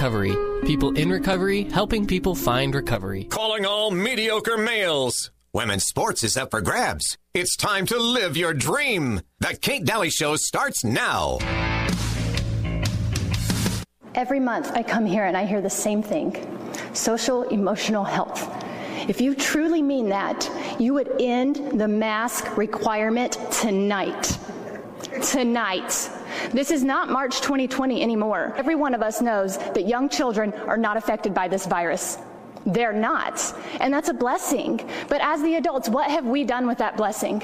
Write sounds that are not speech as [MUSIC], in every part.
recovery. People in recovery helping people find recovery. Calling all mediocre males. Women's sports is up for grabs. It's time to live your dream. The Kate Daly Show starts now. Every month I come here and I hear the same thing social emotional health. If you truly mean that, you would end the mask requirement tonight. Tonight. This is not March 2020 anymore. Every one of us knows that young children are not affected by this virus. They're not. And that's a blessing. But as the adults, what have we done with that blessing?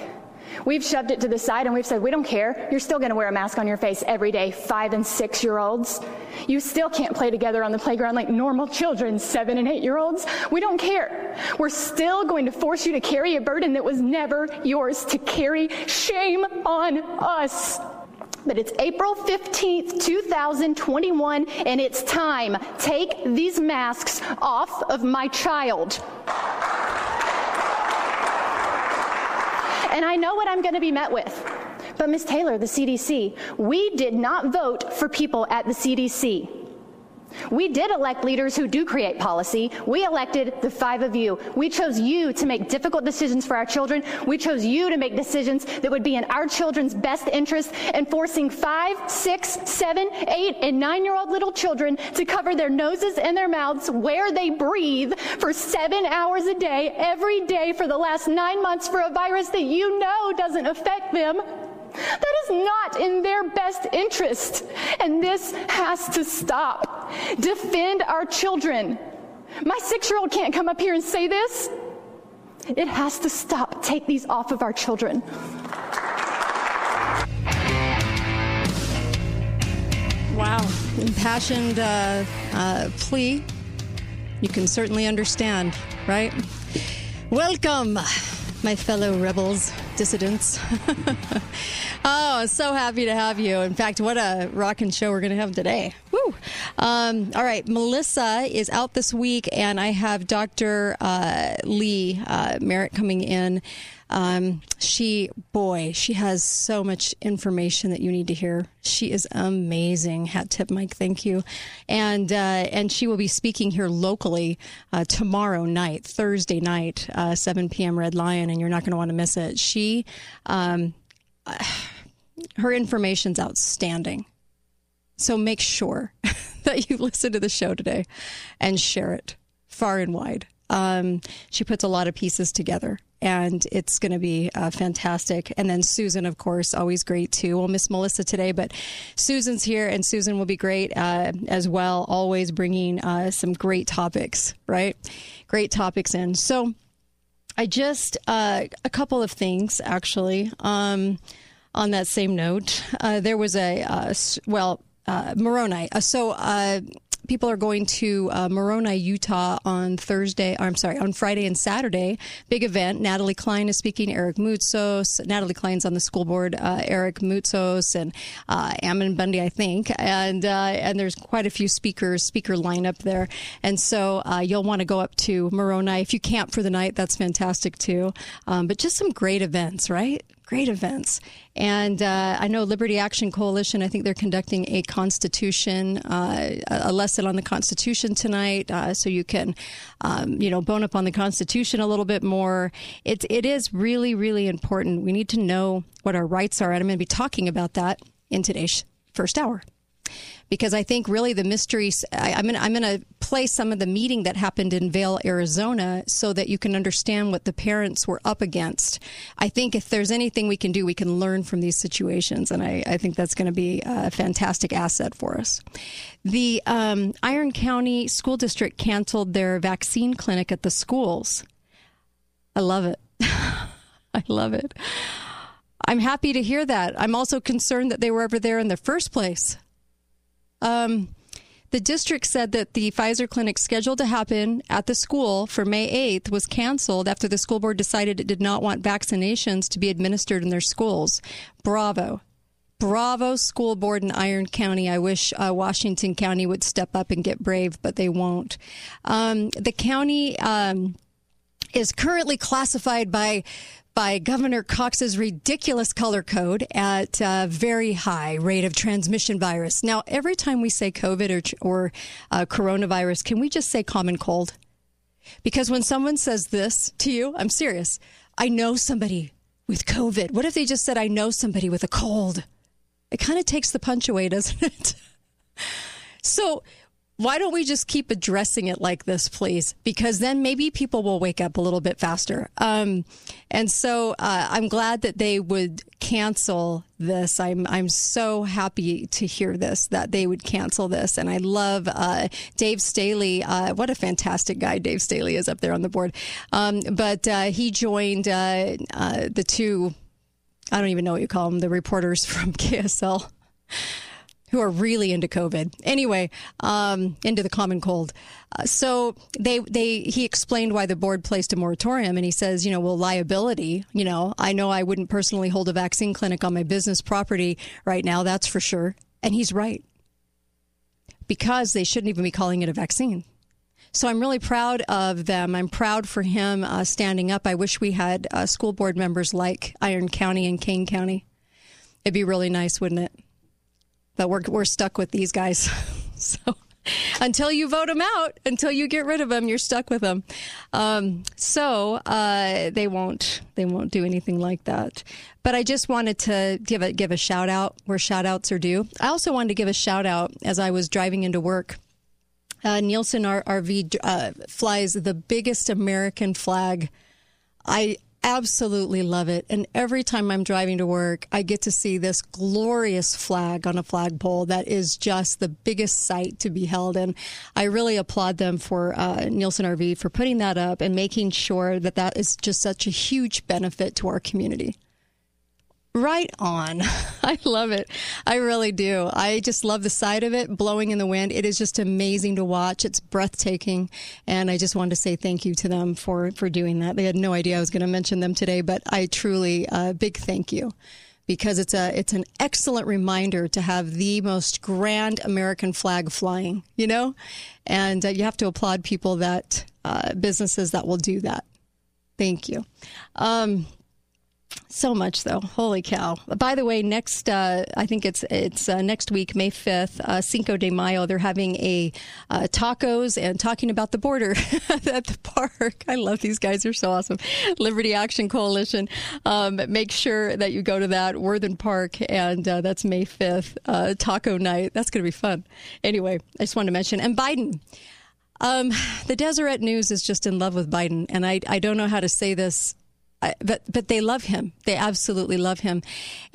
We've shoved it to the side and we've said, we don't care. You're still going to wear a mask on your face every day, five and six year olds. You still can't play together on the playground like normal children, seven and eight year olds. We don't care. We're still going to force you to carry a burden that was never yours to carry. Shame on us. But it's April 15th, 2021, and it's time. Take these masks off of my child. And I know what I'm going to be met with. But Ms. Taylor, the CDC, we did not vote for people at the CDC. We did elect leaders who do create policy. We elected the five of you. We chose you to make difficult decisions for our children. We chose you to make decisions that would be in our children's best interest and forcing five, six, seven, eight, and nine year old little children to cover their noses and their mouths where they breathe for seven hours a day, every day for the last nine months for a virus that you know doesn't affect them. That is not in their best interest. And this has to stop. Defend our children. My six year old can't come up here and say this. It has to stop. Take these off of our children. Wow. Impassioned uh, uh, plea. You can certainly understand, right? Welcome, my fellow rebels, dissidents. [LAUGHS] oh, so happy to have you. In fact, what a rocking show we're going to have today. Woo! Um, all right, Melissa is out this week, and I have Dr. Uh, Lee uh, Merritt coming in. Um, she, boy, she has so much information that you need to hear. She is amazing. Hat tip, Mike. Thank you. And uh, and she will be speaking here locally uh, tomorrow night, Thursday night, uh, 7 p.m. Red Lion, and you're not going to want to miss it. She, um, [SIGHS] her information's outstanding. So make sure [LAUGHS] that you listen to the show today and share it far and wide. Um, she puts a lot of pieces together and it's going to be uh, fantastic. And then Susan, of course, always great too. We'll miss Melissa today, but Susan's here, and Susan will be great uh, as well. Always bringing uh, some great topics, right? Great topics in. So, I just uh, a couple of things actually. Um, on that same note, uh, there was a uh, well. Moroni. so people are going to uh, Moroni, Utah on Thursday. I'm sorry, on Friday and Saturday. Big event. Natalie Cline is speaking. Eric Moutsos. Natalie Cline's on the school board. Uh, Eric Moutsos and uh, Ammon Bundy, I think. And uh, and there's quite a few speakers, speaker lineup there. And so uh, you'll want to go up to Moroni if you camp for the night. That's fantastic too. Um, but just some great events, right? Great events. And uh, I know Liberty Action Coalition, I think they're conducting a Constitution, uh, a lesson on the Constitution tonight. Uh, so you can, um, you know, bone up on the Constitution a little bit more. It, it is really, really important. We need to know what our rights are. And I'm going to be talking about that in today's first hour because I think really the mysteries. I, am gonna I'm gonna play some of the meeting that happened in Vail, Arizona, so that you can understand what the parents were up against. I think if there's anything we can do, we can learn from these situations, and I, I think that's going to be a fantastic asset for us. The um, Iron County School District canceled their vaccine clinic at the schools. I love it. [LAUGHS] I love it. I'm happy to hear that. I'm also concerned that they were ever there in the first place. Um, the district said that the Pfizer clinic scheduled to happen at the school for May 8th was canceled after the school board decided it did not want vaccinations to be administered in their schools. Bravo. Bravo, school board in Iron County. I wish uh, Washington County would step up and get brave, but they won't. Um, the county um, is currently classified by by Governor Cox's ridiculous color code at a very high rate of transmission virus. Now, every time we say COVID or, or uh, coronavirus, can we just say common cold? Because when someone says this to you, I'm serious. I know somebody with COVID. What if they just said, I know somebody with a cold? It kind of takes the punch away, doesn't it? [LAUGHS] so, why don't we just keep addressing it like this, please? Because then maybe people will wake up a little bit faster. Um, and so uh, I'm glad that they would cancel this. I'm I'm so happy to hear this that they would cancel this. And I love uh, Dave Staley. Uh, what a fantastic guy Dave Staley is up there on the board. Um, but uh, he joined uh, uh, the two. I don't even know what you call them. The reporters [LAUGHS] from KSL who are really into COVID. Anyway, um, into the common cold. Uh, so they they he explained why the board placed a moratorium, and he says, you know, well, liability. You know, I know I wouldn't personally hold a vaccine clinic on my business property right now. That's for sure, and he's right because they shouldn't even be calling it a vaccine. So I'm really proud of them. I'm proud for him uh, standing up. I wish we had uh, school board members like Iron County and Kane County. It'd be really nice, wouldn't it? But we're we're stuck with these guys. [LAUGHS] so until you vote them out, until you get rid of them, you're stuck with them. Um, so uh, they won't they won't do anything like that. But I just wanted to give a give a shout out where shout outs are due. I also wanted to give a shout out as I was driving into work. Uh, Nielsen RV uh, flies the biggest American flag I absolutely love it. And every time I'm driving to work, I get to see this glorious flag on a flagpole that is just the biggest sight to be held. And I really applaud them for uh, Nielsen RV for putting that up and making sure that that is just such a huge benefit to our community. Right on. [LAUGHS] I love it. I really do. I just love the sight of it blowing in the wind. It is just amazing to watch. It's breathtaking. And I just wanted to say thank you to them for, for doing that. They had no idea I was going to mention them today, but I truly, uh, big thank you because it's a it's an excellent reminder to have the most grand American flag flying, you know, and uh, you have to applaud people that uh, businesses that will do that. Thank you. Um, so much though. Holy cow! By the way, next uh, I think it's it's uh, next week, May fifth, uh, Cinco de Mayo. They're having a uh, tacos and talking about the border [LAUGHS] at the park. I love these guys; they're so awesome. Liberty Action Coalition. Um, make sure that you go to that Worthen Park, and uh, that's May fifth, uh, taco night. That's going to be fun. Anyway, I just wanted to mention and Biden. Um, the Deseret News is just in love with Biden, and I I don't know how to say this but but they love him. They absolutely love him,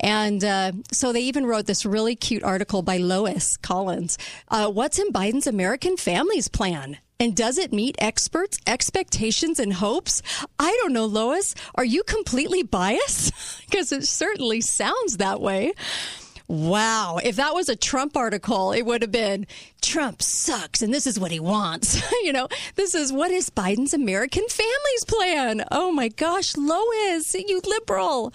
and uh, so they even wrote this really cute article by Lois Collins. Uh, What's in Biden's American Families Plan? And does it meet experts' expectations and hopes? I don't know, Lois. Are you completely biased? [LAUGHS] Because it certainly sounds that way. Wow. If that was a Trump article, it would have been Trump sucks and this is what he wants. [LAUGHS] you know, this is what is Biden's American Families Plan. Oh my gosh, Lois, you liberal.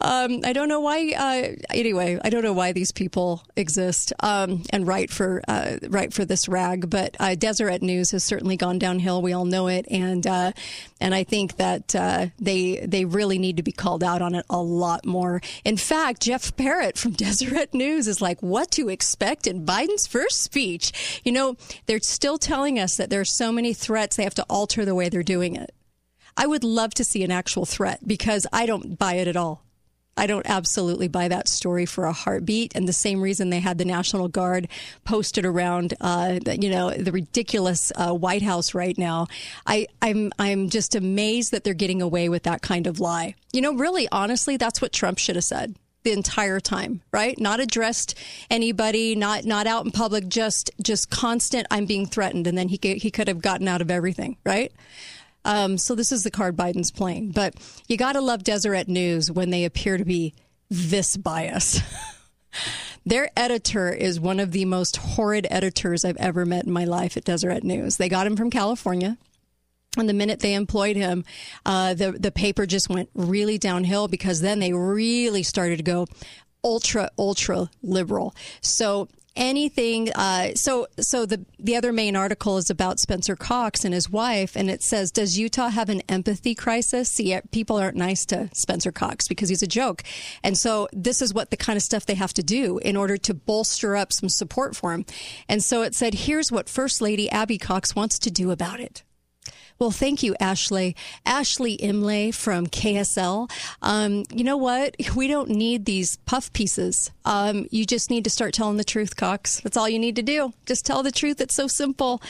Um, I don't know why. Uh, anyway, I don't know why these people exist um, and write for uh, write for this rag. But uh, Deseret News has certainly gone downhill. We all know it, and uh, and I think that uh, they they really need to be called out on it a lot more. In fact, Jeff Parrott from [LAUGHS] Deseret News is like what to expect in Biden's first speech. You know, they're still telling us that there are so many threats they have to alter the way they're doing it. I would love to see an actual threat because I don't buy it at all. I don't absolutely buy that story for a heartbeat. And the same reason they had the National Guard posted around, uh, you know, the ridiculous uh, White House right now. I, I'm I'm just amazed that they're getting away with that kind of lie. You know, really, honestly, that's what Trump should have said the entire time, right? Not addressed anybody, not not out in public, just just constant. I'm being threatened, and then he he could have gotten out of everything, right? Um, so this is the card Biden's playing, but you got to love Deseret News when they appear to be this biased. [LAUGHS] Their editor is one of the most horrid editors I've ever met in my life at Deseret News. They got him from California. And the minute they employed him, uh, the the paper just went really downhill because then they really started to go ultra ultra liberal. So anything. Uh, so, so the the other main article is about Spencer Cox and his wife, and it says, "Does Utah have an empathy crisis?" See, people aren't nice to Spencer Cox because he's a joke, and so this is what the kind of stuff they have to do in order to bolster up some support for him. And so it said, "Here's what First Lady Abby Cox wants to do about it." Well, thank you, Ashley. Ashley Imlay from KSL. Um, you know what? [LAUGHS] We don't need these puff pieces. Um, you just need to start telling the truth, Cox. That's all you need to do. Just tell the truth. It's so simple.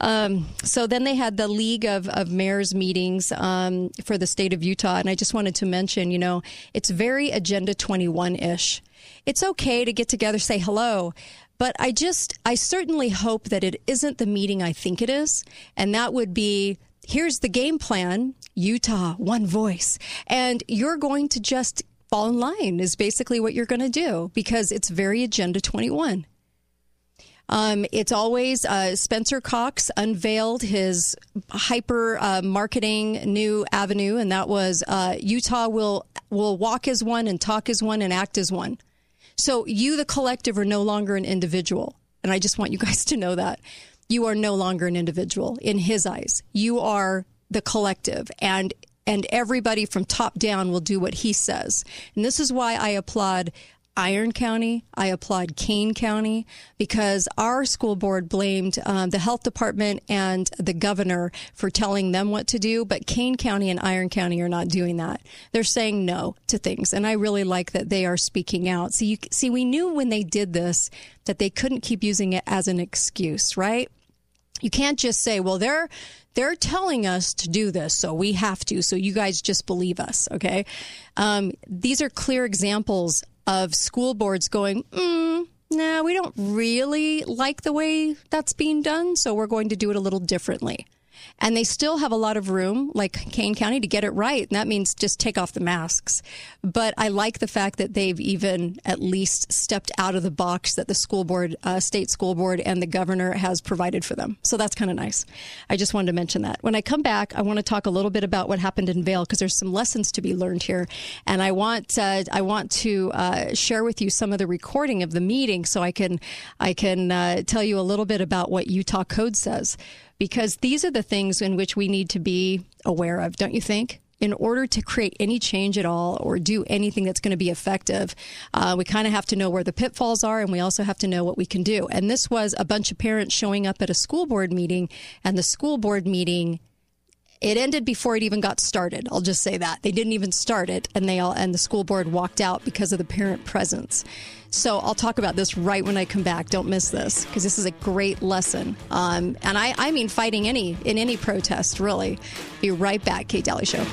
Um, so then they had the League of, of Mayors meetings um, for the state of Utah. And I just wanted to mention, you know, it's very Agenda 21 ish. It's okay to get together, say hello, but I just, I certainly hope that it isn't the meeting I think it is. And that would be here's the game plan Utah, one voice. And you're going to just fall in line, is basically what you're going to do because it's very Agenda 21. Um, it's always uh, Spencer Cox unveiled his hyper uh, marketing new avenue, and that was uh, Utah will will walk as one and talk as one and act as one. So you, the collective, are no longer an individual, and I just want you guys to know that you are no longer an individual in his eyes. You are the collective and and everybody from top down will do what he says. And this is why I applaud Iron County. I applaud Kane County because our school board blamed um, the health department and the governor for telling them what to do, but Kane County and Iron County are not doing that. They're saying no to things, and I really like that they are speaking out. So you see, we knew when they did this that they couldn't keep using it as an excuse, right? You can't just say, well, they're they're telling us to do this, so we have to. So you guys just believe us, okay? Um, these are clear examples of school boards going, mm, nah, we don't really like the way that's being done, so we're going to do it a little differently and they still have a lot of room, like Kane County, to get it right. And that means just take off the masks. But I like the fact that they've even at least stepped out of the box that the school board, uh, state school board, and the governor has provided for them. So that's kind of nice. I just wanted to mention that. When I come back, I want to talk a little bit about what happened in Vail because there's some lessons to be learned here, and I want uh, I want to uh, share with you some of the recording of the meeting so I can I can uh, tell you a little bit about what Utah code says because these are the things in which we need to be aware of, don't you think? in order to create any change at all or do anything that's going to be effective, uh, we kind of have to know where the pitfalls are and we also have to know what we can do. And this was a bunch of parents showing up at a school board meeting, and the school board meeting it ended before it even got started. I'll just say that they didn't even start it, and they all and the school board walked out because of the parent presence. So I'll talk about this right when I come back. Don't miss this because this is a great lesson. Um, and I, I mean, fighting any in any protest, really. Be right back, Kate Daly Show.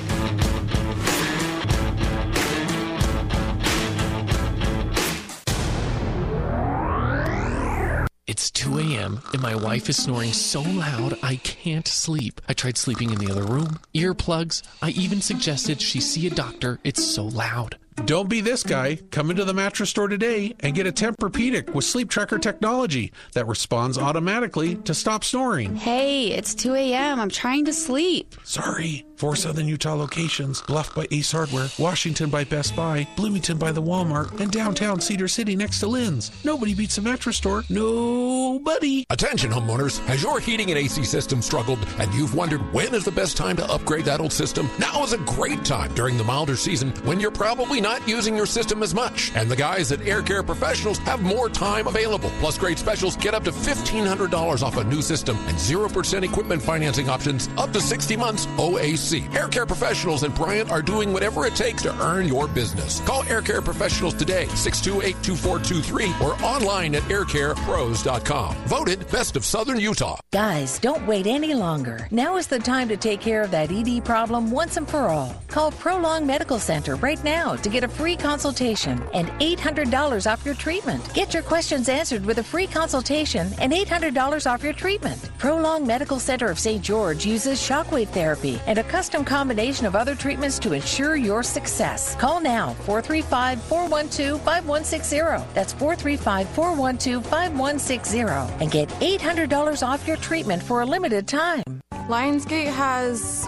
It's 2 a.m. and my wife is snoring so loud I can't sleep. I tried sleeping in the other room, earplugs. I even suggested she see a doctor. It's so loud. Don't be this guy. Come into the mattress store today and get a Tempur-Pedic with sleep tracker technology that responds automatically to stop snoring. Hey, it's 2 a.m. I'm trying to sleep. Sorry. Four Southern Utah locations Bluff by Ace Hardware, Washington by Best Buy, Bloomington by the Walmart, and downtown Cedar City next to Lin's. Nobody beats a mattress store. Nobody. Attention, homeowners. Has your heating and AC system struggled and you've wondered when is the best time to upgrade that old system? Now is a great time during the milder season when you're probably not using your system as much. And the guys at Air Care Professionals have more time available. Plus, great specials get up to $1,500 off a new system and 0% equipment financing options up to 60 months OAC. Air Care Professionals and Bryant are doing whatever it takes to earn your business. Call Air Care Professionals today, 628-2423 or online at aircarepros.com. Voted Best of Southern Utah. Guys, don't wait any longer. Now is the time to take care of that ED problem once and for all. Call Prolong Medical Center right now to get a free consultation and $800 off your treatment. Get your questions answered with a free consultation and $800 off your treatment. Prolong Medical Center of St. George uses shockwave therapy and a custom combination of other treatments to ensure your success. Call now 435 412 5160. That's 435 412 5160 and get $800 off your treatment for a limited time. Lionsgate has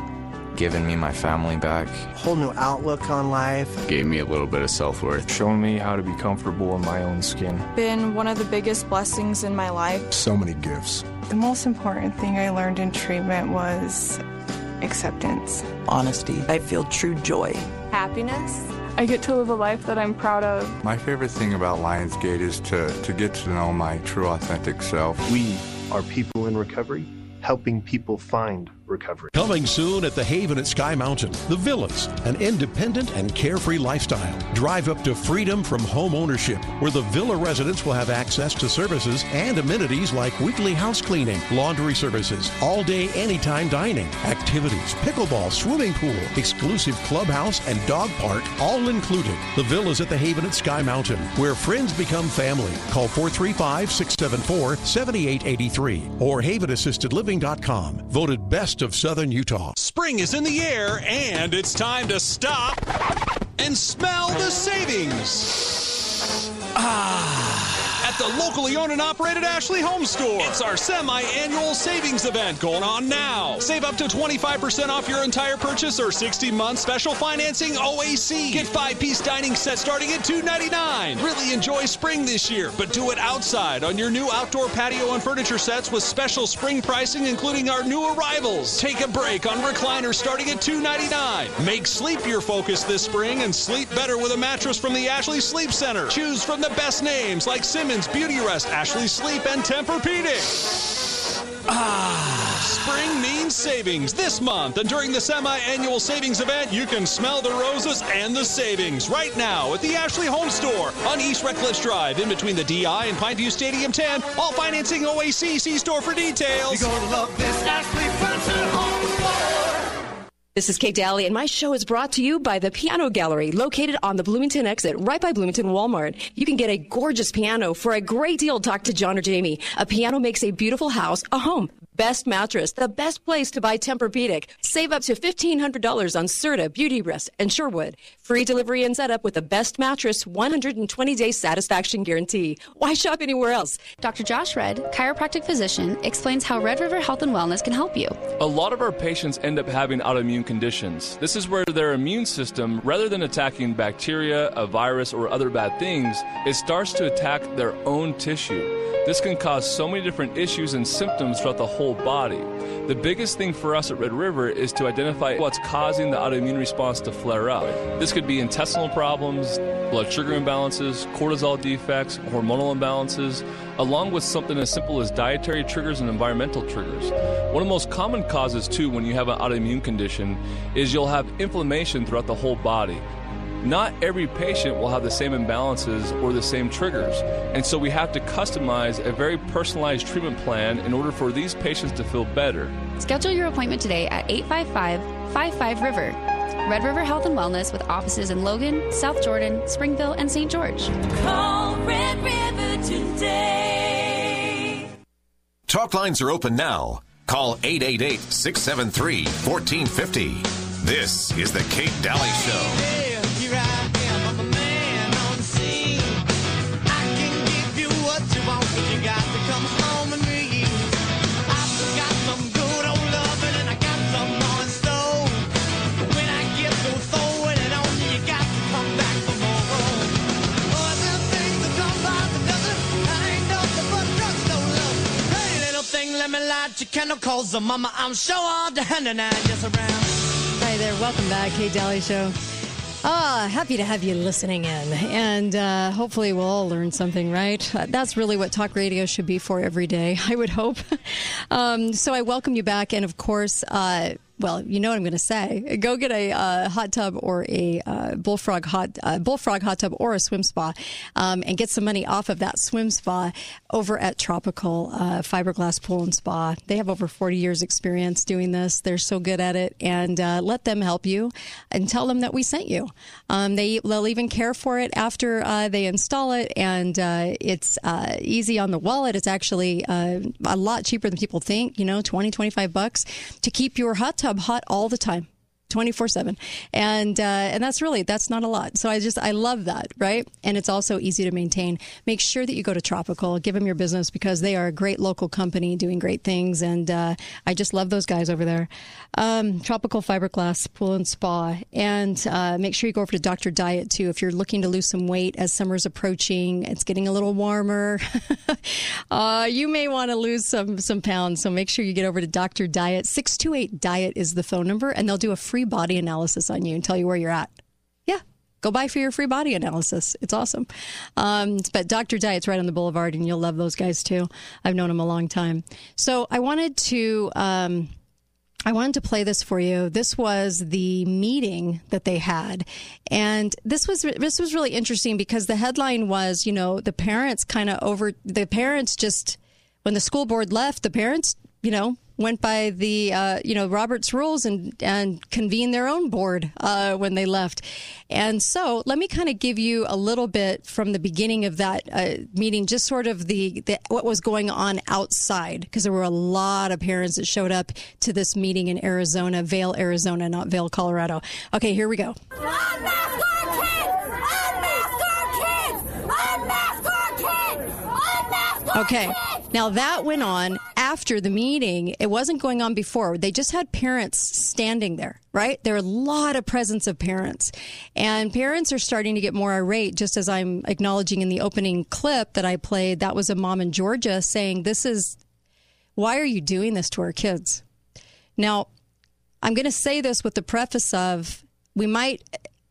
given me my family back. Whole new outlook on life. Gave me a little bit of self worth. Shown me how to be comfortable in my own skin. Been one of the biggest blessings in my life. So many gifts. The most important thing I learned in treatment was acceptance, honesty. I feel true joy, happiness. I get to live a life that I'm proud of. My favorite thing about Lionsgate is to, to get to know my true, authentic self. We are people in recovery, helping people find recovery. Coming soon at the Haven at Sky Mountain, the Villas, an independent and carefree lifestyle. Drive up to freedom from home ownership, where the villa residents will have access to services and amenities like weekly house cleaning, laundry services, all day, anytime dining, activities, pickleball, swimming pool, exclusive clubhouse, and dog park, all included. The Villas at the Haven at Sky Mountain, where friends become family. Call 435 674 7883 or havenassistedliving.com. Voted best of Southern Utah. Spring is in the air, and it's time to stop and smell the savings. The locally owned and operated Ashley Home Store. It's our semi-annual savings event going on now. Save up to 25% off your entire purchase or 60 month special financing OAC. Get five-piece dining set starting at $2.99. Really enjoy spring this year, but do it outside on your new outdoor patio and furniture sets with special spring pricing including our new arrivals. Take a break on recliners starting at $2.99. Make sleep your focus this spring and sleep better with a mattress from the Ashley Sleep Center. Choose from the best names like Simmons Beauty Rest, Ashley Sleep, and Tempur-Pedic. Ah, spring means savings this month, and during the semi-annual savings event, you can smell the roses and the savings right now at the Ashley Home Store on East Redcliffe Drive, in between the DI and Pineview Stadium 10. All financing OAC. See store for details. You're gonna love this Ashley Furniture Home Store. This is Kate Daly, and my show is brought to you by the Piano Gallery, located on the Bloomington exit, right by Bloomington Walmart. You can get a gorgeous piano for a great deal. Talk to John or Jamie. A piano makes a beautiful house a home. Best mattress, the best place to buy Tempur-Pedic. Save up to $1,500 on Serta, Beauty Rest, and Sherwood. Free delivery and setup with the best mattress, 120-day satisfaction guarantee. Why shop anywhere else? Dr. Josh Redd, chiropractic physician, explains how Red River Health and Wellness can help you. A lot of our patients end up having autoimmune conditions. This is where their immune system, rather than attacking bacteria, a virus, or other bad things, it starts to attack their own tissue. This can cause so many different issues and symptoms throughout the whole body. The biggest thing for us at Red River is to identify what's causing the autoimmune response to flare up. This could be intestinal problems, blood sugar imbalances, cortisol defects, hormonal imbalances, along with something as simple as dietary triggers and environmental triggers. One of the most common causes, too, when you have an autoimmune condition is you'll have inflammation throughout the whole body. Not every patient will have the same imbalances or the same triggers, and so we have to customize a very personalized treatment plan in order for these patients to feel better. Schedule your appointment today at 855 55 River. Red River Health and Wellness with offices in Logan, South Jordan, Springville, and St. George. Call Red River today. Talk lines are open now. Call 888 673 1450. This is The Kate Daly Show. Chemicals, mama, I'm sure all the hand and just around. Hi there, welcome back, Kate Daly Show. Ah, happy to have you listening in, and uh, hopefully we'll all learn something, right? Uh, that's really what talk radio should be for every day, [LAUGHS] I would hope. [LAUGHS] um, so I welcome you back, and of course, uh, well, you know what I'm going to say. Go get a uh, hot tub or a uh, bullfrog hot uh, bullfrog hot tub or a swim spa, um, and get some money off of that swim spa over at Tropical uh, Fiberglass Pool and Spa. They have over 40 years experience doing this. They're so good at it, and uh, let them help you and tell them that we sent you. Um, they they'll even care for it after uh, they install it, and it's easy on the wallet. It's actually a lot cheaper than people think. You know, 20, 25 bucks to keep your hot tub hot all the time. 24 7 and uh, and that's really that's not a lot. So i just i love that right? And it's also easy to maintain. Make sure that you go to tropical. Give them your business because they are a great local company doing great things. And uh, i just love those guys over there. Um, tropical fiberglass pool and spa. And uh, make sure you go over to dr diet too if you're looking to lose some weight as summer's approaching. It's getting a little warmer. [LAUGHS] Uh, you may want to lose some some pounds. So make sure you get over to dr diet. 628 diet is the phone number and they'll do a free body analysis on you and tell you where you're at. Yeah, go buy for your free body analysis. It's awesome. Um, but Dr. Diet's right on the boulevard, and you'll love those guys too. I've known them a long time. So I wanted to. Um, I wanted to play this for you. This was the meeting that they had, and this was this was really interesting because the headline was, you know, the parents kind of over the parents just when the school board left, the parents, you know, went by the uh, you know Robert's rules and and convened their own board uh, when they left. And so let me kind of give you a little bit from the beginning of that uh, meeting, just sort of the, the what was going on outside, because there were a lot of parents that showed up to this meeting in Arizona, Vail, Arizona, not Vail, Colorado. Okay, here we go. Okay. Now that went on after the meeting. It wasn't going on before. They just had parents standing there, right? There are a lot of presence of parents. And parents are starting to get more irate, just as I'm acknowledging in the opening clip that I played. That was a mom in Georgia saying, This is, why are you doing this to our kids? Now, I'm going to say this with the preface of, we might,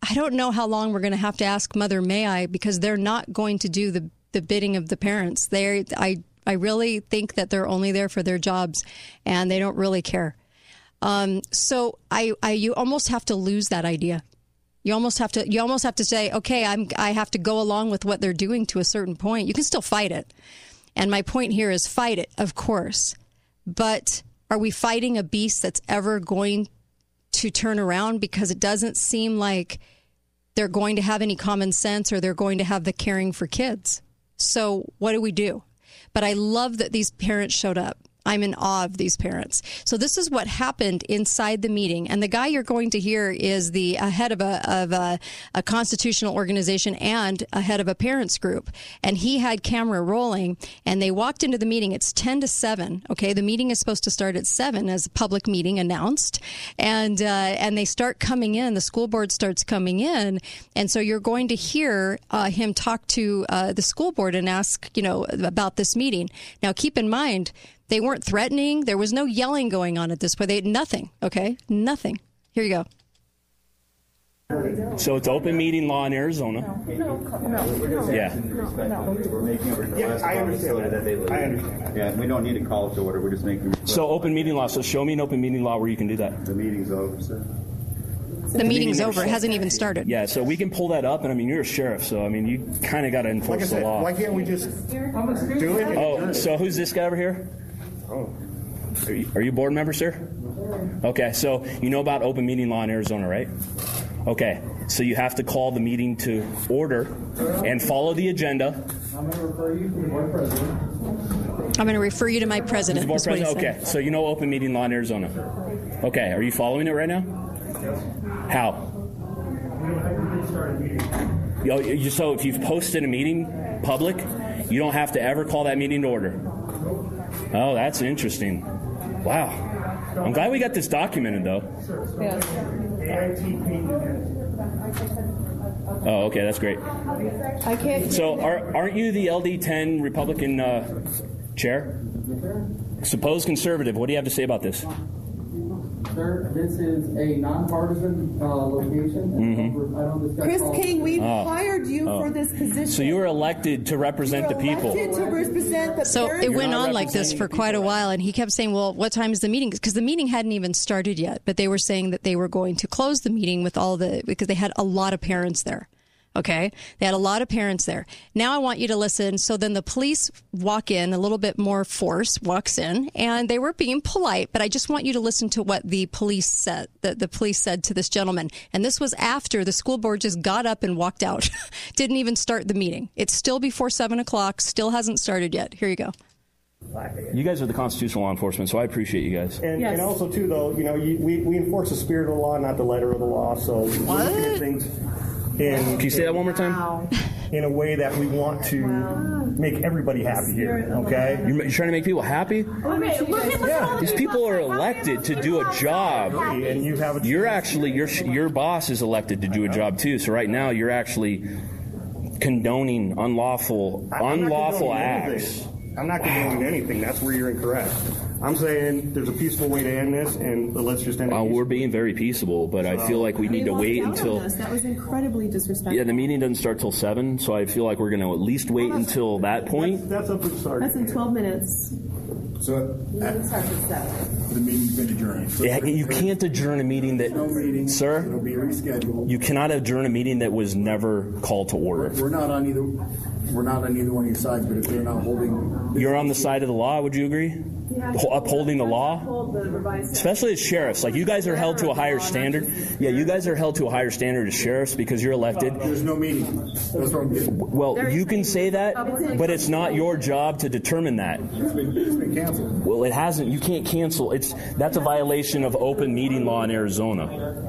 I don't know how long we're going to have to ask Mother May I because they're not going to do the the bidding of the parents. They, I, I really think that they're only there for their jobs, and they don't really care. Um, so I, I, you almost have to lose that idea. You almost have to, you almost have to say, okay, I'm, I have to go along with what they're doing to a certain point. You can still fight it, and my point here is fight it, of course, but are we fighting a beast that's ever going to turn around? Because it doesn't seem like they're going to have any common sense or they're going to have the caring for kids. So what do we do? But I love that these parents showed up. I'm in awe of these parents. So this is what happened inside the meeting, and the guy you're going to hear is the head of a of a, a, constitutional organization and a head of a parents group, and he had camera rolling, and they walked into the meeting. It's ten to seven. Okay, the meeting is supposed to start at seven as a public meeting announced, and uh, and they start coming in. The school board starts coming in, and so you're going to hear uh, him talk to uh, the school board and ask, you know, about this meeting. Now, keep in mind they weren't threatening. There was no yelling going on at this point. They had nothing. Okay, nothing. Here you go. So it's open meeting law in Arizona. No, no, no. Yeah. Yeah, I understand that. I understand. Yeah, we don't need to call it to order. We're just making. So open meeting law. So show me an open meeting law where you can do that. The meeting's over, sir. The meeting's over. It hasn't even started. Yeah, so we can pull that up, and I mean, you're a sheriff, so I mean, you kind of got to enforce Like I the law. why can't we just do it? Oh, so who's this guy over here? Oh. Are you, are you a board member, sir? Okay, so you know about open meeting law in Arizona, right? Okay, so you have to call the meeting to order and follow the agenda. I'm going to refer you to board president. I'm going to refer you to my president. Board is what he president? Okay, so you know open meeting law in Arizona. Okay, are you following it right now? How? So if you've posted a meeting public, you don't have to ever call that meeting to order. Oh, that's interesting. Wow. I'm glad we got this documented, though. Yeah. Oh, okay, that's great. I can't. So, are, aren't you the LD10 Republican uh, chair? Supposed conservative. What do you have to say about this? Sir, this is a nonpartisan uh, location. Mhm. I don't discuss Chris politics. King, we Oh. hired you Oh. for this position. So you were elected to represent the people. To represent the So parents. it went on like this for quite a while, and he kept saying, "Well, what time is the meeting?" Because the meeting hadn't even started yet, but they were saying that they were going to close the meeting with all the because they had a lot of parents there. Okay, they had a lot of parents there. Now I want you to listen. So then the police walk in, a little bit more force walks in, and they were being polite. But I just want you to listen to what the police said. That the police said to this gentleman, and this was after the school board just got up and walked out, [LAUGHS] didn't even start the meeting. It's still before seven o'clock, still hasn't started yet. Here you go. You guys are the constitutional law enforcement, so I appreciate you guys. And, and also too, though, you know, you, we, we enforce the spirit of the law, not the letter of the law. So we're looking at things in. Can you say that one more time? In a way that we want to make everybody happy here. Okay. You're, you're trying to make people happy? Yeah. These people are elected to do a job, and you have. A You're actually your your boss is elected to do a job too. So right now you're actually condoning unlawful I'm not unlawful condoning acts. anything. I'm not condoning anything. That's where you're incorrect. I'm saying there's a peaceful way to end this, and let's just end it. Uh, we're being very peaceable, but I feel like we need to wait until. That was incredibly disrespectful. Yeah, the meeting doesn't start till seven, so I feel like we're going to at least wait until that point. That's up to start. That's in 12 minutes. So Meeting starts at 7. the meeting's been adjourned. So Yeah, you can't adjourn a meeting that, sir. It'll be rescheduled. You cannot adjourn a meeting that was never called to order. We're not on either. We're not on either one of your sides, but if they're not holding, You're on the side of the law. Would you agree? Ho- Upholding the law, especially as sheriffs. Like you guys are held to a higher standard. Yeah, you guys are held to a higher standard as sheriffs because you're elected. there's no meeting. That's what I'm getting. Well, you can say that, but it's not your job to determine that. It's been canceled. Well, it hasn't. You can't cancel. It's that's a violation of open meeting law in Arizona.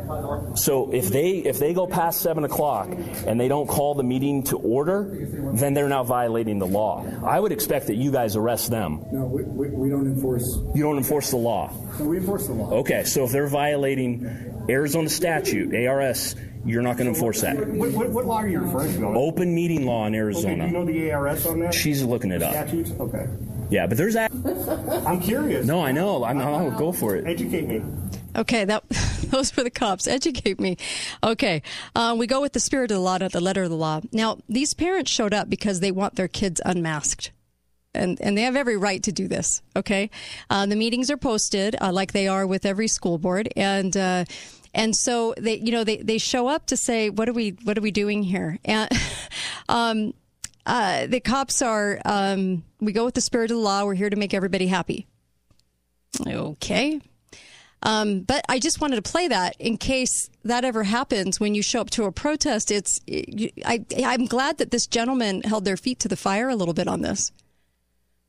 So if they if they go past seven o'clock and they don't call the meeting to order, then they're now violating the law. I would expect that you guys arrest them. No, we, we, we don't enforce. You don't enforce the law. No, we enforce the law. Okay, so if they're violating Arizona statute, ARS, you're not going to enforce that. What, what, what law are you referring to? Open meeting law in Okay, do Arizona. you know the ARS on that? She's looking it up. Statutes? Okay. Yeah, but there's that. I'm curious. No, I know. I'm, I'll go for it. Educate me. Okay, that [LAUGHS] those were the cops. Educate me. Okay, uh, we go with the spirit of the law, not the letter of the law. Now, these parents showed up because they want their kids unmasked. And, and they have every right to do this. Okay, uh, the meetings are posted uh, like they are with every school board, and uh, and so they you know they, they show up to say what are we what are we doing here? [LAUGHS] And um, uh, the cops are um, we go with the spirit of the law. We're here to make everybody happy. Okay, um, but I just wanted to play that in case that ever happens when you show up to a protest. It's I, I'm glad that this gentleman held their feet to the fire a little bit on this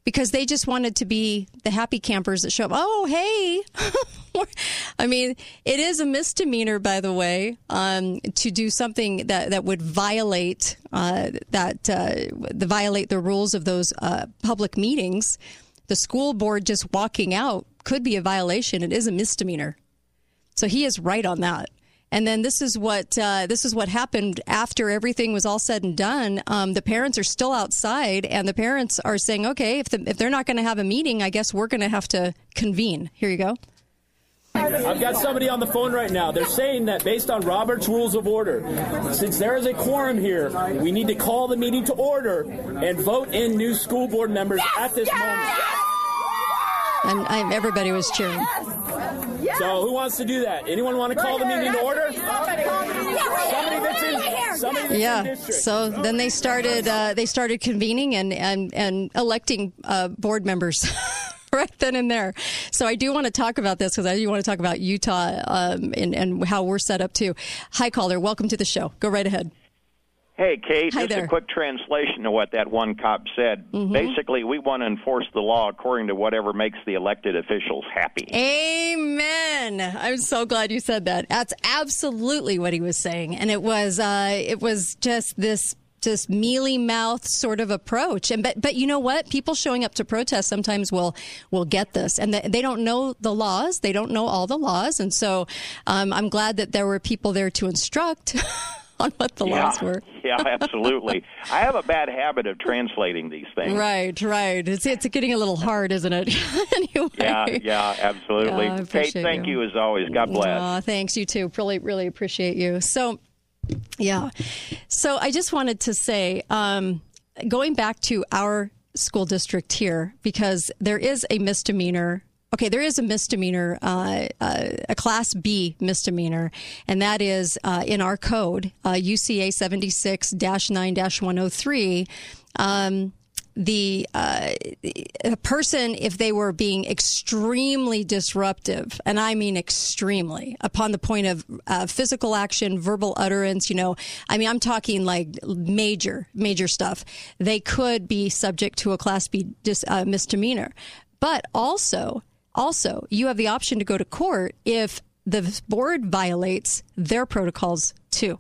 because they just wanted to be the happy campers that show up. Oh, hey. [LAUGHS] I mean, it is a misdemeanor, by the way, um, to do something that, that would violate uh, that uh, the violate the rules of those uh, public meetings. The school board just walking out could be a violation. It is a misdemeanor. So he is right on that. And then this is what uh, this is what happened after everything was all said and done. Um, the parents are still outside, and the parents are saying, "Okay, if the, if they're not going to have a meeting, I guess we're going to have to convene." Here you go. I've got somebody on the phone right now. They're saying that based on Robert's Rules of Order, since there is a quorum here, we need to call the meeting to order and vote in new school board members at this moment. And I, everybody was cheering. So who wants to do that? Anyone want to call the meeting to order? Somebody that's in, somebody that's in Yeah. district. So then they started uh, they started convening and and and electing uh, board members. [LAUGHS] [LAUGHS] Right then and there. So I do want to talk about this because I do want to talk about Utah um, and, and how we're set up too. Hi, caller. Welcome to the show. Go right ahead. Hey, Kate, Hi just there. a quick translation of what that one cop said. Mhm. Basically, we want to enforce the law according to whatever makes the elected officials happy. Amen. I'm so glad you said that. That's absolutely what he was saying, and it was uh, it was just this just mealy mouth sort of approach. And but but you know what? People showing up to protest sometimes will will get this, and they, they don't know the laws. They don't know all the laws, and so um, I'm glad that there were people there to instruct. [LAUGHS] On what the yeah, laws were. yeah, absolutely. [LAUGHS] I have a bad habit of translating these things. Right, right. It's it's getting a little hard, isn't it? [LAUGHS] anyway. Yeah, yeah, absolutely. Yeah, I Kate, thank you. you as always. God bless. Aw, thanks, you too. Really, really appreciate you. So, yeah. So I just wanted to say, um, going back to our school district here, because there is a misdemeanor. Okay, there is a misdemeanor, uh, uh, a Class B misdemeanor, and that is uh, in our code, uh, UCA 76 9 103. Um, the uh, a person, if they were being extremely disruptive, and I mean extremely, upon the point of uh, physical action, verbal utterance, you know, I mean, I'm talking like major, major stuff, they could be subject to a Class B dis, uh, misdemeanor. But also, also, you have the option to go to court if the board violates their protocols too.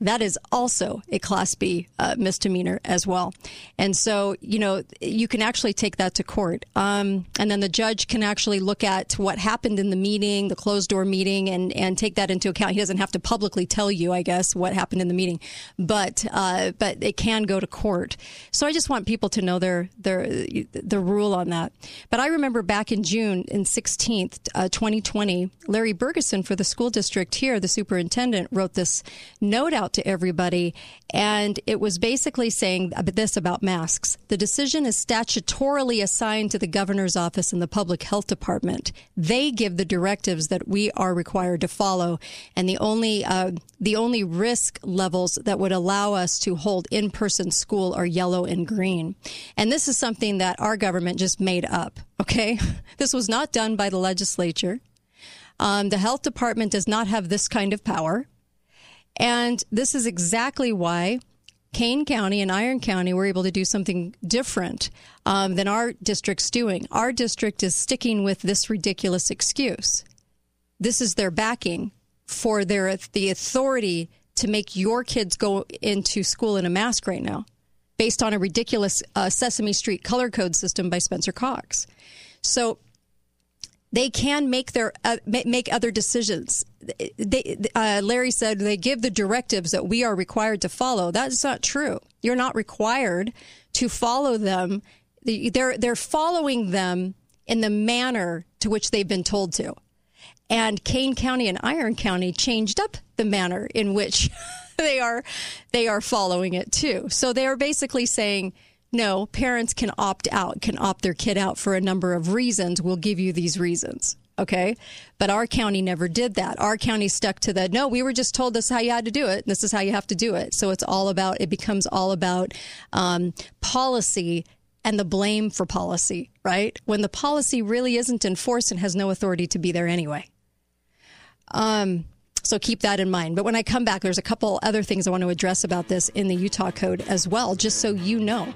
That is also a Class B uh, misdemeanor as well. And so, you know, you can actually take that to court. Um, and then the judge can actually look at what happened in the meeting, the closed door meeting, and, and take that into account. He doesn't have to publicly tell you, I guess, what happened in the meeting, but, uh, but it can go to court. So I just want people to know their, their, the rule on that. But I remember back in June, in 16th, uh, 2020, Larry Bergeson for the school district here, the superintendent, wrote this note out to everybody, and it was basically saying this about masks. The decision is statutorily assigned to the governor's office and the public health department. They give the directives that we are required to follow, and the only uh, the only risk levels that would allow us to hold in person school are yellow and green. And this is something that our government just made up. Okay, [LAUGHS] this was not done by the legislature. Um, the health department does not have this kind of power. And this is exactly why Kane County and Iron County were able to do something different um, than our district's doing. Our district is sticking with this ridiculous excuse. This is their backing for their the authority to make your kids go into school in a mask right now, based on a ridiculous uh, Sesame Street color code system by Spencer Cox. So they can make their uh, make other decisions. They, uh, Larry said they give the directives that we are required to follow. That is not true. You're not required to follow them. They're they're following them in the manner to which they've been told to. And Kane County and Iron County changed up the manner in which [LAUGHS] they are they are following it too. So they are basically saying no, parents can opt out, can opt their kid out for a number of reasons. We'll give you these reasons. Okay. But our county never did that. Our county stuck to the no, we were just told this is how you had to do it. This is how you have to do it. So it's all about, it becomes all about um, policy and the blame for policy, right? When the policy really isn't enforced and has no authority to be there anyway. Um, so keep that in mind. But when I come back, there's a couple other things I want to address about this in the Utah Code as well, just so you know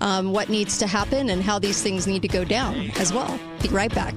um, what needs to happen and how these things need to go down as well. Be right back.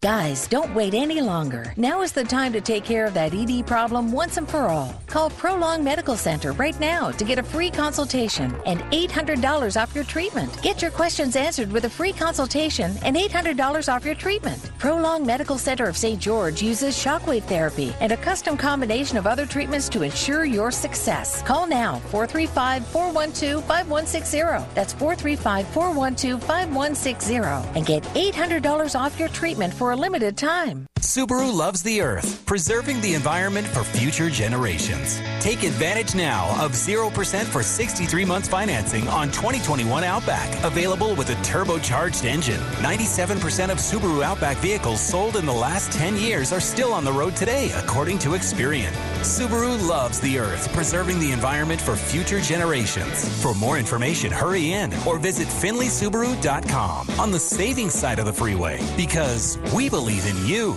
Guys, don't wait any longer. Now is the time to take care of that ED problem once and for all. Call Prolong Medical Center right now to get a free consultation and $800 off your treatment. Get your questions answered with a free consultation and $800 off your treatment. Prolong Medical Center of St. George uses shockwave therapy and a custom combination of other treatments to ensure your success. Call now 435 412 5160. That's 435 412 5160 and get $800 off your treatment for a limited time. Subaru loves the earth, preserving the environment for future generations. Take advantage now of 0% for 63 months financing on 2021 Outback, available with a turbocharged engine. 97% of Subaru Outback vehicles sold in the last 10 years are still on the road today, according to Experian. Subaru loves the earth, preserving the environment for future generations. For more information, hurry in or visit FindlaySubaru.com on the savings side of the freeway because we believe in you.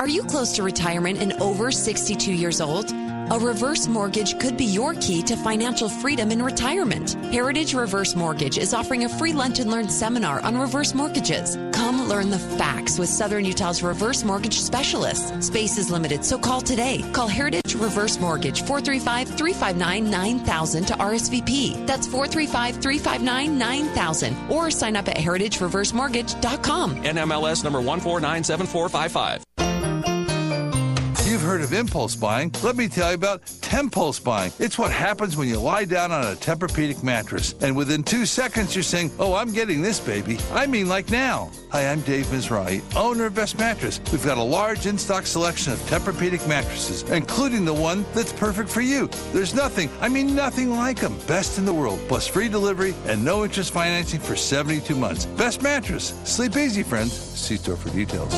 Are you close to retirement and over 62 years old? A reverse mortgage could be your key to financial freedom in retirement. Heritage Reverse Mortgage is offering a free lunch and learn seminar on reverse mortgages. Come learn the facts with Southern Utah's reverse mortgage specialists. Space is limited, so call today. Call Heritage Reverse Mortgage 435 359 9000 to RSVP. That's 435 359 9000 or sign up at heritagereversemortgage.com. NMLS number 1497455. Heard of impulse buying, let me tell you about Tempulse buying. It's what happens when you lie down on a Tempur-Pedic mattress, and within two seconds you're saying, "Oh, I'm getting this, baby." I mean, like now. Hi, I'm Dave Mizrahi, owner of Best Mattress. We've got a large in-stock selection of Tempur-Pedic mattresses, including the one that's perfect for you. There's nothing, I mean nothing like them. Best in the world, plus free delivery and no interest financing for 72 months. Best Mattress. Sleep easy, friends. See store for details.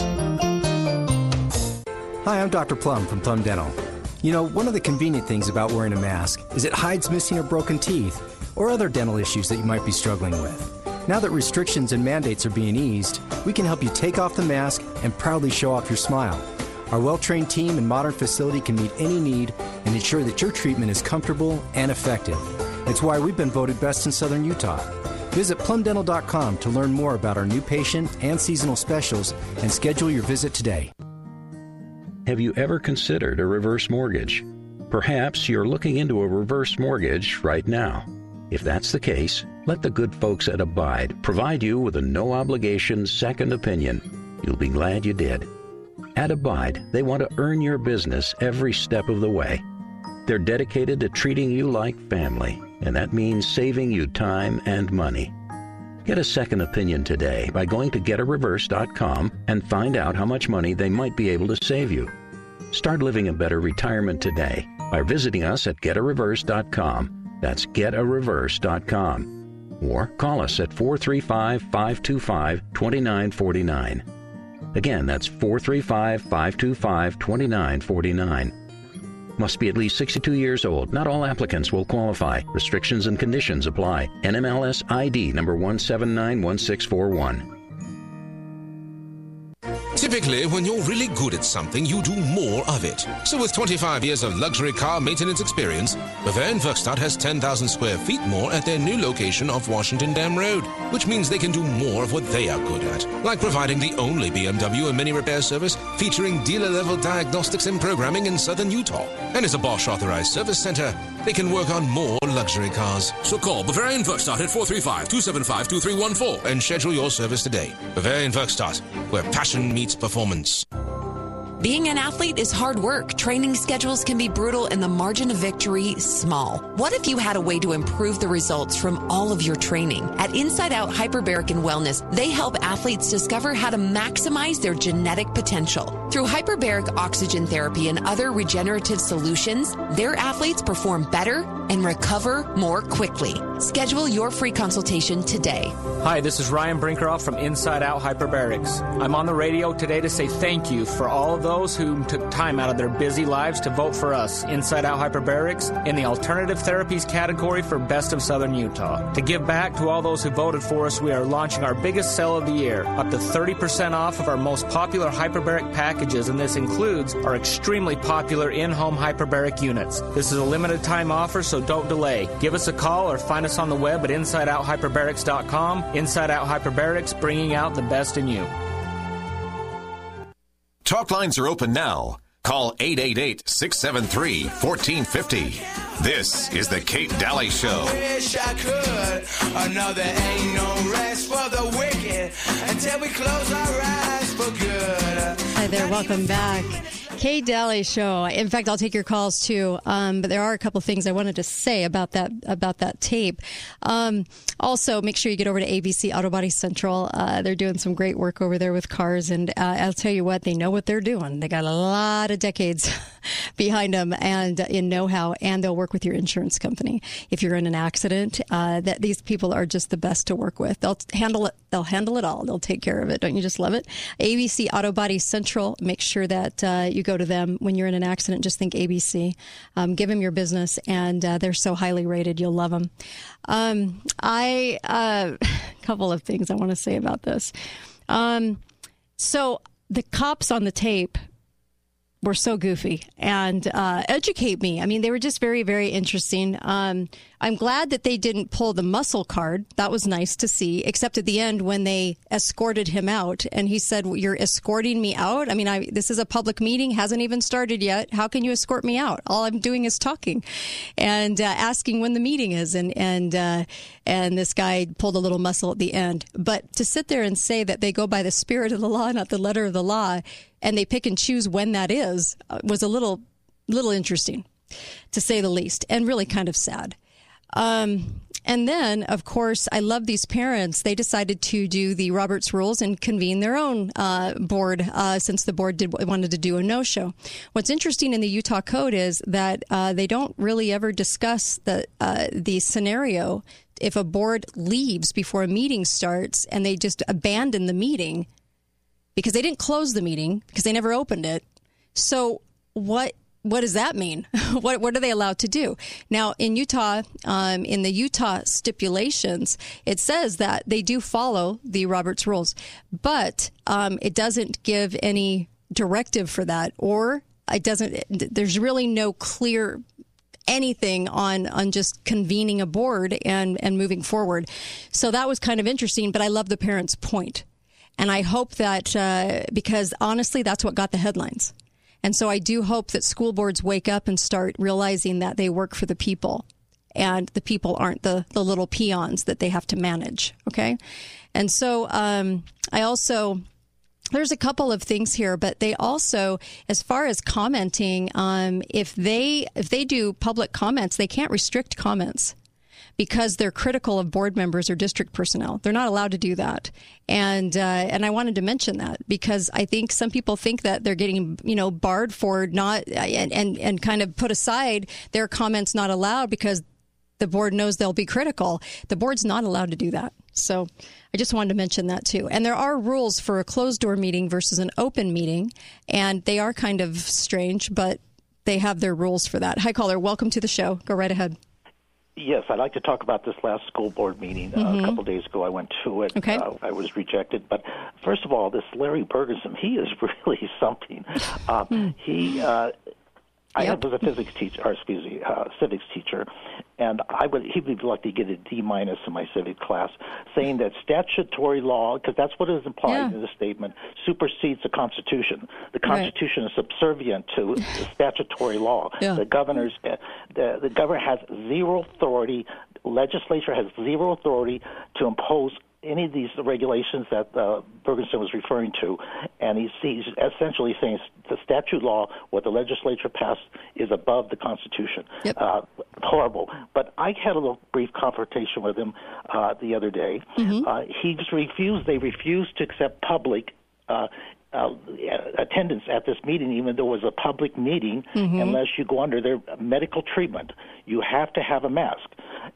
Hi, I'm Dr. Plum from Plum Dental. You know, one of the convenient things about wearing a mask is it hides missing or broken teeth or other dental issues that you might be struggling with. Now that restrictions and mandates are being eased, we can help you take off the mask and proudly show off your smile. Our well trained team and modern facility can meet any need and ensure that your treatment is comfortable and effective. It's why we've been voted best in Southern Utah. Visit plumdental.com to learn more about our new patient and seasonal specials and schedule your visit today. Have you ever considered a reverse mortgage? Perhaps you're looking into a reverse mortgage right now. If that's the case, let the good folks at Abide provide you with a no obligation second opinion. You'll be glad you did. At Abide, they want to earn your business every step of the way. They're dedicated to treating you like family, and that means saving you time and money. Get a second opinion today by going to getareverse.com and find out how much money they might be able to save you. Start living a better retirement today by visiting us at getareverse.com. That's getareverse.com. Or call us at 435 525 2949. Again, that's 435 525 2949. Must be at least 62 years old. Not all applicants will qualify. Restrictions and conditions apply. NMLS ID number 1791641. Typically, when you're really good at something, you do more of it. So with 25 years of luxury car maintenance experience, Bavarian Werkstatt has 10,000 square feet more at their new location off Washington Dam Road, which means they can do more of what they are good at, like providing the only BMW and mini repair service featuring dealer-level diagnostics and programming in southern Utah. And as a Bosch authorized service center, they can work on more luxury cars. So call Bavarian Werkstatt at 435-275-2314 and schedule your service today. Bavarian Werkstatt, where passion meets performance. Being an athlete is hard work. Training schedules can be brutal and the margin of victory small. What if you had a way to improve the results from all of your training? At Inside Out Hyperbaric and Wellness, they help athletes discover how to maximize their genetic potential. Through hyperbaric oxygen therapy and other regenerative solutions, their athletes perform better and recover more quickly. Schedule your free consultation today. Hi, this is Ryan Brinkerhoff from Inside Out Hyperbarics. I'm on the radio today to say thank you for all of those who took time out of their busy lives to vote for us, Inside Out Hyperbarics, in the alternative therapies category for Best of Southern Utah. To give back to all those who voted for us, we are launching our biggest sale of the year, up to 30% off of our most popular hyperbaric packages, and this includes our extremely popular in-home hyperbaric units. This is a limited time offer, so don't delay. Give us a call or find us on the web at InsideOutHyperbarics.com. Inside Out Hyperbarics, bringing out the best in you. Talk lines are open now. Call 888 673 1450. This is The Kate Daly Show. Wish I could. Another ain't no rest for the wicked until we close our eyes for good. Hi there, welcome back. Kate Daly Show. In fact, I'll take your calls too. Um, but there are a couple things I wanted to say about that about that tape. Um, also, make sure you get over to ABC Auto Body Central. Uh, they're doing some great work over there with cars, and uh, I'll tell you what, they know what they're doing. They got a lot of decades [LAUGHS] behind them and in know-how, and they'll work with your insurance company if you're in an accident. Uh, that these people are just the best to work with. They'll handle it. They'll handle it all. They'll take care of it. Don't you just love it? ABC Auto Body Central. Make sure that uh, you go to them when you're in an accident. Just think ABC. Um, give them your business, and uh, they're so highly rated. You'll love them. Um, I a [LAUGHS] couple of things I want to say about this. Um, so the cops on the tape were so goofy and uh, educate me. I mean, they were just very, very interesting. Um, I'm glad that they didn't pull the muscle card. That was nice to see, except at the end when they escorted him out and he said, You're escorting me out? I mean, I, this is a public meeting, hasn't even started yet. How can you escort me out? All I'm doing is talking and uh, asking when the meeting is. And, and, uh, and this guy pulled a little muscle at the end. But to sit there and say that they go by the spirit of the law, not the letter of the law, and they pick and choose when that is uh, was a little little interesting, to say the least, and really kind of sad. Um, and then, of course, I love these parents. They decided to do the Roberts Rules and convene their own uh, board uh, since the board did wanted to do a no show. What's interesting in the Utah Code is that uh, they don't really ever discuss the uh, the scenario if a board leaves before a meeting starts and they just abandon the meeting because they didn't close the meeting because they never opened it. So what what does that mean? [LAUGHS] what what are they allowed to do now in Utah? Um, in the Utah stipulations, it says that they do follow the Roberts rules, but um, it doesn't give any directive for that, or it doesn't. There's really no clear anything on on just convening a board and and moving forward. So that was kind of interesting. But I love the parents' point, and I hope that uh, because honestly, that's what got the headlines. And so I do hope that school boards wake up and start realizing that they work for the people and the people aren't the, the little peons that they have to manage. Okay. And so um, I also, there's a couple of things here, but they also, as far as commenting, um, if they if they do public comments, they can't restrict comments because they're critical of board members or district personnel. They're not allowed to do that. And uh, and I wanted to mention that because I think some people think that they're getting you know barred for not and and, and kind of put aside their comments not allowed because the board knows they'll be critical. The board's not allowed to do that. So I just wanted to mention that too. And there are rules for a closed door meeting versus an open meeting, and they are kind of strange, but they have their rules for that. Hi, caller. Welcome to the show. Go right ahead. Yes, I'd like to talk about this last school board meeting. Uh, Mhm. a couple days ago, I went to it. Okay. Uh, I was rejected. But first of all, this Larry Bergeson, he is [LAUGHS] really something. Uh, he, uh, I was a physics teacher, or excuse me, uh, civics teacher, and I would he would be lucky to get a D minus in my civics class, saying that statutory law, because that's what is implied Yeah. in the statement, supersedes the Constitution. The Right. Constitution is subservient to the [LAUGHS] statutory law. Yeah. The governor's uh, the the governor has zero authority. Legislature has zero authority to impose any of these regulations that uh, Bergeson was referring to, and he's, he's essentially saying the statute law, what the legislature passed, is above the Constitution. Uh, horrible. But I had a little brief confrontation with him uh, the other day. Uh, he just refused. They refused to accept public. Uh, uh, attendance at this meeting, even though it was a public meeting, Mhm. unless you go under their medical treatment, you have to have a mask.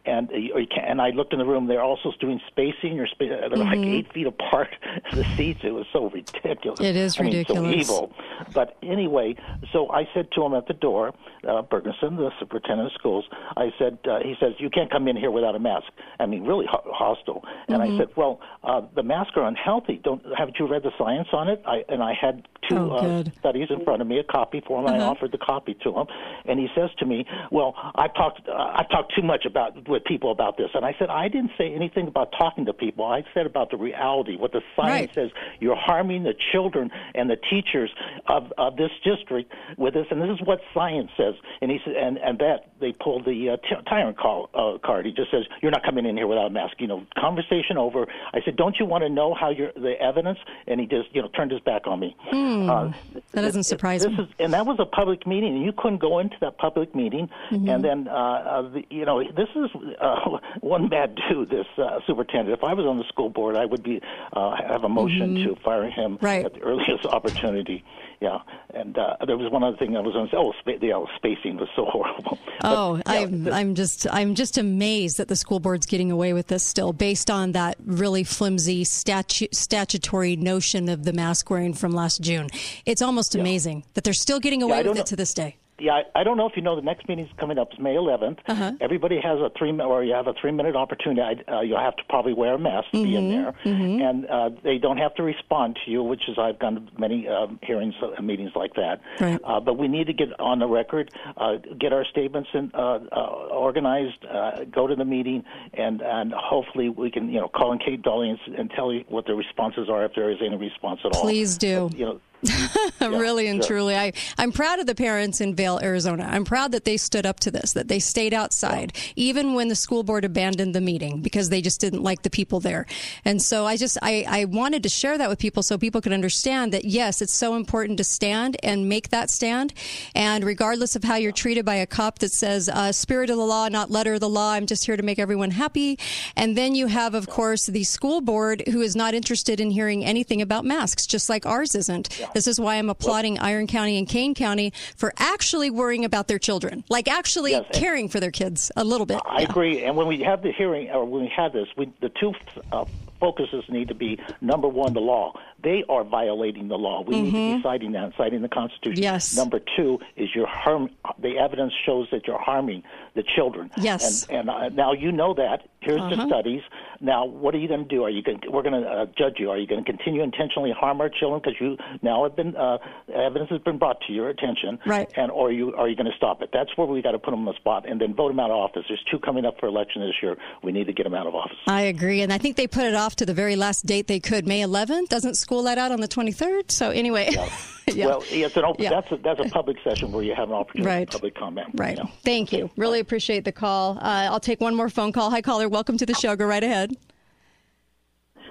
And uh, you can, and I looked in the room. They're also doing spacing. Or spa- they're like Mhm. eight feet apart. [LAUGHS] The seats. It was so ridiculous. It is I mean, ridiculous. so evil. But anyway, so I said to him at the door, uh, Bergeson, the superintendent of schools. I said, uh, he says, you can't come in here without a mask. I mean, really ho- hostile. And Mhm. I said, well, uh, the masks are unhealthy. Don't haven't you read the science on it? I and I had two Oh, uh, studies in front of me, a copy for him. I Uh-huh. offered the copy to him, and he says to me, "Well, I've talked, uh, I've talked too much about with people about this." And I said, "I didn't say anything about talking to people. I said about the reality, what the science says. You're harming the children and the teachers of of this district with this, and this is what science says." And he said, and and that they pulled the uh, t- tyrant call, uh, card. He just says, "You're not coming in here without a mask." You know, conversation over. I said, "Don't you want to know how your the evidence?" And he just, you know, turned his back on me. Hmm. Uh, that doesn't surprise this me. is, and that was a public meeting, and you couldn't go into that public meeting. Mhm. And then, uh, uh, the, you know, this is uh, [LAUGHS] one bad dude. This uh, superintendent. If I was on the school board, I would be uh, have a motion Mhm. to fire him Right. at the earliest [LAUGHS] opportunity. Yeah, and uh, there was one other thing I was going to say. Oh, spa- the uh, spacing was so [LAUGHS] horrible. Oh, I'm I'm just I'm just amazed that the school board's getting away with this still, based on that really flimsy statu- statutory notion of the mask wearing from last June. It's almost amazing that they're still getting away I with it know- to this day. Yeah, I, I don't know if you know the next meeting's coming up. It's May 11th. Uh-huh. Everybody has a three or you have a three minute opportunity. I- Uh, you'll have to probably wear a mask to be in Mhm, there, mhm. and uh, they don't have to respond to you, which is I've gone to many um, hearings, uh, meetings like that. Right. Uh, but we need to get on the record, uh, get our statements in, uh, uh, organized, uh, go to the meeting, and and hopefully we can you know call in Kate Daly and, and tell you what the responses are if there is any response at all. Please do. You know, [LAUGHS] really and sure. truly. I, I'm proud of the parents in Vail, Arizona. I'm proud that they stood up to this, that they stayed outside, even when the school board abandoned the meeting because they just didn't like the people there. And so I just, I, I wanted to share that with people so people could understand that, yes, it's so important to stand and make that stand. And regardless of how you're treated by a cop that says, uh, spirit of the law, not letter of the law, I'm just here to make everyone happy. And then you have, of course, the school board who is not interested in hearing anything about masks, just like ours isn't. This is why I'm applauding Iron County and Kane County for actually worrying about their children, like actually Yes, caring for their kids a little bit. I agree. And when we have the hearing, or when we have this, we, the two uh, focuses need to be number one, the law. They are violating the law. We need to be citing that, citing the Constitution. Yes. Number two is your harm. The evidence shows that you're harming the children. Yes. And, and uh, now you know that. Here's the Uh-huh. studies. Now, what are you going to do? Are you going? We're going to uh, judge you. Are you going to continue intentionally harm our children because you now have been uh, evidence has been brought to your attention, right? And or are you are you going to stop it? That's where we got to put them on the spot and then vote them out of office. There's two coming up for election this year. We need to get them out of office. I agree, and I think they put it off to the very last date they could, May 11th. Doesn't school let out on the 23rd? So anyway, yeah. [LAUGHS] Well, it's an open, Yeah. that's a, that's a public session where you have an opportunity Right. for public comment. Right. Yeah. Thank you. Really appreciate the call. Uh, I'll take one more phone call. Hi, caller. Welcome to the show. Go right ahead.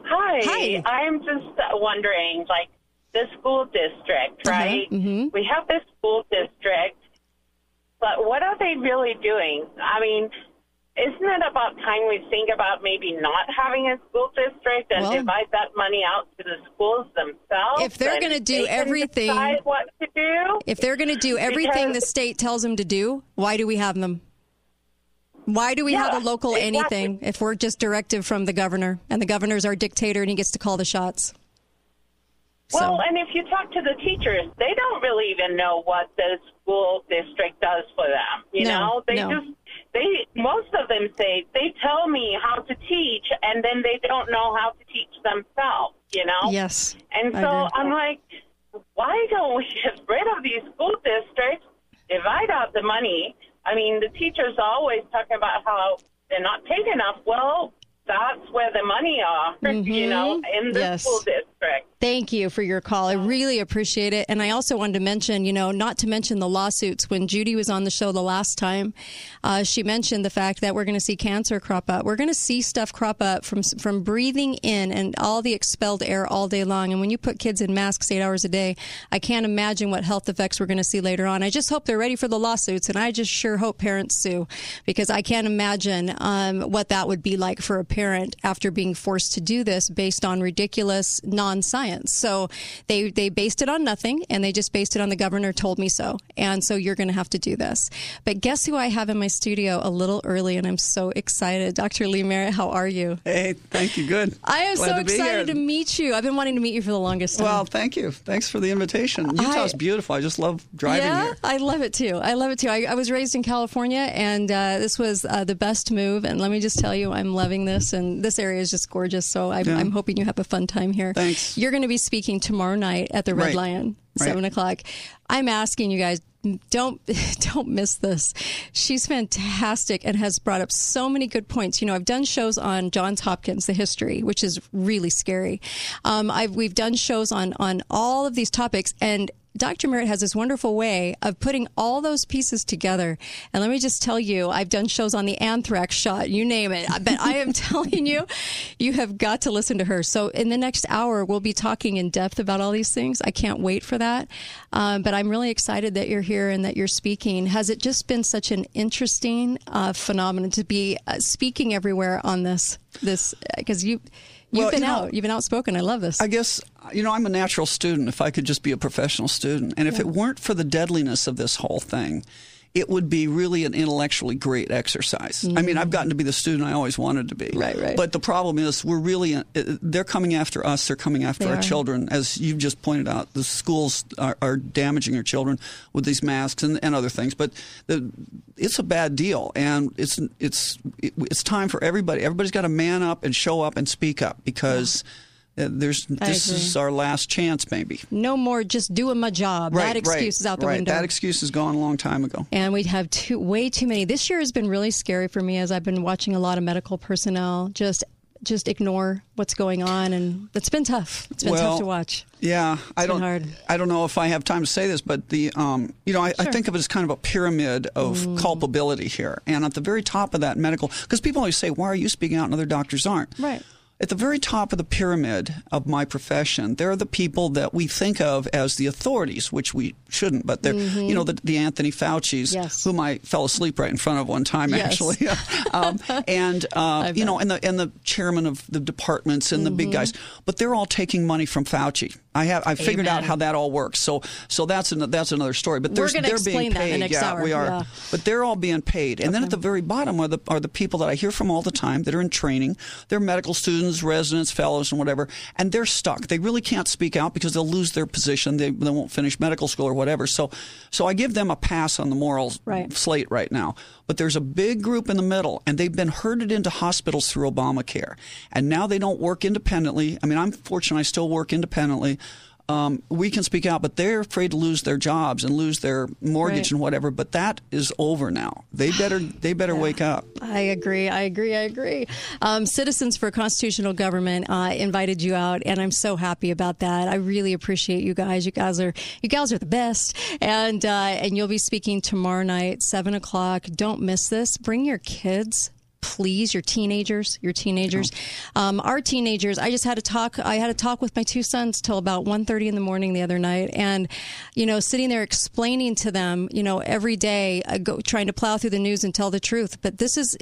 Hi. Hi. I'm just wondering, like, the school district, Uh-huh. right? Mhm. We have this school district, but what are they really doing? I mean, isn't it about time we think about maybe not having a school district and Well- divide that money out to the schools themselves? If they're gonna do everything- what to do. If they're going to do everything the state tells them to do, why do we have them? Why do we have a local exactly. anything if we're just directive from the governor and the governor's our dictator and he gets to call the shots? Well, and if you talk to the teachers, they don't really even know what the school district does for them. You No, know, they no. just they most of them say they tell me how to teach, and then they don't know how to teach themselves. You know. Yes. And so. I'm like, why don't we get rid of these school districts, divide out the money? I mean, the teachers always talk about how they're not paid enough. Well, that's where the money are, [LAUGHS] you know, in the Mm-hmm. Yes. school district. Thank you for your call. I really appreciate it. And I also wanted to mention, you know, not to mention the lawsuits. When Judy was on the show the last time, uh, she mentioned the fact that we're going to see cancer crop up. We're going to see stuff crop up from from breathing in and all the expelled air all day long. And when you put kids in masks eight hours a day, I can't imagine what health effects we're going to see later on. I just hope they're ready for the lawsuits, and I just sure hope parents sue because I can't imagine um, what that would be like for a parent after being forced to do this based on ridiculous non-science. So they they based it on nothing, and they just based it on the governor told me so. And so you're going to have to do this. But guess who I have in my studio a little early, and I'm so excited. Dr. Lee Merritt, how are you? Hey, thank you. Good. I am Glad so to excited to meet you. I've been wanting to meet you for the longest time. Well, thank you. Thanks for the invitation. Utah's I- beautiful. I just love driving yeah, here. I love it too. I love it too. I, I was raised in California, and uh, this was uh, the best move. And let me just tell you, I'm loving this, and this area is just gorgeous. So I'm, Yeah. I'm hoping you have a fun time here. Thanks. You're going to be speaking tomorrow night at the Red Right. Lion, Right. seven o'clock. I'm asking you guys. Don't [LAUGHS] don't miss this. She's fantastic and has brought up so many good points. You know, I've done shows on Johns Hopkins, the history, which is really scary. Um, I've we've done shows on on all of these topics, and Dr. Merritt has this wonderful way of putting all those pieces together. And let me just tell you, I've done shows on the anthrax shot, you name it. But I am [LAUGHS] telling you, you have got to listen to her. So in the next hour, we'll be talking in depth about all these things. I can't wait for that. Um, but I'm really excited that you're here and that you're speaking. Has it just been such an interesting uh, phenomenon to be uh, speaking everywhere on this? This because you. You've Well, been you know- out. You've been outspoken. I love this. I guess, you know, I'm a natural student if I could just be a professional student. And if it weren't for the deadliness of this whole thing, it would be really an intellectually great exercise. I mean, I've gotten to be the student I always wanted to be. Right, right. But the problem is, we're really, uh, they're coming after us, they're coming after They our are. children. As you've just pointed out, the schools are, are damaging our children with these masks and, and other things. But the, it's a bad deal. And it's, it's, it's time for everybody. Everybody's got to man up and show up and speak up because. uh, There's I this agree. is our last chance, maybe. no more just doing my job. that excuse is out the right. window. That excuse is gone a long time ago. and we'd have too, way too many. This year has been really scary for me as I've been watching a lot of medical personnel just just ignore what's going on, and it's been tough. It's been Well, tough to watch. Yeah, I been don't. hard. I don't know if I have time to say this, but the um, you know, I, I think of it as kind of a pyramid of Mm. culpability here, and at the very top of that medical, because people always say, "Why are you speaking out and other doctors aren't?" Right. At the very top of the pyramid of my profession, there are the people that we think of as the authorities, which we shouldn't, but they're, Mhm. you know, the, the Anthony Fauci's, Yes. whom I fell asleep right in front of one time, Yes. actually. [LAUGHS] um, and, uh, [LAUGHS] you know, and the, and the chairman of the departments and the big Mhm. guys, but they're all taking money from Fauci. I have, I figured out how that all works. So, so that's, an, that's another story. But they're being paid. yeah, hour. we are. Yeah. But they're all being paid. And then at the very bottom are the are the people that I hear from all the time that are in training. They're medical students, residents, fellows, and whatever. And they're stuck. They really can't speak out because they'll lose their position. They, they won't finish medical school or whatever. So so I give them a pass on the moral Right. slate right now. But there's a big group in the middle, and they've been herded into hospitals through Obamacare. And now they don't work independently. I mean, I'm fortunate I still work independently. Um, we can speak out, but they're afraid to lose their jobs and lose their mortgage Right. and whatever. But that is over now. They better [SIGHS] they better wake up. I agree. I agree. I agree. Um, Citizens for Constitutional Government uh, invited you out, and I'm so happy about that. I really appreciate you guys. You guys are you guys are the best, and uh, and you'll be speaking tomorrow night, seven o'clock. Don't miss this. Bring your kids. Please, your teenagers, your teenagers, um, our teenagers. I just had a talk. I had a talk with my two sons till about 1.30 in the morning the other night, and you know, sitting there explaining to them, you know, every day, uh, go, trying to plow through the news and tell the truth. But this is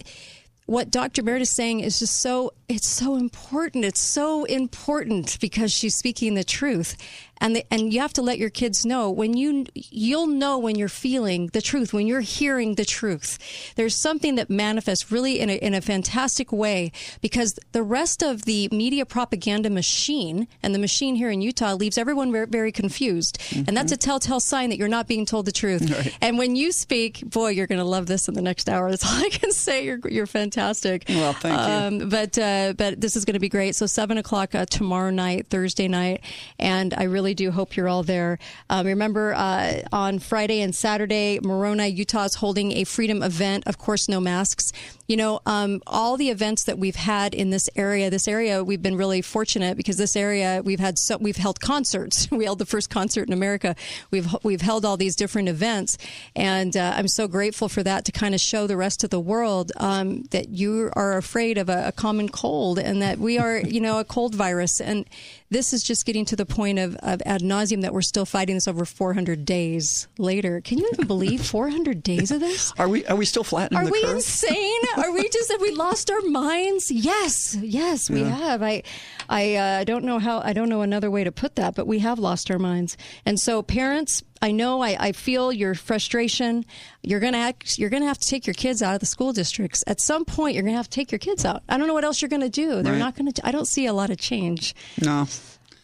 what Dr. Baird is saying is just so it's so important. It's so important because she's speaking the truth. And the, and you have to let your kids know when you you'll know when you're feeling the truth, when you're hearing the truth. There's something that manifests really in a, in a fantastic way because the rest of the media propaganda machine and the machine here in Utah leaves everyone very, very confused. And that's a telltale sign that you're not being told the truth. [LAUGHS] Right. And when you speak, boy, you're going to love this in the next hour. That's all I can say. You're you're fantastic. Well, thank you. Um, but uh, but this is going to be great. So seven o'clock uh, tomorrow night, Thursday night, and I really do hope you're all there. Um, remember uh, on Friday and Saturday, Moroni, Utah is holding a freedom event. Of course, no masks. You know, um, all the events that we've had in this area. This area we've been really fortunate because this area we've had so we've held concerts. [LAUGHS] we held the first concert in America. We've we've held all these different events, and uh, I'm so grateful for that to kind of show the rest of the world um, that you are afraid of a, a common cold and that we are, you know, a cold virus. And this is just getting to the point of, of ad nauseum that we're still fighting this over 400 days later. Can you even believe 400 days of this? Are we are we still flattening Are we curve? insane? Are we just have we lost our minds? Yes, yes, we Yeah. have. I, I uh, don't know how. I don't know another way to put that, but we have lost our minds. And so, parents, I know I, I feel your frustration. You're gonna act, you're gonna have to take your kids out of the school districts at some point. You're gonna have to take your kids out. I don't know what else you're gonna do. They're Right. not gonna. I don't see a lot of change. No.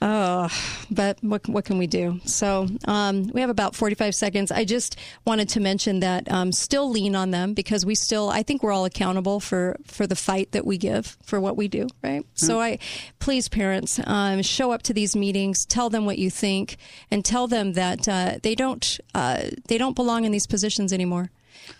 Oh, but what what can we do? So um, we have about forty five seconds. I just wanted to mention that um, still lean on them because we still I think we're all accountable for for the fight that we give for what we do, right? So I please parents um, show up to these meetings, tell them what you think, and tell them that uh, they don't uh, they don't belong in these positions anymore,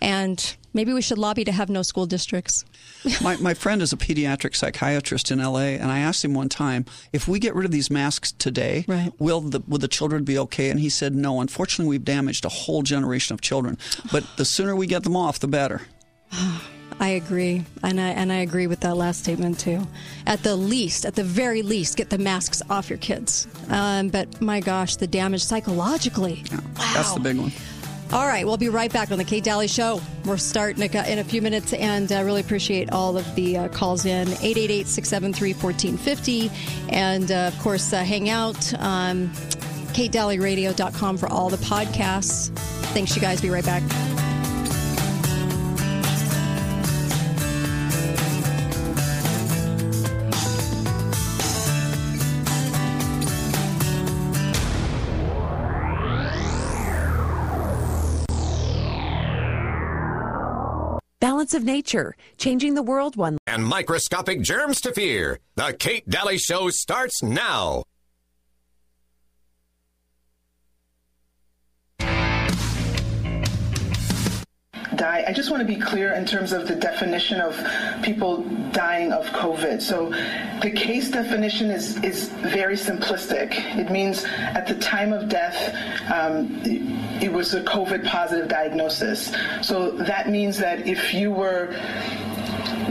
and maybe we should lobby to have no school districts. [LAUGHS] my, my friend is a pediatric psychiatrist in LA, and I asked him one time if we get rid of these masks today, will the will the children be okay? And he said, no. Unfortunately, we've damaged a whole generation of children. But the sooner we get them off, the better. [SIGHS] I agree, and I and I agree with that last statement too. At the least, at the very least, get the masks off your kids. Um, but my gosh, the damage psychologically. That's the big one. All right, we'll be right back on the Kate Daly Show. We're starting in a, in a few minutes, and I really appreciate all of the uh, calls in 888 673 1450. And uh, of course, uh, hang out. Um, KateDalyRadio.com for all the podcasts. Thanks, you guys. Be right back. Balance of nature, changing the world one. And microscopic germs to fear. The Kate Daly Show starts now. Die. I just want to be clear in terms of the definition of people dying of COVID. So the case definition is, is very simplistic. It means at the time of death, um, it was a COVID positive diagnosis. So that means that if you were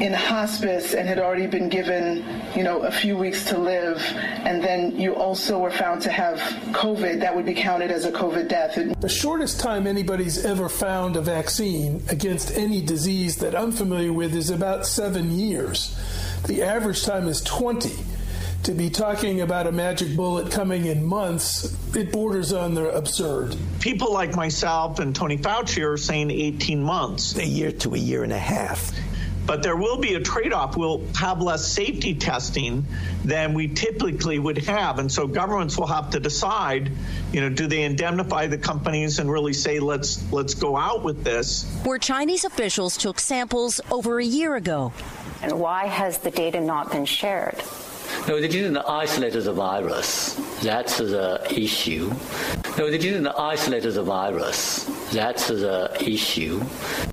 in hospice and had already been given, you know, a few weeks to live, and then you also were found to have COVID, that would be counted as a COVID death. The shortest time anybody's ever found a vaccine against any disease that I'm familiar with is about seven years. The average time is 20. To be talking about a magic bullet coming in months, it borders on the absurd. People like myself and Tony Fauci are saying 18 months. A year to a year and a half. But there will be a trade off. We'll have less safety testing than we typically would have. And so governments will have to decide, you know, do they indemnify the companies and really say, let's, let's go out with this? Where Chinese officials took samples over a year ago. And why has the data not been shared? No, they didn't isolate the virus. That's the issue. No, they didn't isolate the virus. That's the issue.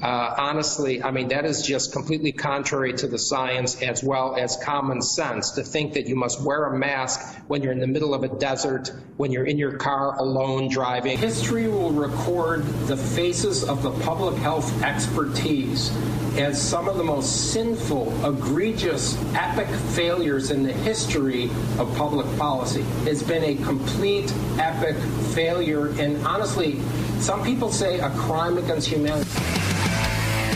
Uh, honestly, I mean, that is just completely contrary to the science as well as common sense to think that you must wear a mask when you're in the middle of a desert, when you're in your car alone driving. History will record the faces of the public health expertise as some of the most sinful, egregious, epic failures in the history of public policy. It's been a complete epic failure, and honestly, some people say a crime against humanity.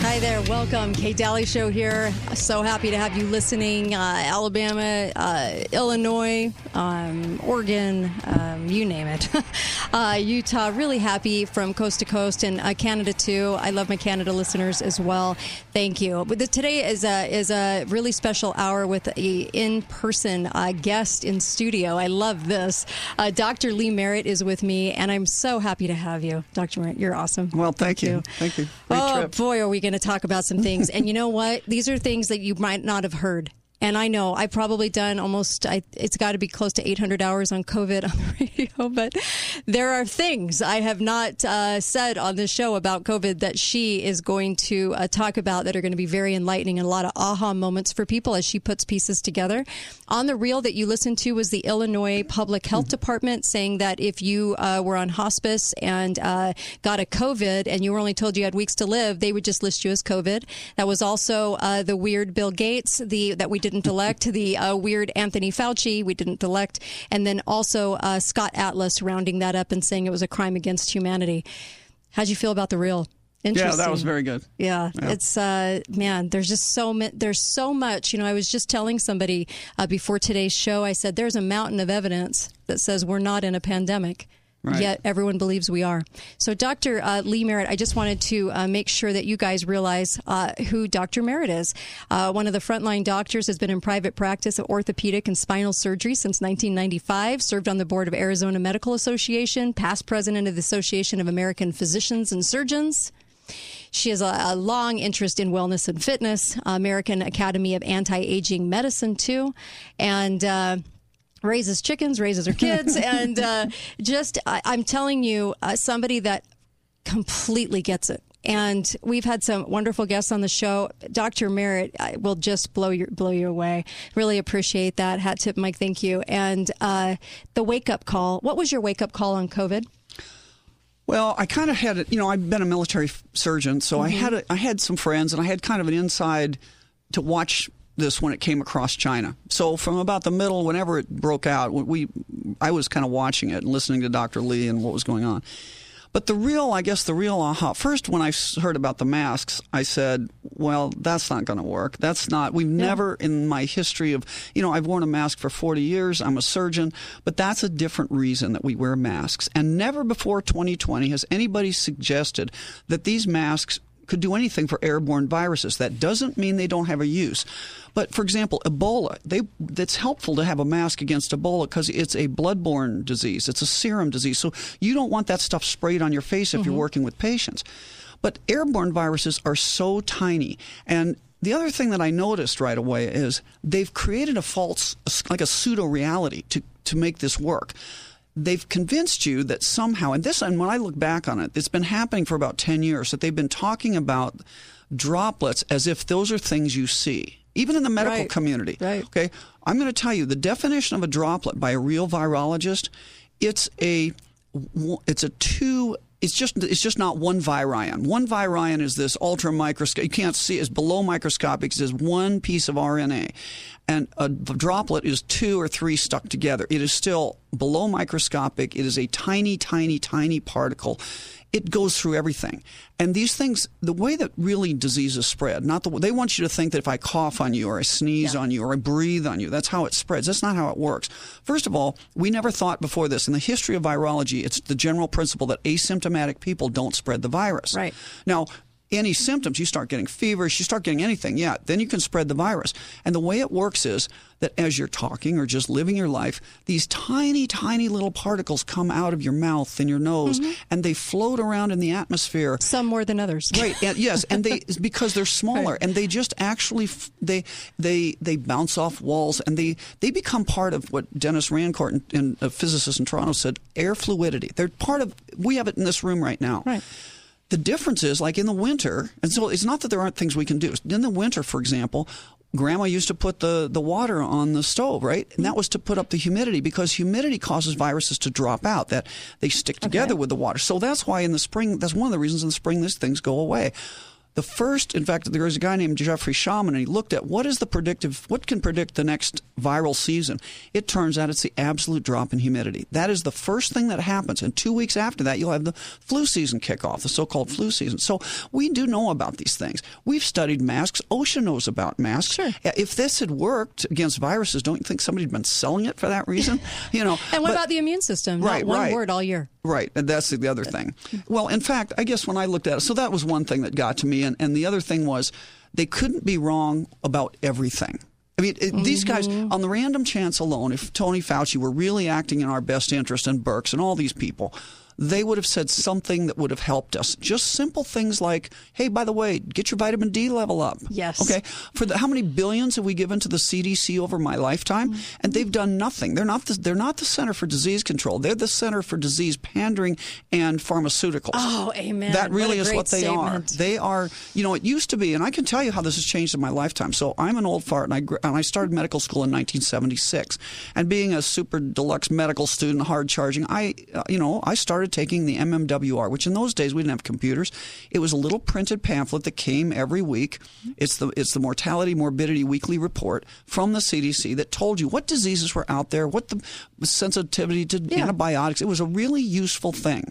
Hi there, welcome. Kate Daly Show here. So happy to have you listening. Uh, Alabama, uh, Illinois, um, Oregon, um, you name it. [LAUGHS] uh, Utah, really happy from coast to coast, and uh, Canada too. I love my Canada listeners as well. Thank you. But the, today is a is a really special hour with a in person uh, guest in studio. I love this. Uh, Dr. Lee Merritt is with me, and I'm so happy to have you, Dr. Merritt. You're awesome. Well, thank, you. Thank you. Great oh trip. boy, are we going to talk about some things. and you know what? These are things that you might not have heard. And I know I've probably done almost, I, it's got to be close to 800 hours on COVID on the [LAUGHS] radio, but there are things I have not uh, said on this show about COVID that she is going to uh, talk about that are going to be very enlightening and a lot of aha moments for people as she puts pieces together. On the reel that you listened to was the Illinois Public Health Department saying that if you uh, were on hospice and uh, got a COVID and you were only told you had weeks to live, they would just list you as COVID. That was also uh, the weird Bill Gates, the that we didn't elect, the uh, weird Anthony Fauci, we didn't elect, and then also uh, Scott Atlas rounding that up and saying it was a crime against humanity. How'd you feel about the real? Yeah, that was very good. Yeah, Yeah. it's uh, man. There's just so ma- there's so much. You know, I was just telling somebody uh, before today's show. I said there's a mountain of evidence that says we're not in a pandemic. Right. Yet everyone believes we are. So, Dr. Uh, Lee Merritt, I just wanted to uh, make sure that you guys realize uh, who Dr. Merritt is. Uh, one of the frontline doctors has been in private practice of orthopedic and spinal surgery since 1995. Served on the board of Arizona Medical Association, past president of the Association of American Physicians and Surgeons. She has a, a long interest in wellness and fitness, American Academy of Anti Aging Medicine, too. And, uh, raises chickens, raises her kids, [LAUGHS] and uh, just, I, I'm telling you, uh, somebody that completely gets it. And we've had some wonderful guests on the show. Dr. Merritt will just blow your blow you away. Really appreciate that. Hat tip, Mike. Thank you. And uh, the wake up call. What was your wake up call on COVID? Well, I kind of had it. You know, I've been a military surgeon, so I Mhm. had a, I had some friends, and I had kind of an inside to watch this when it came across China. So from about the middle, whenever it broke out, we I was kind of watching it and listening to Dr. Lee and what was going on. But the real, I guess, the real aha. First, when I heard about the masks, I said, "Well, that's not going to work. That's not. We've never in my history of, you know, I've worn a mask for 40 years. I'm a surgeon, but that's a different reason that we wear masks. And never before 2020 has anybody suggested that these masks could do anything for airborne viruses. That doesn't mean they don't have a use. But for example, Ebola, they it's helpful to have a mask against Ebola because it's a bloodborne disease. It's a serum disease. So you don't want that stuff sprayed on your face if you're mm-hmm. working with patients. But airborne viruses are so tiny and the other thing that I noticed right away is they've created a false, like a pseudo reality to, to make this work. they've convinced you that somehow, and this, and when I look back on it, it's been happening for about 10 years, that they've been talking about droplets as if those are things you see, even in the medical Right. community. Right. Okay. I'm going to tell you the definition of a droplet by a real virologist. It's a it's a two. It's just it's just not one virion. One virion is this ultra microscopic. You can't see. It's below microscopic. It's just one piece of RNA, and a droplet is two or three stuck together. It is still below microscopic. It is a tiny, tiny, tiny particle. It goes through everything. And these things, the way that really diseases spread, not the they want you to think that if I cough on you or I sneeze on you or I breathe on you, that's how it spreads. That's not how it works. First of all, we never thought before this in the history of virology, it's the general principle that asymptomatic people don't spread the virus. Right. Now, any symptoms, you start getting fevers, you start getting anything, yeah, then you can spread the virus. And the way it works is that as you're talking or just living your life, these tiny, tiny little particles come out of your mouth and your nose mm-hmm. and they float around in the atmosphere. Some more than others. Right. And, yes, and they [LAUGHS] because they're smaller and they just actually they they they bounce off walls and they they become part of what Denis Rancourt, and, and a physicist in Toronto, said air fluidity. They're part of. We have it in this room right now. Right. The difference is, like in the winter, and so it's not that there aren't things we can do. In the winter, for example, grandma used to put the, the water on the stove, right? And that was to put up the humidity because humidity causes viruses to drop out, that they stick together with the water. So that's why in the spring, that's one of the reasons in the spring these things go away. The first, in fact, there was a guy named Jeffrey Shaman, and he looked at what is the predictive, what can predict the next viral season. It turns out it's the absolute drop in humidity. That is the first thing that happens. And two weeks after that, you'll have the flu season kick off, the so called flu season. So we do know about these things. We've studied masks. OSHA knows about masks. Sure. Uh, if this had worked against viruses, don't you think somebody had been selling it for that reason? [LAUGHS] You know. And what but- about the immune system? Right, Not one right. word all year. Right, and that's the other thing. Well, in fact, I guess when I looked at it, so that was one thing that got to me, and, and the other thing was they couldn't be wrong about everything. I mean, it, these guys, mm-hmm. on the random chance alone, if Tony Fauci were really acting in our best interest and Birx and all these people, they would have said something that would have helped us. Just simple things like, hey, by the way, get your vitamin D level up. Yes. Okay. For the, how many billions have we given to the CDC over my lifetime? And they've done nothing. They're not the, they're not the Center for Disease Control. They're the Center for Disease Pandering and Pharmaceuticals. Oh, amen. That really is what they statement. are. They are, you know, it used to be, and I can tell you how this has changed in my lifetime. So I'm an old fart, and I and I started medical school in 1976. And being a super deluxe medical student, hard charging, I, uh, you know, I started taking the MMWR, which in those days we didn't have computers. It was a little printed pamphlet that came every week. It's the it's the mortality morbidity weekly report from the CDC that told you what diseases were out there, what the sensitivity to antibiotics. It was a really useful thing.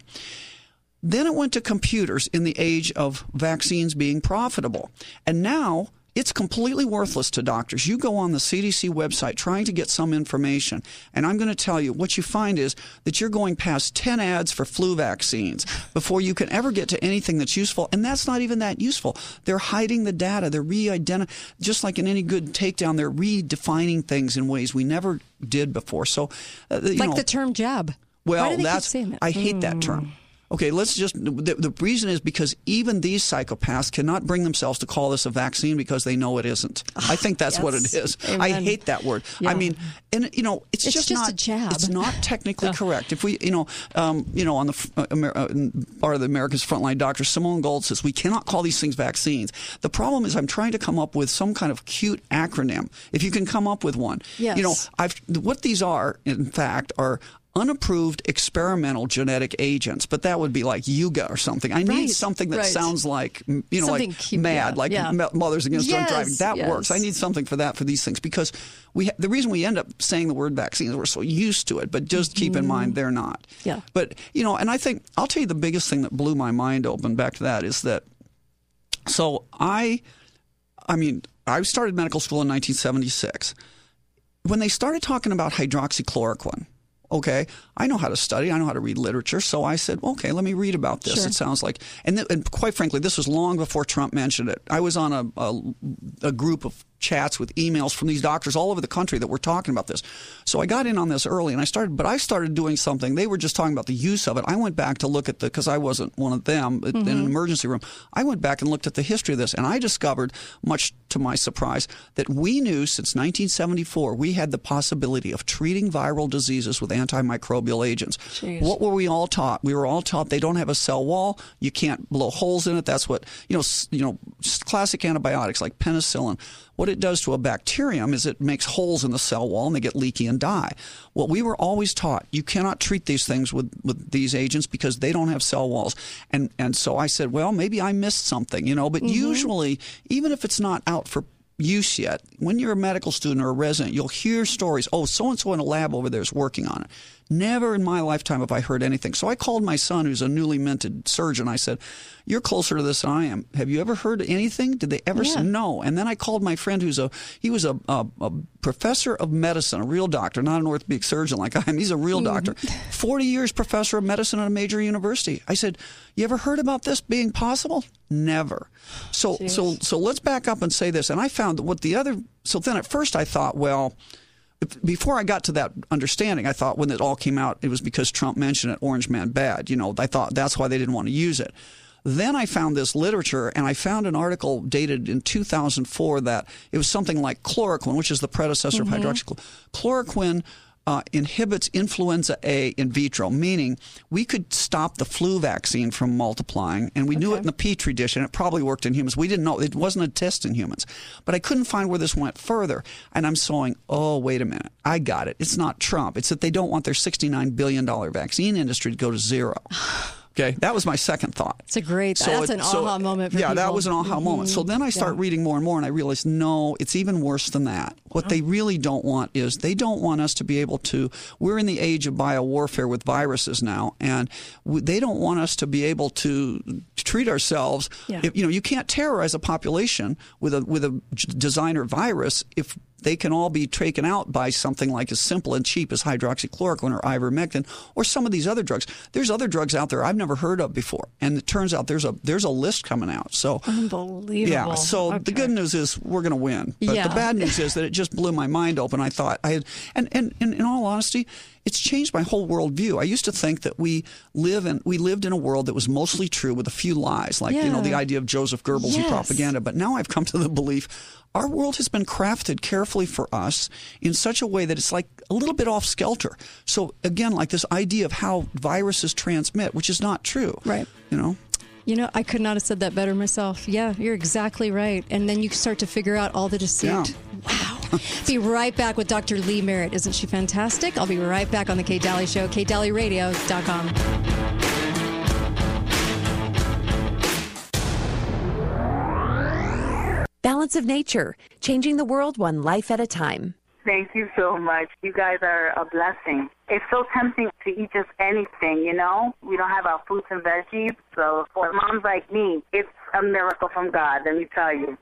Then it went to computers in the age of vaccines being profitable. And now it's completely worthless to doctors. You go on the CDC website trying to get some information, and I'm going to tell you what you find is that you're going past 10 ads for flu vaccines before you can ever get to anything that's useful. And that's not even that useful. They're hiding the data. They're re-identifying, just like in any good takedown, they're redefining things in ways we never did before. So, uh, like know, the term jab. well, Why do they that's? I hate that Mm. term. Okay, let's just the, the reason is because even these psychopaths cannot bring themselves to call this a vaccine because they know it isn't. I think that's what it is. yes. is. I hate that word. Yeah. I mean, and you know, it's, It's just, just not a jab. It's not technically correct. If we, you know, um, you know, on the uh, Amer- uh, part of the America's Frontline doctor, Simone Gold says we cannot call these things vaccines. The problem is I'm trying to come up with some kind of cute acronym. If you can come up with one, Yes. you know, I've what these are, in fact, are unapproved experimental genetic agents, but that would be like Yuga or something. I need something that right. sounds like you know, Something like cute, mad, yeah, like yeah. Mothers Against Drunk Driving. That yes. works. I need something for that for these things because we ha- the reason we end up saying the word vaccine is we're so used to it. But just keep in mind mm-hmm. they're not. Yeah. But you know, and I think I'll tell you the biggest thing that blew my mind open back to that is that. So I, I mean, I started medical school in 1976. When they started talking about hydroxychloroquine, okay, I know how to study, I know how to read literature, so I said, okay, let me read about this. Sure. It sounds like, and, th- and quite frankly, this was long before Trump mentioned it. I was on a, a, a group of chats with emails from these doctors all over the country that were talking about this. So I got in on this early and I started, but I started doing something. They were just talking about the use of it. I went back to look at the, because I wasn't one of them in an Mhm. emergency room. I went back and looked at the history of this and I discovered, much to my surprise, that we knew since 1974 we had the possibility of treating viral diseases with antimicrobial agents. Jeez. What were we all taught? We were all taught they don't have a cell wall. You can't blow holes in it. That's what you know. You know, classic antibiotics like penicillin. What it does to a bacterium is it makes holes in the cell wall and they get leaky and die. What we were always taught, you cannot treat these things with, with these agents because they don't have cell walls. And and so I said, well, maybe I missed something, you know. But mm-hmm. usually, even if it's not out for use yet. When you're a medical student or a resident, you'll hear stories. Oh, so and so in a lab over there is working on it. Never in my lifetime have I heard anything. So I called my son, who's a newly minted surgeon. I said, "You're closer to this than I am. Have you ever heard anything? Did they ever say no?" And then I called my friend, who's a he was a, a, a professor of medicine, a real doctor, not an orthopedic surgeon like I am. He's a real mm. doctor. Forty years professor of medicine at a major university. I said, "You ever heard about this being possible?" Never. So so so let's back up and say this. And I found that what the other. So then at first I thought, well, before I got to that understanding, I thought when it all came out, it was because Trump mentioned it, Orange Man bad. You know, I thought that's why they didn't want to use it. Then I found this literature, and I found an article dated in 2004 that it was something like chloroquine, which is the predecessor Mhm. of hydroxychloroquine. Chloroquine uh, inhibits influenza A in vitro, meaning we could stop the flu vaccine from multiplying, and we knew it in the petri dish, and it probably worked in humans. We didn't know it wasn't a test in humans, but I couldn't find where this went further. And I'm saying, oh wait a minute, I got it. It's not Trump. It's that they don't want their 69 billion dollar vaccine industry to go to zero. [SIGHS] [SIGHS] [SIGHS] Okay, that was my second thought. It's a great. that's it- an aha moment for yeah, people. that was an aha mm-hmm. moment. So then I start Yeah. reading more and more, and I realize no, it's even worse than that. What they uh-huh. really don't want is they don't want us to be able to. We're in the age of biowarfare with viruses now, and w- they don't want us to be able to treat ourselves. Yeah. If, you know, you can't terrorize a population with a with a designer virus if they can all be taken out by something like as simple and cheap as hydroxychloroquine or ivermectin or some of these other drugs. There's other drugs out there I've never heard of before, and it turns out there's a there's a list coming out. So Unbelievable. yeah. So the good news is we're going to win, but Yeah. the bad news [LAUGHS] is that it just blew my mind open. I thought I had, and and, and in all honesty. It's changed my whole worldview. I used to think that we live in we lived in a world that was mostly true with a few lies, like you know the idea of Joseph Goebbels and propaganda. But now I've come to the belief our world has been crafted carefully for us in such a way that it's like a little bit off skelter. So again, like this idea of how viruses transmit, which is not true. Right. You know. You know, I could not have said that better myself. Yeah, you're exactly right. And then you start to figure out all the deceit. Wow. [LAUGHS] be right back with Dr. Lee Merritt. Isn't she fantastic? I'll be right back on the Kate Daly Show, katedalyradio.com. Balance of Nature, changing the world one life at a time. Thank you so much. You guys are a blessing. It's so tempting to eat just anything, you know? We don't have our fruits and veggies. So for moms like me, it's a miracle from God, let me tell you.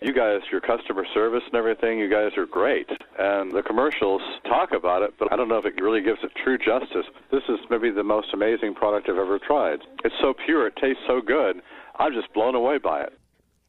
You guys, your customer service and everything, you guys are great. And the commercials talk about it, but I don't know if it really gives it true justice. This is maybe the most amazing product I've ever tried. It's so pure, it tastes so good. I'm just blown away by it.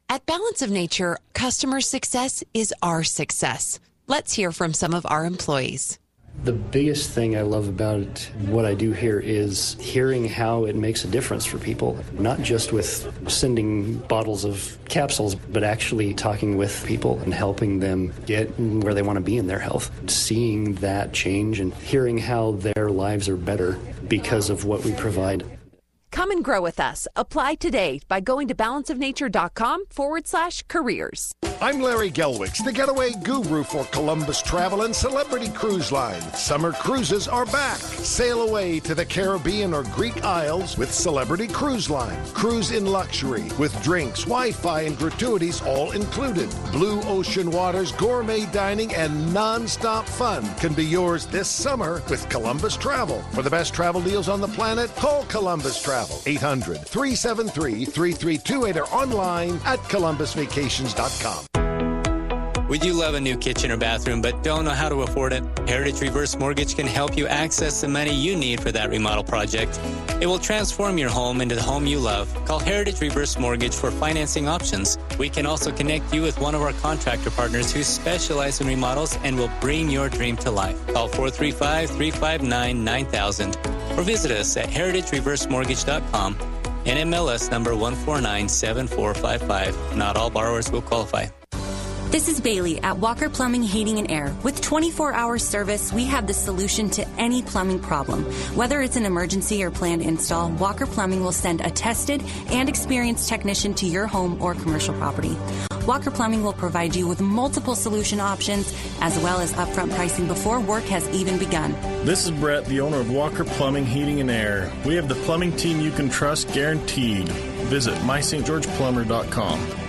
At Balance of Nature, customer success is our success. Let's hear from some of our employees. The biggest thing I love about what I do here is hearing how it makes a difference for people, not just with sending bottles of capsules, but actually talking with people and helping them get where they want to be in their health. Seeing that change and hearing how their lives are better because of what we provide. Come and grow with us. Apply today by going to balanceofnature.com forward slash careers. I'm Larry Gelwicks, the getaway guru for Columbus Travel and Celebrity Cruise Line. Summer cruises are back. Sail away to the Caribbean or Greek Isles with Celebrity Cruise Line. Cruise in luxury with drinks, Wi Fi, and gratuities all included. Blue ocean waters, gourmet dining, and non stop fun can be yours this summer with Columbus Travel. For the best travel deals on the planet, call Columbus Travel 800 373 3328 or online at columbusvacations.com. Would you love a new kitchen or bathroom but don't know how to afford it? Heritage Reverse Mortgage can help you access the money you need for that remodel project. It will transform your home into the home you love. Call Heritage Reverse Mortgage for financing options. We can also connect you with one of our contractor partners who specialize in remodels and will bring your dream to life. Call 435 359 9000 or visit us at heritagereversemortgage.com. NMLS number 1497455. Not all borrowers will qualify. This is Bailey at Walker Plumbing, Heating and Air. With 24 hour service, we have the solution to any plumbing problem. Whether it's an emergency or planned install, Walker Plumbing will send a tested and experienced technician to your home or commercial property. Walker Plumbing will provide you with multiple solution options as well as upfront pricing before work has even begun. This is Brett, the owner of Walker Plumbing, Heating and Air. We have the plumbing team you can trust guaranteed. Visit mystgeorgeplumber.com.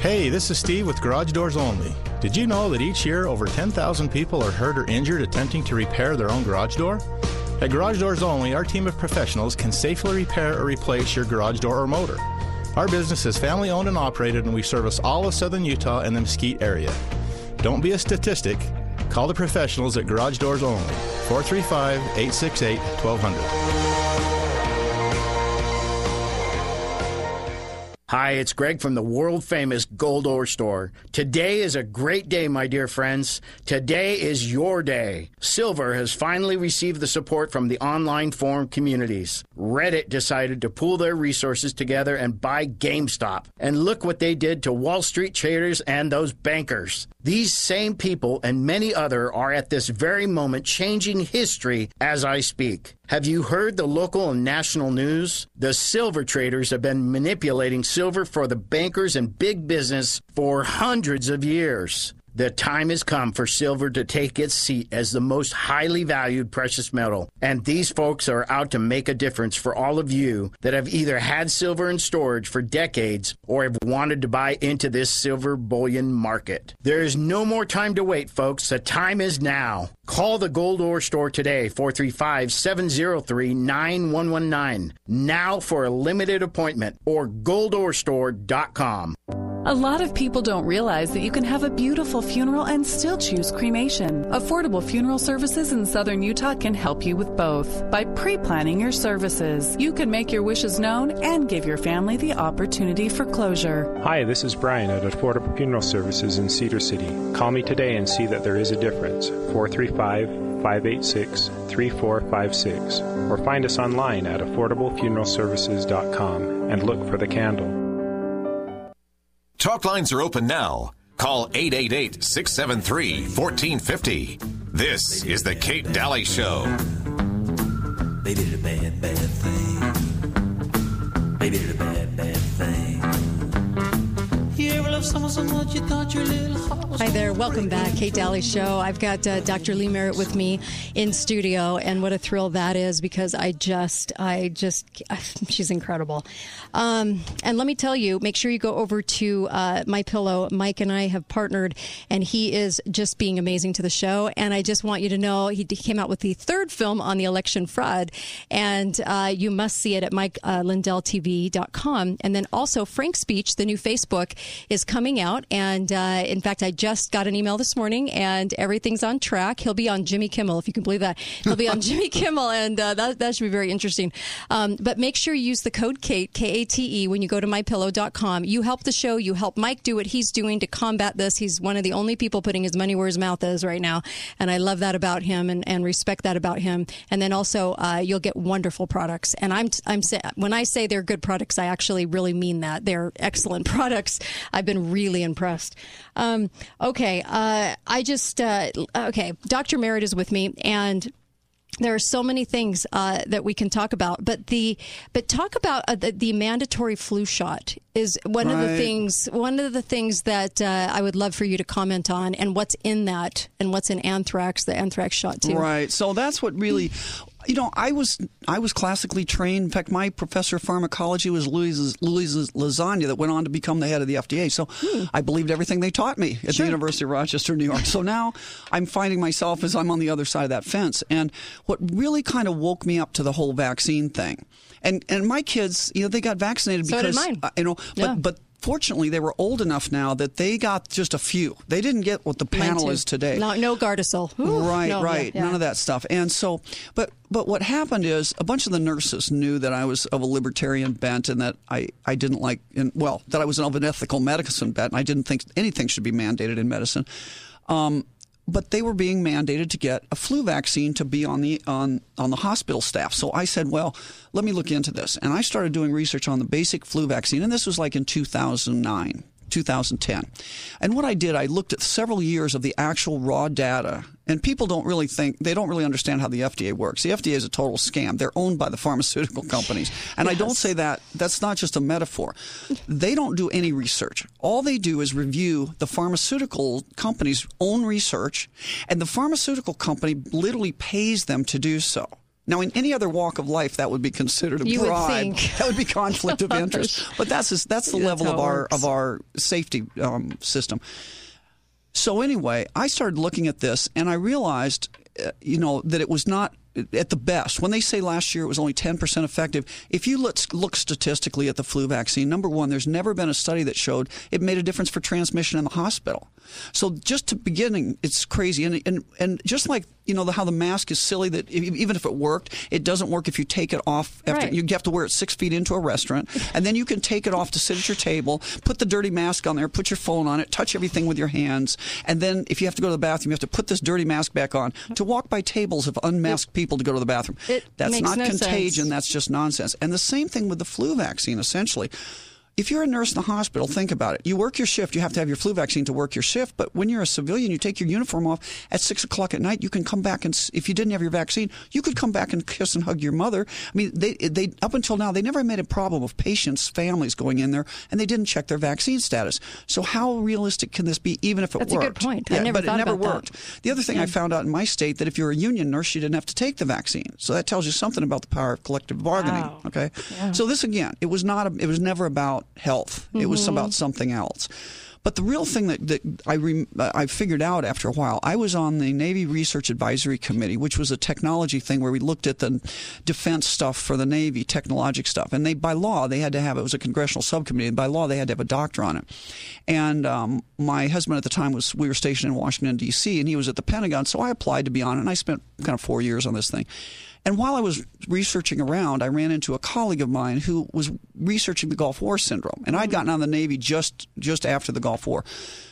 Hey, this is Steve with Garage Doors Only. Did you know that each year over 10,000 people are hurt or injured attempting to repair their own garage door? At Garage Doors Only, our team of professionals can safely repair or replace your garage door or motor. Our business is family owned and operated, and we service all of southern Utah and the Mesquite area. Don't be a statistic. Call the professionals at Garage Doors Only, 435 868 1200. Hi, it's Greg from the world famous Gold Ore Store. Today is a great day, my dear friends. Today is your day. Silver has finally received the support from the online forum communities. Reddit decided to pool their resources together and buy GameStop. And look what they did to Wall Street traders and those bankers. These same people and many other are at this very moment changing history as I speak. Have you heard the local and national news? The silver traders have been manipulating silver for the bankers and big business for hundreds of years. The time has come for silver to take its seat as the most highly valued precious metal. And these folks are out to make a difference for all of you that have either had silver in storage for decades or have wanted to buy into this silver bullion market. There is no more time to wait, folks. The time is now. Call the Gold Ore Store today, 435 703 9119. Now for a limited appointment or goldorestore.com. A lot of people don't realize that you can have a beautiful funeral and still choose cremation. Affordable Funeral Services in Southern Utah can help you with both. By pre planning your services, you can make your wishes known and give your family the opportunity for closure. Hi, this is Brian at Affordable Funeral Services in Cedar City. Call me today and see that there is a difference. 435 586 3456 or find us online at affordablefuneralservices.com and look for the candle. Talk lines are open now. Call 888 673 1450. This is The Kate Daly Show. They did a bad, bad thing. They did a bad, Hi there, welcome back, Kate Daly Show. I've got uh, Dr. Lee Merritt with me in studio, and what a thrill that is because I just, I just, [LAUGHS] she's incredible. Um, and let me tell you, make sure you go over to uh, My Pillow. Mike and I have partnered, and he is just being amazing to the show. And I just want you to know he came out with the third film on the election fraud, and uh, you must see it at MikeLindellTV.com. And then also Frank Speech, the new Facebook, is coming out, and uh, in fact, I just got an email this morning, and everything's on track. He'll be on Jimmy Kimmel, if you can believe that. He'll be on Jimmy [LAUGHS] Kimmel, and uh, that that should be very interesting. Um, but make sure you use the code Kate K A T E when you go to mypillow.com. You help the show. You help Mike do what he's doing to combat this. He's one of the only people putting his money where his mouth is right now, and I love that about him and, and respect that about him. And then also, uh, you'll get wonderful products. And I'm I'm when I say they're good products, I actually really mean that. They're excellent [LAUGHS] products. I've been really impressed. Um, okay, uh, I just uh, okay. Dr. Merritt is with me, and there are so many things uh, that we can talk about, but the but talk about uh, the, the, mandatory flu shot is one right. of the things one of the things that uh, I would love for you to comment on, and what's in that, and what's in anthrax, the anthrax shot too. Right. So that's what really you know, I was I was classically trained. In fact, my professor of pharmacology was Louis Louis Lasagna, that went on to become the head of the FDA. So hmm. I believed everything they taught me at sure. the University of Rochester, New York. so now I'm finding myself as I'm on the other side of that fence. And what really kind of woke me up to the whole vaccine thing, and and my kids, you know, they got vaccinated so because uh, you know, yeah. but but fortunately, they were old enough now that they got just a few. They didn't get what the panel is today. No, no Gardasil. Ooh, right, no, right. Yeah, yeah. None of that stuff. And so, but but what happened is a bunch of the nurses knew that I was of a libertarian bent and that I, I didn't like, and well, that I was of an ethical medicine bent and I didn't think anything should be mandated in medicine. Um, but they were being mandated to get a flu vaccine to be on the on on the hospital staff. So I said, well, let me look into this, and I started doing research on the basic flu vaccine, and this was like in 2009. 2010. And what I did, I looked at several years of the actual raw data. And people don't really think, they don't really understand how the FDA works. The FDA is a total scam. They're owned by the pharmaceutical [LAUGHS] companies. And yes. I don't say that, that's not just a metaphor. They don't do any research. All they do is review the pharmaceutical company's own research, and the pharmaceutical company literally pays them to do so. Now, in any other walk of life, that would be considered a you bribe. [LAUGHS] That would be conflict of [LAUGHS] interest. But that's just, that's the that's level of our works. of our safety um, system. So anyway, I started looking at this, and I realized, uh, you know, that it was not at the best. When they say last year it was only 10% effective, if you look, look statistically at the flu vaccine, number one, there's never been a study that showed it made a difference for transmission in the hospital. So just to beginning, it's crazy. And, and, and just like, you know, the, how the mask is silly that even if it worked, it doesn't work if you take it off. After, right. You have to wear it six feet into a restaurant. And then you can take it off to sit at your table, put the dirty mask on there, put your phone on it, touch everything with your hands. And then if you have to go to the bathroom, you have to put this dirty mask back on to walk by tables of unmasked people to go to the bathroom. It that's not no contagion. Sense. That's just nonsense. And the same thing with the flu vaccine, essentially. If you're a nurse in the hospital, think about it. You work your shift. You have to have your flu vaccine to work your shift. But when you're a civilian, you take your uniform off at six o'clock at night. You can come back and, if you didn't have your vaccine, you could come back and kiss and hug your mother. I mean, they, they up until now, they never made a problem of patients' families going in there and they didn't check their vaccine status. So how realistic can this be, even if it That's worked? a good point. Yeah, I never but it thought never about worked. That. The other thing yeah. I found out in my state that if you're a union nurse, you didn't have to take the vaccine. So that tells you something about the power of collective bargaining. Wow. Okay. Yeah. So this again, it was not. A, it was never about health. Mm-hmm. It was about something else. But the real thing that, that I, re, I figured out after a while, I was on the Navy Research Advisory Committee, which was a technology thing where we looked at the defense stuff for the Navy, technologic stuff. And they, by law, they had to have, it was a congressional subcommittee, and by law, they had to have a doctor on it. And um, my husband at the time was, we were stationed in Washington, D.C., and he was at the Pentagon, so I applied to be on it, and I spent kind of four years on this thing. And while I was researching around, I ran into a colleague of mine who was researching the Gulf War syndrome, and I'd mm-hmm. gotten out of the Navy just just after the Gulf War.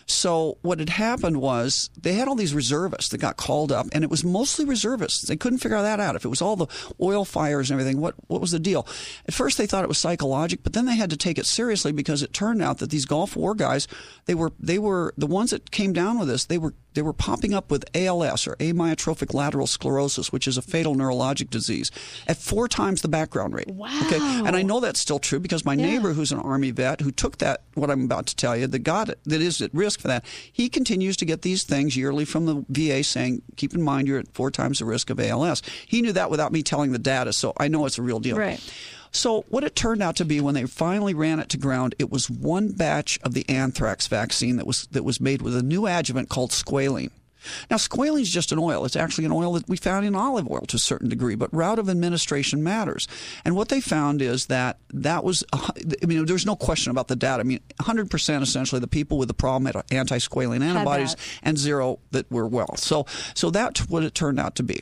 So what had happened was they had all these reservists that got called up, and it was mostly reservists. They couldn't figure that out. If it was all the oil fires and everything, what what was the deal? At first they thought it was psychological, but then they had to take it seriously because it turned out that these Gulf War guys, they were they were the ones that came down with this. They were they were popping up with ALS or amyotrophic lateral sclerosis, which is a fatal neurologic disease, at four times the background rate. Wow. Okay, and I know that's still true because my Yeah. neighbor, who's an Army vet, who took that what I'm about to tell you, that got it, that is at risk for that, he continues to get these things yearly from the VA saying, keep in mind you're at four times the risk of ALS. He knew that without me telling the data, so I know it's a real deal. Right. So what it turned out to be when they finally ran it to ground, it was one batch of the anthrax vaccine that was that was made with a new adjuvant called squalene. Now, squalene is just an oil. It's actually an oil that we found in olive oil to a certain degree, but route of administration matters. And what they found is that that was, uh, I mean, there's no question about the data. I mean, 100% essentially the people with the problem had anti-squalene antibodies and zero that were well. So, so that's what it turned out to be.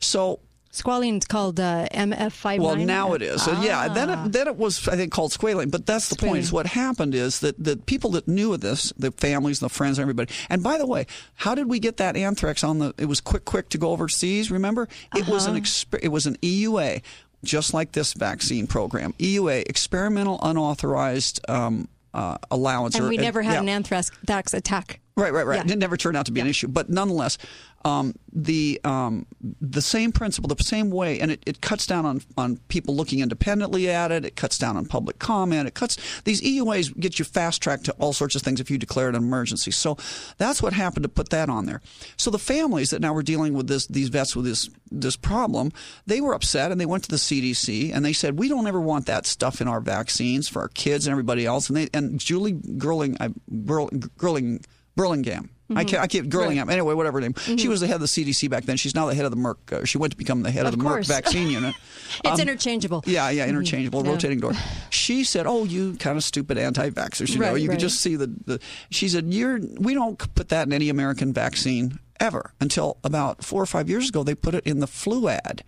So Squalene's called uh, MF59. well, now it is. So, yeah, then Ah. it, then it was, I think, called squalene. But that's the point. Is what happened is that the people that knew of this, the families, and the friends, and everybody. And by the way, how did we get that anthrax on the? It was quick, quick to go overseas. Remember, it was an Uh-huh. it was an EUA, just like this vaccine program. EUA, experimental unauthorized um, uh, allowance. And or, we never had yeah. an anthrax attack. Right, right, right. Yeah. It never turned out to be an issue, but nonetheless, um, the um, the same principle, the same way, and it, it cuts down on on people looking independently at it. It cuts down on public comment. It cuts these EUAs get you fast tracked to all sorts of things if you declare it an emergency. So that's what happened to put that on there. So the families that now were dealing with this, these vets with this this problem, they were upset and they went to the CDC and they said we don't ever want that stuff in our vaccines for our kids and everybody else. And they and Julie Gerling, I, Burl- Burlingame. I Mhm. can't, I can't, Girlingham. Right. Anyway, whatever her name. She Mhm. was the head of the CDC back then. She's now the head of the Merck. Uh, she went to become the head of, Of the Merck vaccine unit. [LAUGHS] It's Um, interchangeable. yeah, yeah, Mhm. interchangeable, Yeah. rotating door. She said, "Oh, you kind of stupid anti-vaxxers. You know, you right. could just see the, the." She said, "You're we don't put that in any American vaccine ever until about four or five years ago. They put it in the Fluad."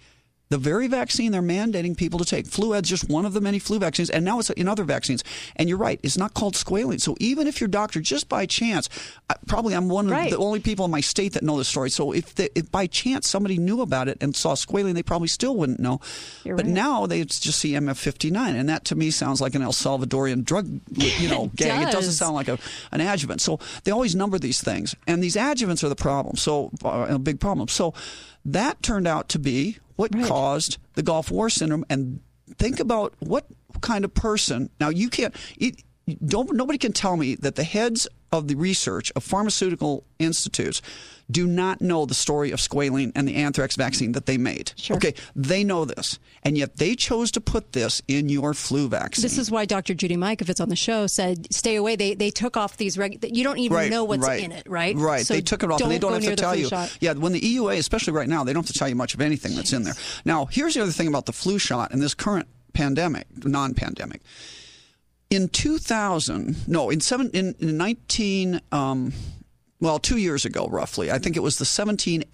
The very vaccine they're mandating people to take. Fluad's just one of the many flu vaccines, and now it's in other vaccines. And you're right, it's not called squalene. So even if your doctor, just by chance, probably I'm one of the only people in my state that know this story. So if, the, if by chance somebody knew about it and saw squalene, they probably still wouldn't know. You're but right. now they just see MF59, and that to me sounds like an El Salvadorian drug, you [LAUGHS] know, It gang. It doesn't sound like a, an adjuvant. So they always number these things, and these adjuvants are the problem. So uh, a big problem. So that turned out to be what caused the Gulf War syndrome. And think about what kind of person. Now you can't. It, don't nobody can tell me that the heads of the research of pharmaceutical institutes do not know the story of squalene and the anthrax vaccine that they made. Okay, they know this, and yet they chose to put this in your flu vaccine. This is why Dr. Judy Mikovits on the show said, "Stay away." They they took off these reg. You don't even know what's right. in it, right? Right. So they took it off, and they don't have to tell you. shot. Yeah, when the EUA, especially right now, they don't have to tell you much of anything that's in there. Now, here's the other thing about the flu shot and this current pandemic, non-pandemic. In 2000, no, in seven, in, in 19, um, well, two years ago, roughly, I think it was the 17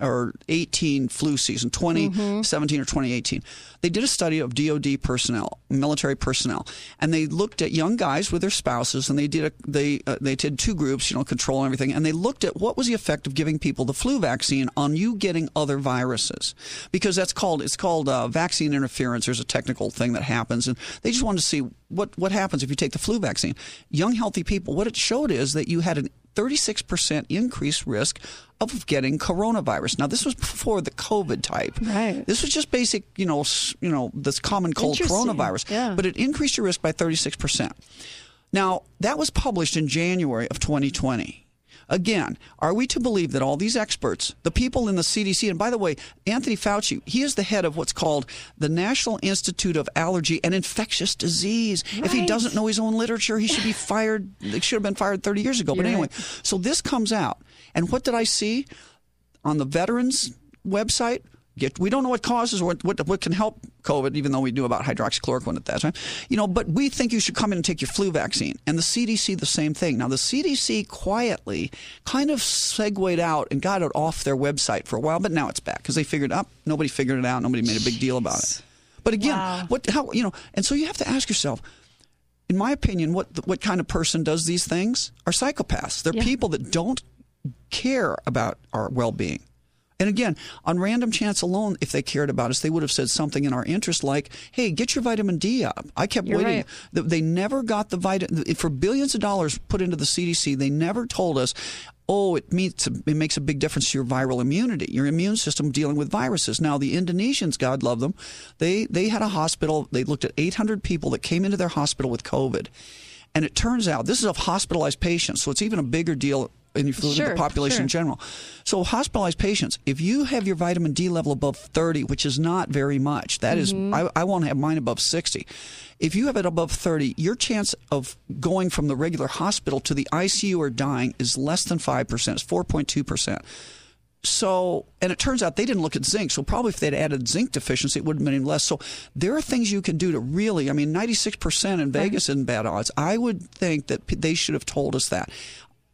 or 18 flu season, 2017 or 2018. They did a study of DoD personnel, military personnel, and they looked at young guys with their spouses, and they did a, they uh, they did two groups, you know, control and everything, and they looked at what was the effect of giving people the flu vaccine on you getting other viruses, because that's called it's called uh, vaccine interference. There's a technical thing that happens, and they just wanted to see what what happens if you take the flu vaccine. Young healthy people, what it showed is that you had an 36% increased risk of getting coronavirus. Now, this was before the COVID type. Right. This was just basic, you know, you know, this common cold coronavirus. Yeah. But it increased your risk by 36%. Now, that was published in January of 2020. Again, are we to believe that all these experts, the people in the CDC, and by the way, Anthony Fauci, he is the head of what's called the National Institute of Allergy and Infectious Disease. If he doesn't know his own literature, he should be [LAUGHS] fired. They should have been fired 30 years ago. but You're anyway, right. so this comes out. And what did I see on the veterans website? Get, we don't know what causes or what, what, what can help COVID, even though we knew about hydroxychloroquine at that time. You know, but we think you should come in and take your flu vaccine. And the CDC, the same thing. Now, the CDC quietly kind of segued out and got it off their website for a while, but now it's back because they figured up. nobody figured it out. Nobody made a big deal about it. But again, what, how, you know, and so you have to ask yourself, in my opinion, what what kind of person does these things are psychopaths. They're Yeah. people that don't care about our well being. And again, on random chance alone, if they cared about us, they would have said something in our interest like, hey, get your vitamin D up. I kept You're waiting. right. They never got the vitamin, for billions of dollars put into the CDC, they never told us, oh, it, means, it makes a big difference to your viral immunity, your immune system dealing with viruses. Now, the Indonesians, God love them, they, they had a hospital, they looked at 800 people that came into their hospital with COVID. And it turns out this is of hospitalized patients, so it's even a bigger deal and if you look at Sure, the population sure. in general. So hospitalized patients, if you have your vitamin D level above 30, which is not very much, that is, Mhm. I, I want to have mine above 60. If you have it above 30, your chance of going from the regular hospital to the ICU or dying is less than 5%. It's 4.2%. So, and it turns out they didn't look at zinc. So, probably if they'd added zinc deficiency, it would have been less. So, there are things you can do to really, I mean, 96% in Vegas isn't bad odds. I would think that they should have told us that.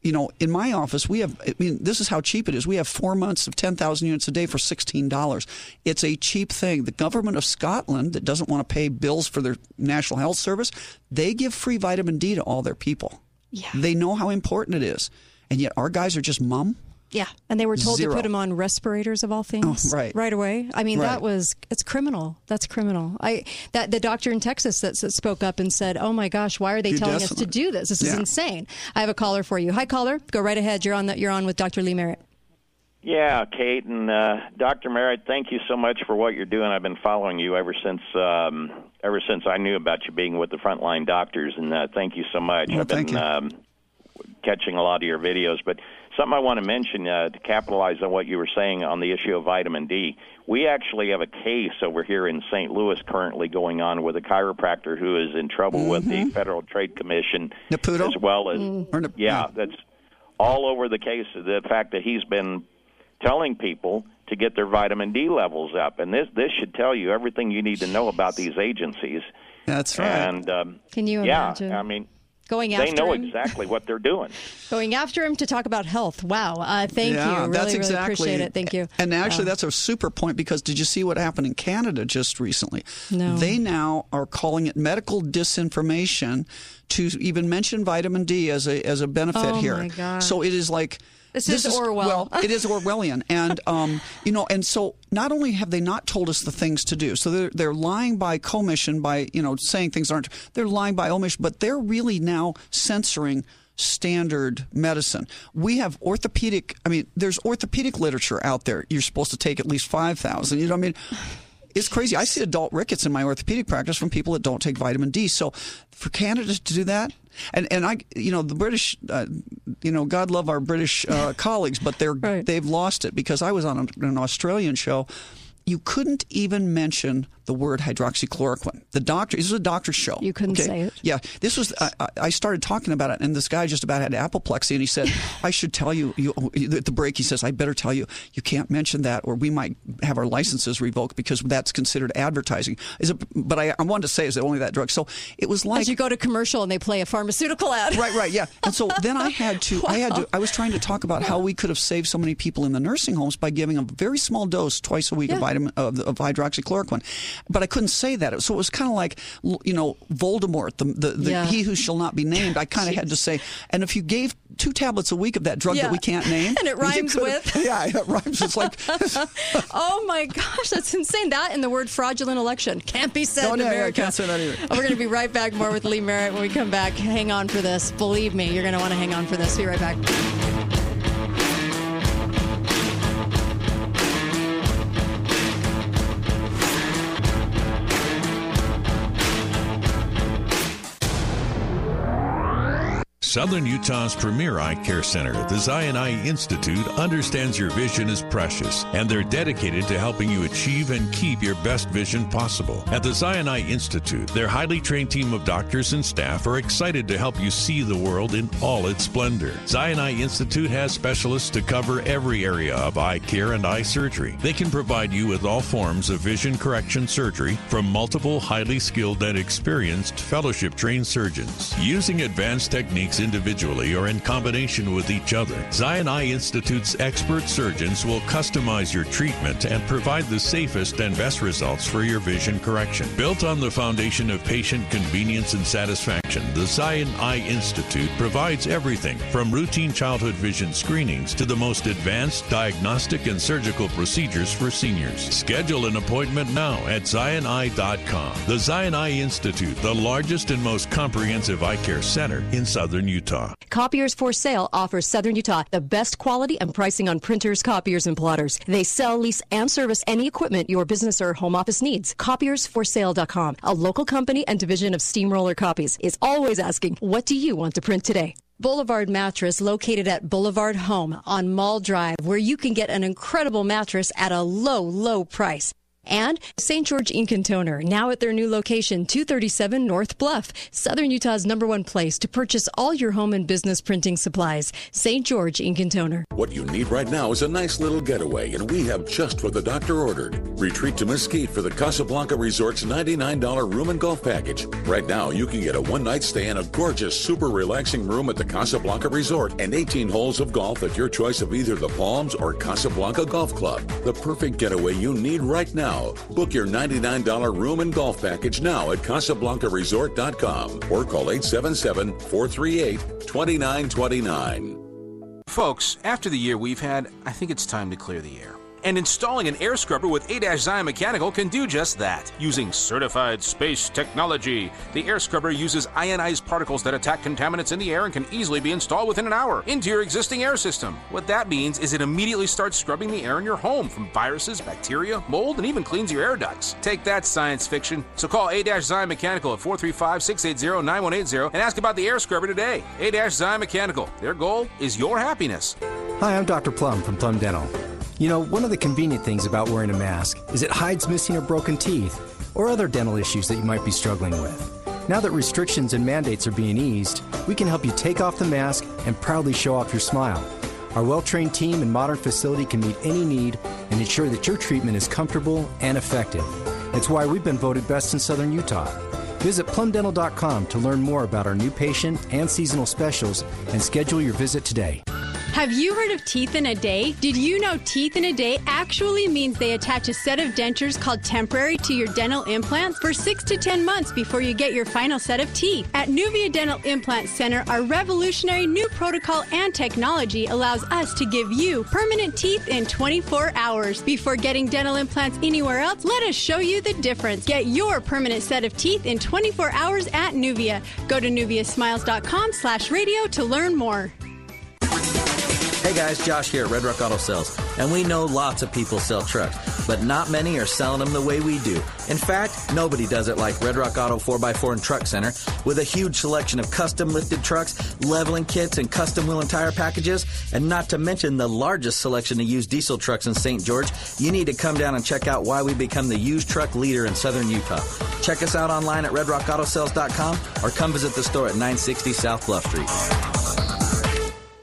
You know, in my office, we have, I mean, this is how cheap it is. We have four months of 10,000 units a day for $16. It's a cheap thing. The government of Scotland, that doesn't want to pay bills for their National Health Service, they give free vitamin D to all their people. Yeah. They know how important it is. And yet our guys are just mum. Yeah, and they were told Zero. to put him on respirators of all things. Oh, right. right away. I mean, Right. that was it's criminal. That's criminal. I that the doctor in Texas that, that spoke up and said, "Oh my gosh, why are they telling us to do this? This is insane." I have a caller for you. Hi, caller. Go right ahead. You're on. The, you're on with Dr. Lee Merritt. Yeah, Kate and uh, Dr. Merritt, thank you so much for what you're doing. I've been following you ever since um, ever since I knew about you being with the frontline doctors, and uh, thank you so much. Well, I've been you. Um, catching a lot of your videos, but something I want to mention uh, to capitalize on what you were saying on the issue of vitamin D. We actually have a case over here in St. Louis currently going on with a chiropractor who is in trouble with the Federal Trade Commission, Naputo? as well as Or Nap- yeah, that's all over the case. The fact that he's been telling people to get their vitamin D levels up, and this this should tell you everything you need to know about these agencies. That's right. And um, Can you imagine? yeah. I mean, Going after. they know him? exactly what they're doing. [LAUGHS] Going after him to talk about health. Wow. Uh, thank yeah, you. Really, that's really exactly. appreciate it. Thank you. And actually, Wow. that's a super point because did you see what happened in Canada just recently? No. They now are calling it medical disinformation to even mention vitamin D as a as a benefit here. Oh, here. my God. So it is like. This is Orwell. Well, it is Orwellian, [LAUGHS] and um, you know, and so not only have they not told us the things to do, so they're they're lying by commission by you know saying things aren't. They're lying by omission, but they're really now censoring standard medicine. We have orthopedic. I mean, there's orthopedic literature out there. You're supposed to take at least five thousand. You know, what I mean. It's crazy. I see adult rickets in my orthopedic practice from people that don't take vitamin D. So, for Canada to do that, and and I, you know, the British, uh, you know, God love our British uh, [LAUGHS] colleagues, but they're they've lost it because I was on an Australian show. You couldn't even mention the word hydroxychloroquine. The doctor, this was a doctor's show. You couldn't say it? Yeah, this was. I, I- started talking about it, and this guy just about had apoplexy, and he said, [LAUGHS] "I should tell you." you at the break, he says, "I better tell you. You can't mention that, or we might have our licenses revoked because that's considered advertising." Is it? But I, I wanted to say, is it only that drug? So it was like As you go to commercial and they play a pharmaceutical ad. Right, right, yeah. And so then I had to, I had to, I was trying to talk about how we could have saved so many people in the nursing homes by giving a very small dose twice a week of vitamin of, of hydroxychloroquine, but I couldn't say that. So it was kind of like, you know, Voldemort, the the, the Yeah. he who shall not be named. I kind of had to say, and if you gave two tablets a week of that drug Yeah. that we can't name, [LAUGHS] And it rhymes with? [LAUGHS] yeah, it rhymes. It's like [LAUGHS] oh my gosh, that's insane. That and the word fraudulent election can't be said No, in no, America. can't say that either. We're going to be right back more with Lee Merritt when we come back. Hang on for this. Believe me, you're going to want to hang on for this. Be right back. Southern Utah's premier eye care center, the Zion Eye Institute, understands your vision is precious, and they're dedicated to helping you achieve and keep your best vision possible. At the Zion Eye Institute, their highly trained team of doctors and staff are excited to help you see the world in all its splendor. Zion Eye Institute has specialists to cover every area of eye care and eye surgery. They can provide you with all forms of vision correction surgery from multiple highly skilled and experienced fellowship trained surgeons. Using advanced techniques individually or in combination with each other, Zion Eye Institute's expert surgeons will customize your treatment and provide the safest and best results for your vision correction. Built on the foundation of patient convenience and satisfaction, the Zion Eye Institute provides everything from routine childhood vision screenings to the most advanced diagnostic and surgical procedures for seniors. Schedule an appointment now at zioneye.com. The Zion Eye Institute, the largest and most comprehensive eye care center in southern Utah. Copiers for Sale offers Southern Utah the best quality and pricing on printers, copiers, and plotters. They sell, lease, and service any equipment your business or home office needs. Copiersforsale.com, a local company and division of Steamroller Copies, is always asking, What do you want to print today? Boulevard Mattress, located at Boulevard Home on Mall Drive, where you can get an incredible mattress at a low, low price. And St. George Ink and Toner, now at their new location, 237 North Bluff, Southern Utah's number one place to purchase all your home and business printing supplies. St. George Ink and Toner. What you need right now is a nice little getaway, and we have just what the doctor ordered. Retreat to Mesquite for the Casablanca Resort's $99 room and golf package. Right now, you can get a one night stay in a gorgeous, super relaxing room at the Casablanca Resort and 18 holes of golf at your choice of either the Palms or Casablanca Golf Club. The perfect getaway you need right now. Book your $99 room and golf package now at CasablancaResort.com or call 877 438 2929. Folks, after the year we've had, I think it's time to clear the air. And installing an air scrubber with A-Zion Mechanical can do just that. Using certified space technology, the air scrubber uses ionized particles that attack contaminants in the air and can easily be installed within an hour into your existing air system. What that means is it immediately starts scrubbing the air in your home from viruses, bacteria, mold, and even cleans your air ducts. Take that science fiction. So call A-Zion Mechanical at 435-680-9180 and ask about the air scrubber today. A-Zion Mechanical. Their goal is your happiness. Hi, I'm Dr. Plum from Plum Dental. You know, one of the convenient things about wearing a mask is it hides missing or broken teeth or other dental issues that you might be struggling with. Now that restrictions and mandates are being eased, we can help you take off the mask and proudly show off your smile. Our well trained team and modern facility can meet any need and ensure that your treatment is comfortable and effective. It's why we've been voted best in Southern Utah. Visit plumdental.com to learn more about our new patient and seasonal specials and schedule your visit today. Have you heard of Teeth in a Day? Did you know Teeth in a Day actually means they attach a set of dentures called temporary to your dental implants for six to 10 months before you get your final set of teeth? At Nuvia Dental Implant Center, our revolutionary new protocol and technology allows us to give you permanent teeth in 24 hours. Before getting dental implants anywhere else, let us show you the difference. Get your permanent set of teeth in 24 hours at Nuvia. Go to nuviasmiles.com slash radio to learn more. Hey guys, Josh here at Red Rock Auto Sales, and we know lots of people sell trucks, but not many are selling them the way we do. In fact, nobody does it like Red Rock Auto 4x4 and Truck Center, with a huge selection of custom lifted trucks, leveling kits, and custom wheel and tire packages, and not to mention the largest selection of used diesel trucks in St. George. You need to come down and check out why we become the used truck leader in southern Utah. Check us out online at redrockautosales.com or come visit the store at 960 South Bluff Street.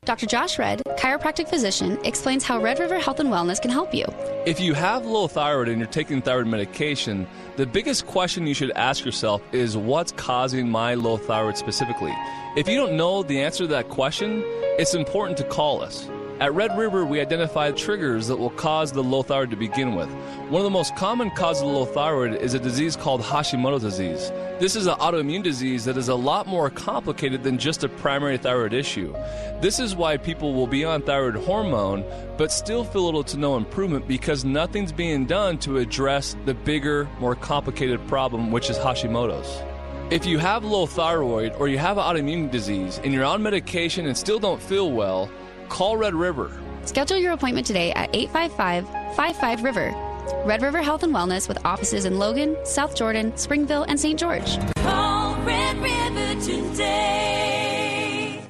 Dr. Josh Redd, chiropractic physician, explains how Red River Health and Wellness can help you. If you have low thyroid and you're taking thyroid medication, the biggest question you should ask yourself is what's causing my low thyroid specifically? If you don't know the answer to that question, it's important to call us. At Red River, we identify triggers that will cause the low thyroid to begin with. One of the most common causes of low thyroid is a disease called Hashimoto's disease. This is an autoimmune disease that is a lot more complicated than just a primary thyroid issue. This is why people will be on thyroid hormone but still feel little to no improvement because nothing's being done to address the bigger, more complicated problem, which is Hashimoto's. If you have low thyroid or you have an autoimmune disease and you're on medication and still don't feel well, call Red River. Schedule your appointment today at 855 55 River. Red River Health and Wellness with offices in Logan, South Jordan, Springville, and St. George. Call Red River today.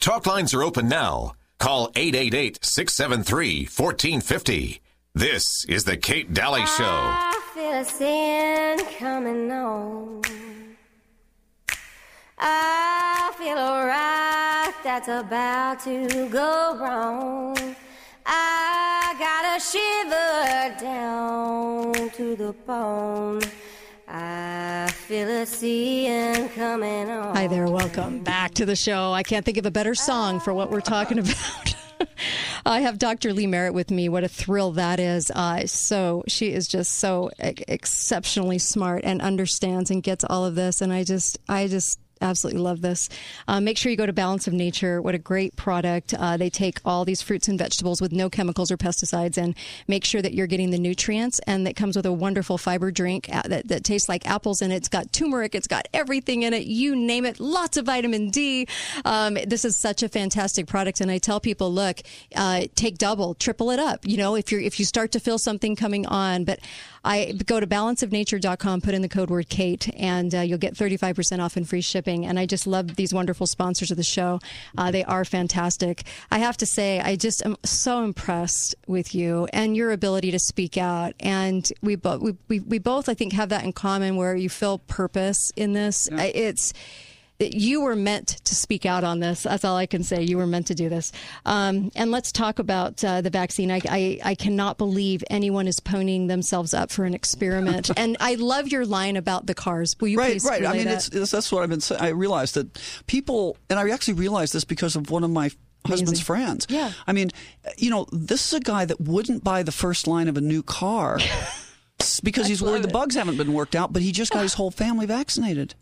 Talk lines are open now. Call 888 673 1450. This is The Kate Daly Show. I feel a sin coming on. I feel a rock that's about to go wrong. I got a shiver down to the bone. I feel a sin coming on. Hi there, welcome back to the show. I can't think of a better song for what we're talking about. [LAUGHS] I have Dr. Lee Merritt with me. What a thrill that is. Uh, so she is just so exceptionally smart and understands and gets all of this. And I just, I just absolutely love this. Uh, make sure you go to Balance of Nature. What a great product. Uh, they take all these fruits and vegetables with no chemicals or pesticides and make sure that you're getting the nutrients. And it comes with a wonderful fiber drink uh, that, that tastes like apples and it's got turmeric, it's got everything in it. You name it, lots of vitamin D. Um, this is such a fantastic product. And I tell people, look, uh, take double, triple it up. You know, if you're if you start to feel something coming on, but I go to balanceofnature.com, put in the code word Kate, and uh, you'll get 35% off and free shipping. And I just love these wonderful sponsors of the show. Uh, they are fantastic. I have to say, I just am so impressed with you and your ability to speak out. And we, bo- we, we, we both, I think, have that in common where you feel purpose in this. I- It's that you were meant to speak out on this. That's all I can say. You were meant to do this. Um, and let's talk about uh, the vaccine. I, I, I cannot believe anyone is ponying themselves up for an experiment. [LAUGHS] and I love your line about the cars. Will you right, please right. I mean, that? it's, it's, that's what I've been saying. I realized that people, and I actually realized this because of one of my husband's friends. Yeah. I mean, you know, this is a guy that wouldn't buy the first line of a new car [LAUGHS] because he's worried the bugs haven't been worked out, but he just got his whole family vaccinated.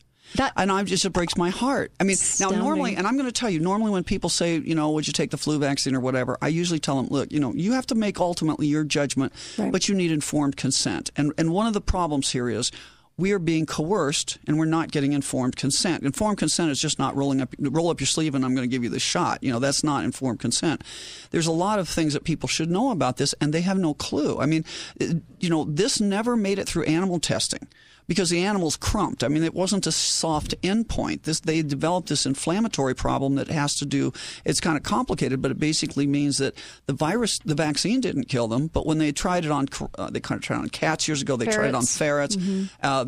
And I'm just it breaks my heart. I mean, now normally, and I'm going to tell you, normally when people say, you know, would you take the flu vaccine or whatever, I usually tell them, look, you know, you have to make ultimately your judgment, but you need informed consent. And and one of the problems here is we are being coerced and we're not getting informed consent. Informed consent is just not rolling up roll up your sleeve and I'm going to give you the shot. You know, that's not informed consent. There's a lot of things that people should know about this and they have no clue. I mean, you know, this never made it through animal testing because the animals crumped. I mean, it wasn't a soft endpoint. This they developed this inflammatory problem that has to do. It's kind of complicated, but it basically means that the virus, the vaccine didn't kill them, but when they tried it on, uh, they kind of tried it on cats years ago. They tried it on Ferrets. ferrets. Mhm. Uh,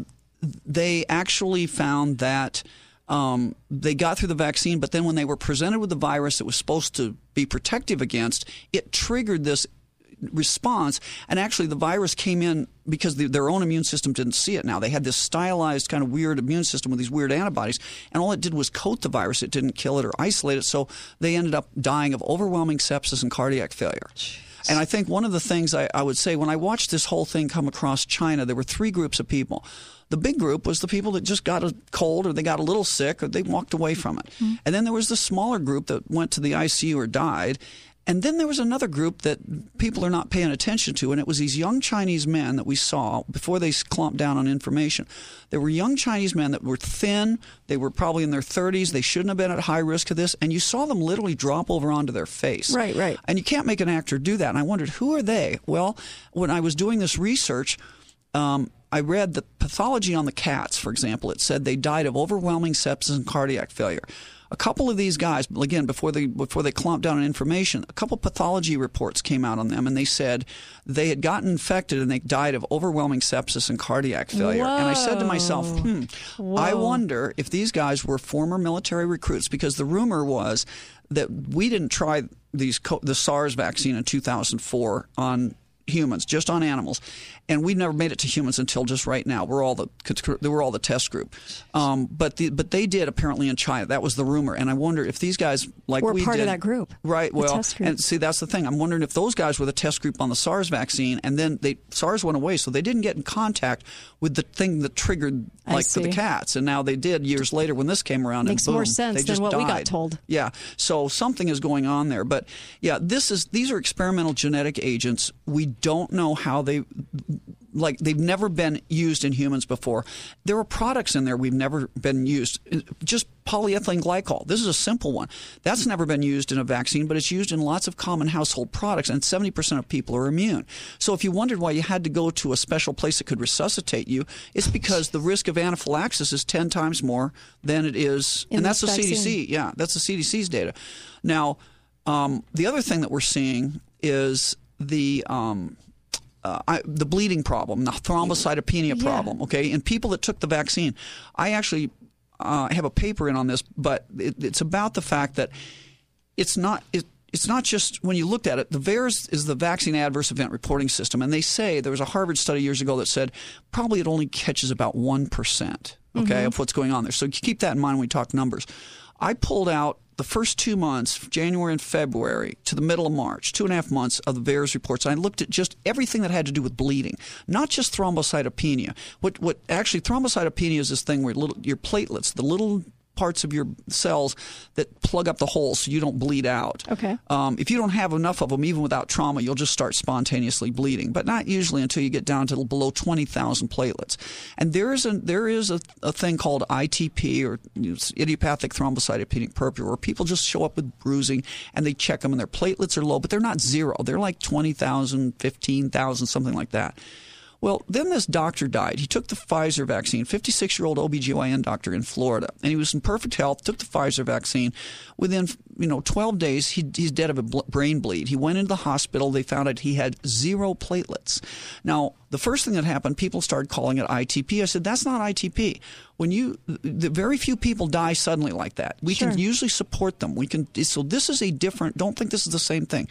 they actually found that. Um, they got through the vaccine, but then when they were presented with the virus that was supposed to be protective against, it triggered this response. And actually, the virus came in because the, their own immune system didn't see it now. They had this stylized, kind of weird immune system with these weird antibodies, and all it did was coat the virus. It didn't kill it or isolate it. So they ended up dying of overwhelming sepsis and cardiac failure. And I think one of the things I, I would say when I watched this whole thing come across China, there were three groups of people. The big group was the people that just got a cold or they got a little sick or they walked away from it. Mm-hmm. And then there was the smaller group that went to the ICU or died. And then there was another group that people are not paying attention to, and it was these young Chinese men that we saw before they clumped down on information. There were young Chinese men that were thin, they were probably in their 30s, they shouldn't have been at high risk of this, and you saw them literally drop over onto their face. Right, right. And you can't make an actor do that. And I wondered, who are they? Well, when I was doing this research, um, I read the pathology on the cats, for example. It said they died of overwhelming sepsis and cardiac failure. A couple of these guys, again, before they before they clumped down on information, a couple pathology reports came out on them, and they said they had gotten infected and they died of overwhelming sepsis and cardiac failure. And I said to myself, hmm, I wonder if these guys were former military recruits because the rumor was that we didn't try these the SARS vaccine in 2004 on humans, just on animals, and we've never made it to humans until just right now. We're all the we're all the test group, um, but the, but they did apparently in China. That was the rumor, and I wonder if these guys like We're we part of did- that group, right? Well, test group. and see that's the thing. I'm wondering if those guys were the test group on the SARS vaccine, and then they SARS went away, so they didn't get in contact with the thing that triggered like for the cats, and now they did years later when this came around. Makes and boom, more sense they than just what we got died. told. Yeah. So something is going on there. But yeah, this is these are experimental genetic agents. We don't know how they like they've never been used in humans before. There are products in there we've never been used. Just polyethylene glycol. This is a simple one. That's never been used in a vaccine, but it's used in lots of common household products, and 70% of people are immune. So if you wondered why you had to go to a special place that could resuscitate you, it's because the risk of anaphylaxis is 10 times more than it is, In and that's the this CDC. Yeah, that's the CDC's data. Now, um, the other thing that we're seeing is the um, uh, I, the bleeding problem, the thrombocytopenia problem. Okay, in people that took the vaccine, I actually uh, have a paper in on this, but it, it's about the fact that it's not it, it's not just when you looked at it. The VAERS is the Vaccine Adverse Event Reporting System, and they say there was a Harvard study years ago that said probably it only catches about one percent. Okay, Mhm. of what's going on there. So keep that in mind when we talk numbers. I pulled out the first two months, January and February, to the middle of March, two and a half months of the VAERS reports. I looked at just everything that had to do with bleeding, not just thrombocytopenia. What what actually thrombocytopenia is this thing where little, your platelets, the little parts of your cells that plug up the holes so you don't bleed out. Okay. Um, if you don't have enough of them, even without trauma, you'll just start spontaneously bleeding, but not usually until you get down to below 20,000 platelets. And there is a there is a, a thing called ITP or you know, idiopathic thrombocytopenic purpura, where people just show up with bruising and they check them and their platelets are low, but they're not zero. They're like 20,000, 15,000, something like that. Well, then this doctor died. He took the Pfizer vaccine, 56 year old OBGYN doctor in Florida, and he was in perfect health, took the Pfizer vaccine. Within you know 12 days, he, he's dead of a bl- brain bleed. He went into the hospital. They found out he had zero platelets. Now, the first thing that happened, people started calling it ITP. I said, that's not ITP. When you, the very few people die suddenly like that. We Sure. can usually support them. We can. So this is a different. Don't think this is the same thing.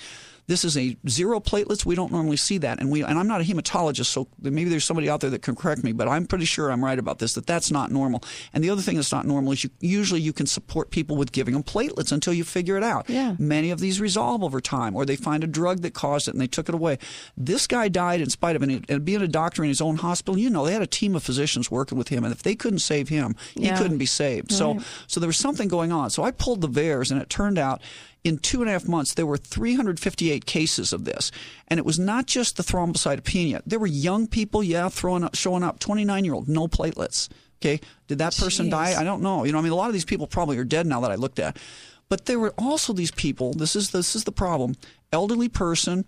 This is a zero platelets. We don't normally see that, and we and I'm not a hematologist, so maybe there's somebody out there that can correct me, but I'm pretty sure I'm right about this. That that's not normal. And the other thing that's not normal is you usually you can support people with giving them platelets until you figure it out. Yeah. Many of these resolve over time, or they find a drug that caused it and they took it away. This guy died in spite of it. And being a doctor in his own hospital, you know, they had a team of physicians working with him, and if they couldn't save him, he Yeah. couldn't be saved. So, Right. so there was something going on. So I pulled the VAERS, and it turned out in two and a half months there were 358 cases of this, and it was not just the thrombocytopenia. There were young people, yeah, throwing up, showing up. 29 year old, no platelets. Okay, did that person Jeez. die? I don't know. You know, I mean, a lot of these people probably are dead now that I looked at. But there were also these people. This is this is the problem. Elderly person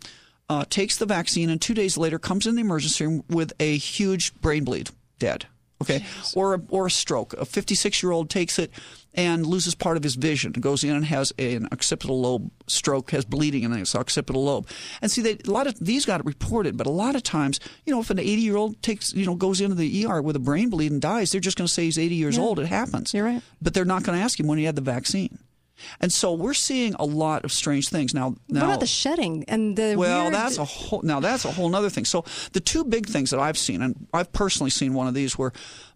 uh, takes the vaccine and two days later comes in the emergency room with a huge brain bleed, dead. Okay, or a, or a stroke. A 56 year old takes it and loses part of his vision. Goes in and has an occipital lobe stroke, has bleeding in his occipital lobe. And see, they, a lot of these got reported, but a lot of times, you know, if an 80 year old takes, you know, goes into the ER with a brain bleed and dies, they're just going to say he's 80 years Yeah. old. It happens. You're right. But they're not going to ask him when he had the vaccine. And so we're seeing a lot of strange things now. now what about the shedding and the well, weird- that's a whole now that's a whole other thing. So the two big things that I've seen, and I've personally seen one of these where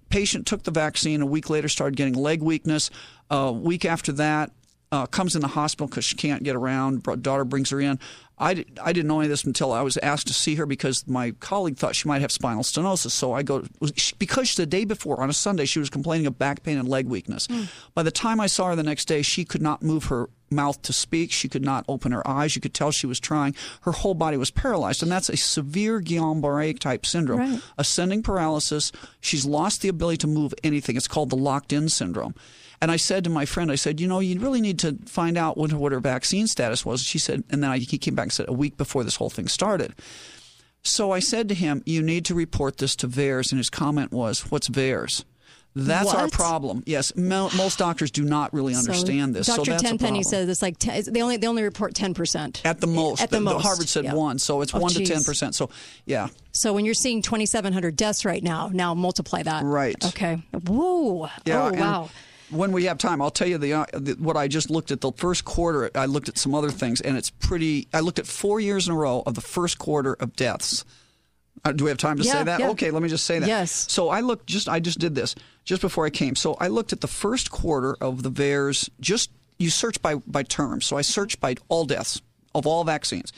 patient took the vaccine a week later started getting leg weakness. A week after that, uh, comes in the hospital because she can't get around. Daughter brings her in. I, di- I didn't know any of this until I was asked to see her because my colleague thought she might have spinal stenosis. So I go because the day before on a Sunday she was complaining of back pain and leg weakness. By the time I saw her the next day, she could not move her mouth to speak. She could not open her eyes. You could tell she was trying. Her whole body was paralyzed, and that's a severe Guillain-Barré type syndrome, Right. ascending paralysis. She's lost the ability to move anything. It's called the locked-in syndrome. And I said to my friend, I said, you know, you really need to find out what, what her vaccine status was. She said, and then I, he came back and said, a week before this whole thing started. So I said to him, you need to report this to VAERS. And his comment was, what's VAERS? That's our problem. Yes, mo- most doctors do not really understand this. Dr. So Tenpenny says it's like ten, they only they only report ten percent At the most. At the, most, Harvard said yeah. one, so it's Oh, one to ten percent. So yeah. So when you're seeing 2,700 deaths right now, now multiply that. Right. Okay. Whoa. Yeah, oh wow. When we have time, I'll tell you the, uh, the what I just looked at the first quarter. I looked at some other things, and it's pretty. I looked at four years in a row of the first quarter of deaths. Uh, do we have time to Yeah, say that? yeah. Okay, let me just say that. Yes. So I looked just. I just did this just before I came. So I looked at the first quarter of the VAERS. Just you search by by terms. So I searched by all deaths of all vaccines.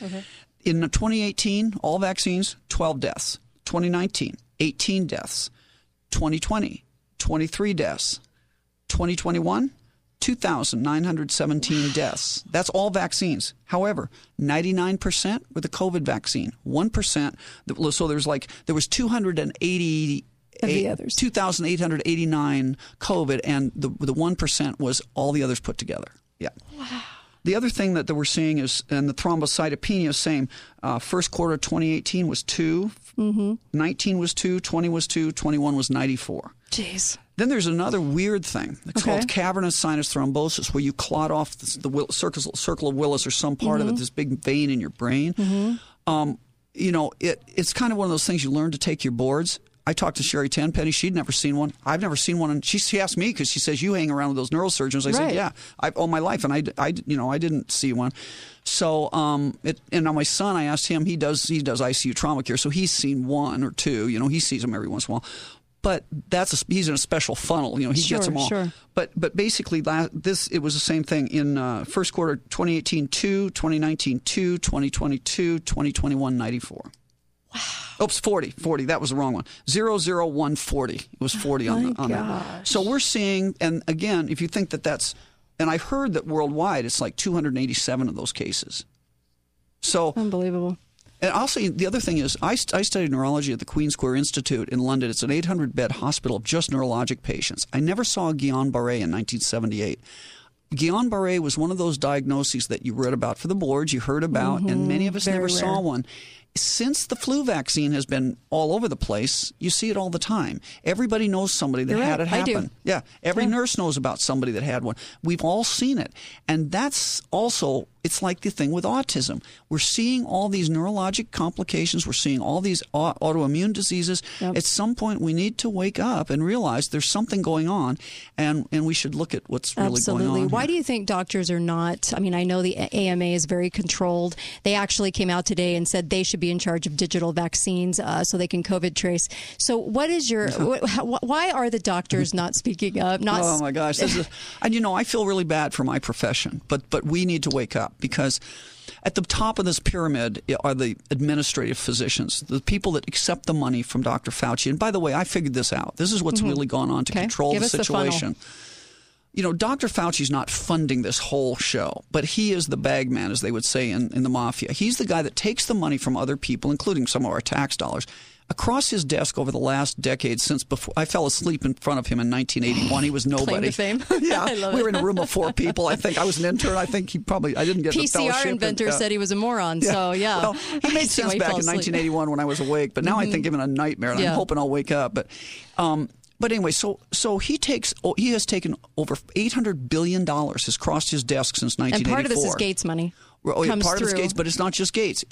In 2018, all vaccines, 12 deaths. 2019, 18 deaths. 2020, 23 deaths. 2021, 2,917 deaths. That's all vaccines. However, 99% were the COVID vaccine. 1%, th- so there's like, there was 280. Of the others. 2,889 COVID, and the the one percent was all the others put together. Yeah. Wow. The other thing that, that we're seeing is, and the thrombocytopenia, same. Uh, first quarter of 2018 was 2 Mm-hmm. 19 was two, 20 was two, 21 was 94. Jeez. Then there's another weird thing. It's Okay. called cavernous sinus thrombosis, where you clot off the, the Will, circle, circle of Willis or some part of Mm-hmm. it, this big vein in your brain. Um, you know, it, it's kind of one of those things you learn to take your boards. I talked to Sherry Tenpenny. She'd never seen one. I've never seen one. And she, she asked me because she says, You hang around with those neurosurgeons. I Right. said, Yeah, I've, all my life. And I, I, you know, I didn't see one. So, um, it, and now my son, I asked him, he does, he does ICU trauma care. So he's seen one or two. You know, he sees them every once in a while. But that's a, he's in a special funnel. You know, he Sure, gets them all. sure. But but basically, la- this it was the same thing in uh, first quarter 2018 2, 2019 2, 2022, 2021 94. Wow. Oops, 40, 40. That was the wrong one. 00140. It was 40 on, the, on that. So we're seeing, and again, if you think that that's, and I've heard that worldwide it's like 287 of those cases. So Unbelievable. And I'll say the other thing is, I, st- I studied neurology at the Queen Square Institute in London. It's an 800 bed hospital of just neurologic patients. I never saw Guillain Barre in 1978. Guillain Barre was one of those diagnoses that you read about for the boards, you heard about, and many of us Mm-hmm. Very never saw one. since the flu vaccine has been all over the place, you see it all the time. Everybody knows somebody that You're had right. it happen. Yeah, every Yeah. nurse knows about somebody that had one. We've all seen it. And that's also it's like the thing with autism. We're seeing all these neurologic complications, we're seeing all these autoimmune diseases. At some point we need to wake up and realize there's something going on and and we should look at what's really Absolutely. going on. Absolutely. Why here. do you think doctors are not? I mean, I know the AMA is very controlled. They actually came out today and said they should be in charge of digital vaccines uh, so they can COVID trace. So, what is your? [LAUGHS] wh- why are the doctors [LAUGHS] not speaking up? Not oh my gosh, this is, and you know I feel really bad for my profession, but but we need to wake up because at the top of this pyramid are the administrative physicians, the people that accept the money from Dr. Fauci. And by the way, I figured this out. This is what's Mhm. really gone on to Okay. control Give the us the situation. you know, Dr. Fauci's not funding this whole show, but he is the bagman, as they would say in, in the mafia. He's the guy that takes the money from other people, including some of our tax dollars, across his desk over the last decade since before I fell asleep in front of him in 1981. He was Claim nobody. to fame. [LAUGHS] [LAUGHS] yeah, I we were in a room of four people. I think I was an intern. I think he probably I didn't get the PCR fellowship. and, inventor uh, said he was a moron. So yeah, well, he made sense why back in asleep. 1981 when I was awake, but now I Mhm. think I'm in a nightmare, and Yeah. I'm hoping I'll wake up. But, um, but anyway, so so he takes oh, he has taken over 800 billion dollars has crossed his desk since nineteen eighty four. And part of this is Gates money. Oh, yeah, part of through. it's Gates, but it's not just Gates.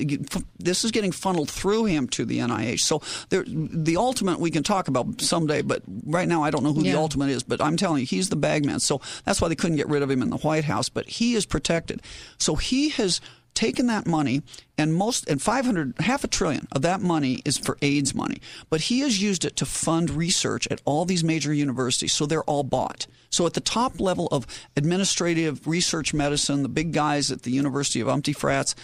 This is getting funneled through him to the NIH. So there, the ultimate we can talk about someday, but right now I don't know who Yeah. the ultimate is. But I'm telling you, he's the bagman. So that's why they couldn't get rid of him in the White House. But he is protected. So he has taken that money and most and 500 half a trillion of that money is for AIDS money. But he has used it to fund research at all these major universities so they're all bought. So at the top level of administrative research medicine the big guys at the University of Umpty Frats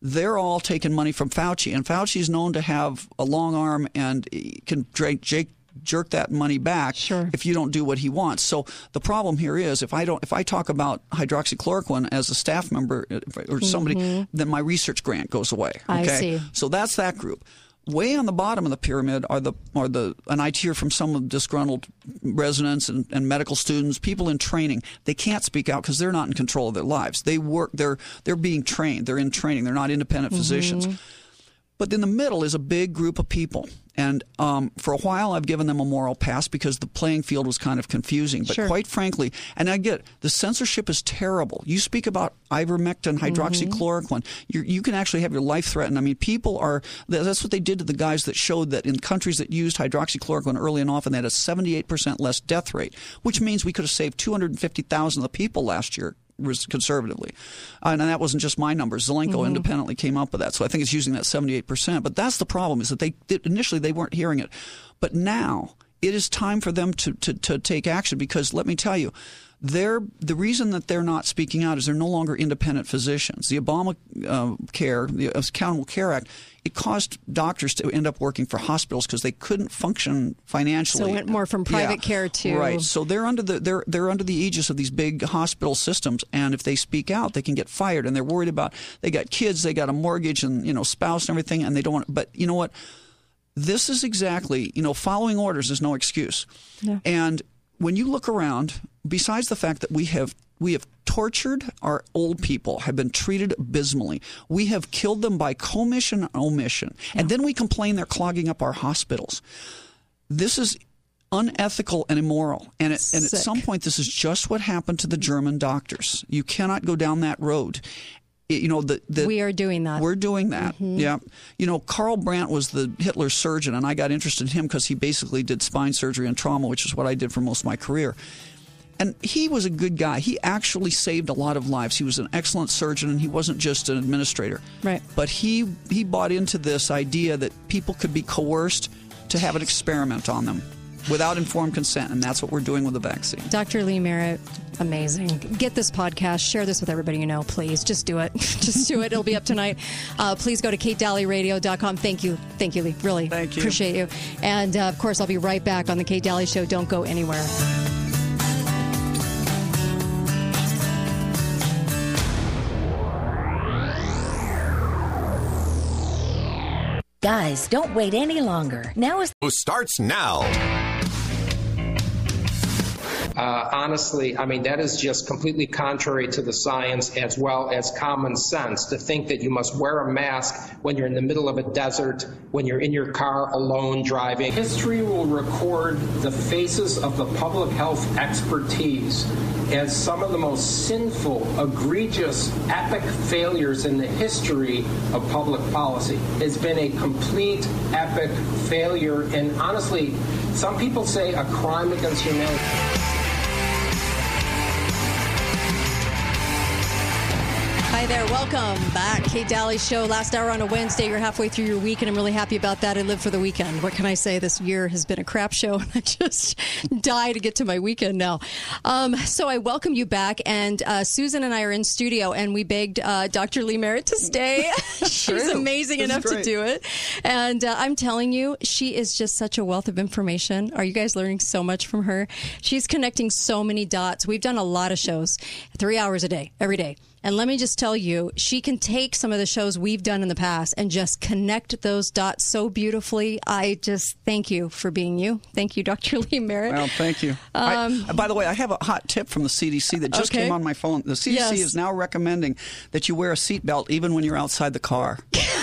they're all taking money from Fauci. And Fauci is known to have a long arm and can drag Jake jerk that money back if you don't do what he wants. So the problem here is if I don't if I talk about hydroxychloroquine as a staff member or somebody Mhm. then my research grant goes away. I Okay? see. So that's that group. Way on the bottom of the pyramid are the are the and I hear from some of the disgruntled residents and, and medical students, people in training. They can't speak out because they're not in control of their lives. They work they're they're being trained. They're in training. They're not independent physicians. Mhm. But in the middle is a big group of people. And um, for a while, I've given them a moral pass because the playing field was kind of confusing. But Sure. quite frankly, and I get the censorship is terrible. You speak about ivermectin, hydroxychloroquine. You you can actually have your life threatened. I mean, people are. That's what they did to the guys that showed that in countries that used hydroxychloroquine early and often, they had a 78% less death rate, which means we could have saved 250,000 of the people last year conservatively. Uh, and that wasn't just my numbers. Zelenko Mhm. independently came up with that. So I think it's using that 78%. But that's the problem is that they initially they weren't hearing it. But now it is time for them to, to, to take action because let me tell you, they're, the reason that they're not speaking out is they're no longer independent physicians. The Obama uh, Care, the Accountable Care Act, it caused doctors to end up working for hospitals because they couldn't function financially. So it went more from private Yeah. care to right. So they're under the they're they're under the aegis of these big hospital systems, and if they speak out, they can get fired. And they're worried about they got kids, they got a mortgage, and you know spouse and everything, and they don't want. But you know what? This is exactly you know following orders is no excuse. Yeah. And when you look around, besides the fact that we have we have tortured our old people, have been treated abysmally. We have killed them by commission and omission, and then we complain they're clogging up our hospitals. This is unethical and immoral. And, it, and at some point, this is just what happened to the German doctors. You cannot go down that road. It- you know, the, the, we are doing that. we're doing that. Mhm. Yeah. You know, Karl Brandt was the Hitler surgeon, and I got interested in him because he basically did spine surgery and trauma, which is what I did for most of my career. And he was a good guy. He actually saved a lot of lives. He was an excellent surgeon, and he wasn't just an administrator. Right. But he he bought into this idea that people could be coerced to have an experiment on them without informed consent, and that's what we're doing with the vaccine. Dr. Lee Merritt, amazing. Get this podcast, share this with everybody you know, please. Just do it. [LAUGHS] Just do it. It'll be up tonight. Uh, please go to katedalleyradio.com. Thank you. Thank you, Lee. Really. Thank you. Appreciate you. And uh, of course, I'll be right back on the Kate Daly Show. Don't go anywhere. Guys, don't wait any longer. Now is Starts now. Uh, honestly, I mean, that is just completely contrary to the science as well as common sense to think that you must wear a mask when you're in the middle of a desert, when you're in your car alone driving. History will record the faces of the public health expertise as some of the most sinful, egregious, epic failures in the history of public policy. It's been a complete epic failure, and honestly, some people say a crime against humanity. Hi there, welcome back. Kate Daly Show, last hour on a Wednesday. You're halfway through your week, and I'm really happy about that. I live for the weekend. What can I say? This year has been a crap show, [LAUGHS] and I just die to get to my weekend now. Um, so I welcome you back, and uh, Susan and I are in studio, and we begged uh, Dr. Lee Merritt to stay. [LAUGHS] [LAUGHS] She's amazing This enough to do it, and uh, I'm telling you, she is just such a wealth of information. Are you guys learning so much from her? She's connecting so many dots. We've done a lot of shows, three hours a day, every day. And let me just tell you, she can take some of the shows we've done in the past and just connect those dots so beautifully. I just thank you for being you. Thank you, Dr. [LAUGHS] Lee Merritt. Well, thank you. Um, I, by the way, I have a hot tip from the CDC that just Okay. came on my phone. The CDC Yes. is now recommending that you wear a seatbelt even when you're outside the car. [LAUGHS]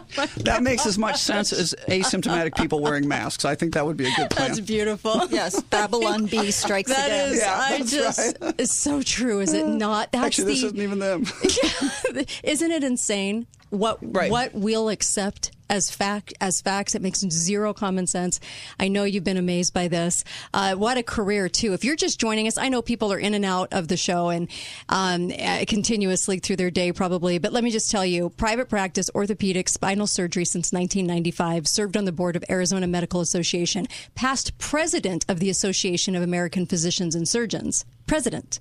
[LAUGHS] that makes as much sense as asymptomatic people wearing masks. I think that would be a good plan. That's beautiful. [LAUGHS] Yes, Babylon Bee strikes That again. is, Yeah, I that's just, it's so true, is it not? That's Actually, this the, isn't even them. [LAUGHS] Isn't it insane what what we'll accept as fact as facts? It makes zero common sense. I know you've been amazed by this. Uh, what a career too! If you're just joining us, I know people are in and out of the show and um, uh, continuously through their day probably. But let me just tell you, private practice, orthopedic, spinal surgery since 1995. Served on the board of Arizona Medical Association. Past president of the Association of American Physicians and Surgeons. President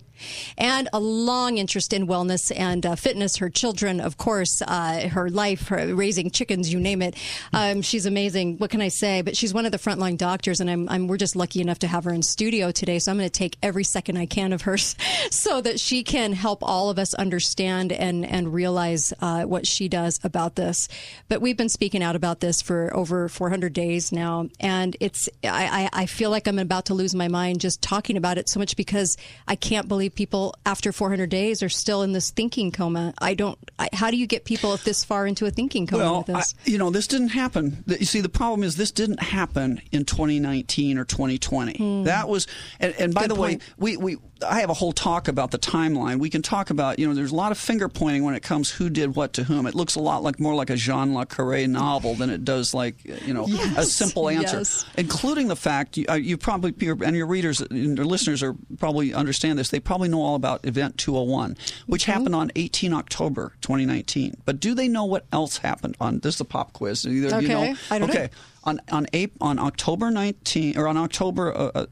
and a long interest in wellness and uh, fitness. Her children, of course, uh, her life, her raising chickens, you name it. Um, she's amazing. What can I say? But she's one of the frontline doctors, and I'm, I'm we're just lucky enough to have her in studio today. So I'm going to take every second I can of hers, [LAUGHS] so that she can help all of us understand and and realize uh, what she does about this. But we've been speaking out about this for over 400 days now, and it's I, I I feel like I'm about to lose my mind just talking about it so much because I can't believe people after 400 days are still in this thinking coma. I don't. I, how do you get people this far into a thinking coma Well, with this? I, you know, this didn't happen. You see, the problem is this didn't happen in 2019 or 2020. Hmm. That was, and, and by Good the point. way, we, we I have a whole talk about the timeline. We can talk about, you know, there's a lot of finger pointing when it comes who did what to whom. It looks a lot like more like a Jean Le Carre novel than it does like, you know, a simple answer. yes. Including the fact you, uh, you probably and your readers and your listeners are probably understand this. They probably know all about Event 201, which Mm-hmm. happened on 18 October 2019. But do they know what else happened on this is a pop quiz? Either of you Okay, know. I don't know. On on April, on October 19 or on October uh, uh,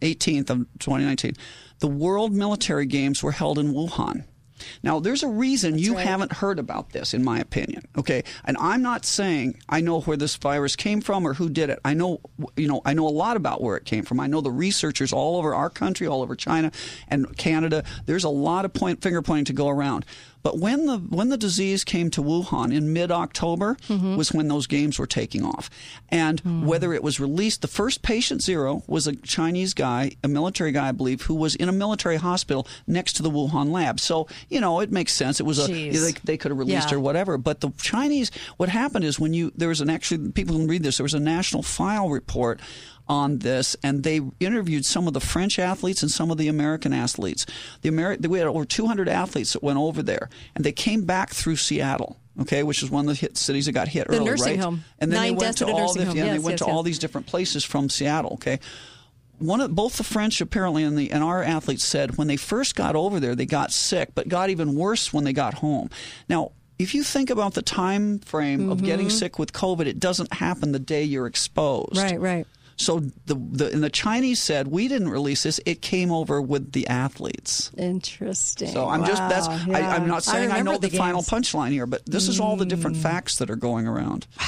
18th of 2019, the World Military Games were held in Wuhan. Now, there's a reason you haven't heard about this, in my opinion. Okay, and I'm not saying I know where this virus came from or who did it. I know, you know, I know a lot about where it came from. I know the researchers all over our country, all over China and Canada. There's a lot of point finger pointing to go around. But when the when the disease came to Wuhan in mid October mm-hmm. was when those games were taking off, and hmm. whether it was released, the first patient zero was a Chinese guy, a military guy, I believe, who was in a military hospital next to the Wuhan lab. So you know it makes sense. It was a they, they could have released Yeah. or whatever. But the Chinese, what happened is when you there was an actually people can read this. There was a national file report on this, and they interviewed some of the French athletes and some of the American athletes. The Ameri- we had over 200 athletes that went over there, and they came back through Seattle. Okay, which is one of the hit cities that got hit The early, nursing right? home. And then Nine they went to all the, yeah, they went yes, to all these different places from Seattle. Okay, one of both the French apparently and the and our athletes said when they first got over there they got sick, but got even worse when they got home. Now. If you think about the time frame of getting Mhm. sick with COVID, it doesn't happen the day you're exposed. Right, right. So the, the and the Chinese said we didn't release this; it came over with the athletes. Interesting. So I'm just that's Wow, I, yeah. I'm not saying I, remember know the, final punchline here, but this is all the different facts that are going around. Wow.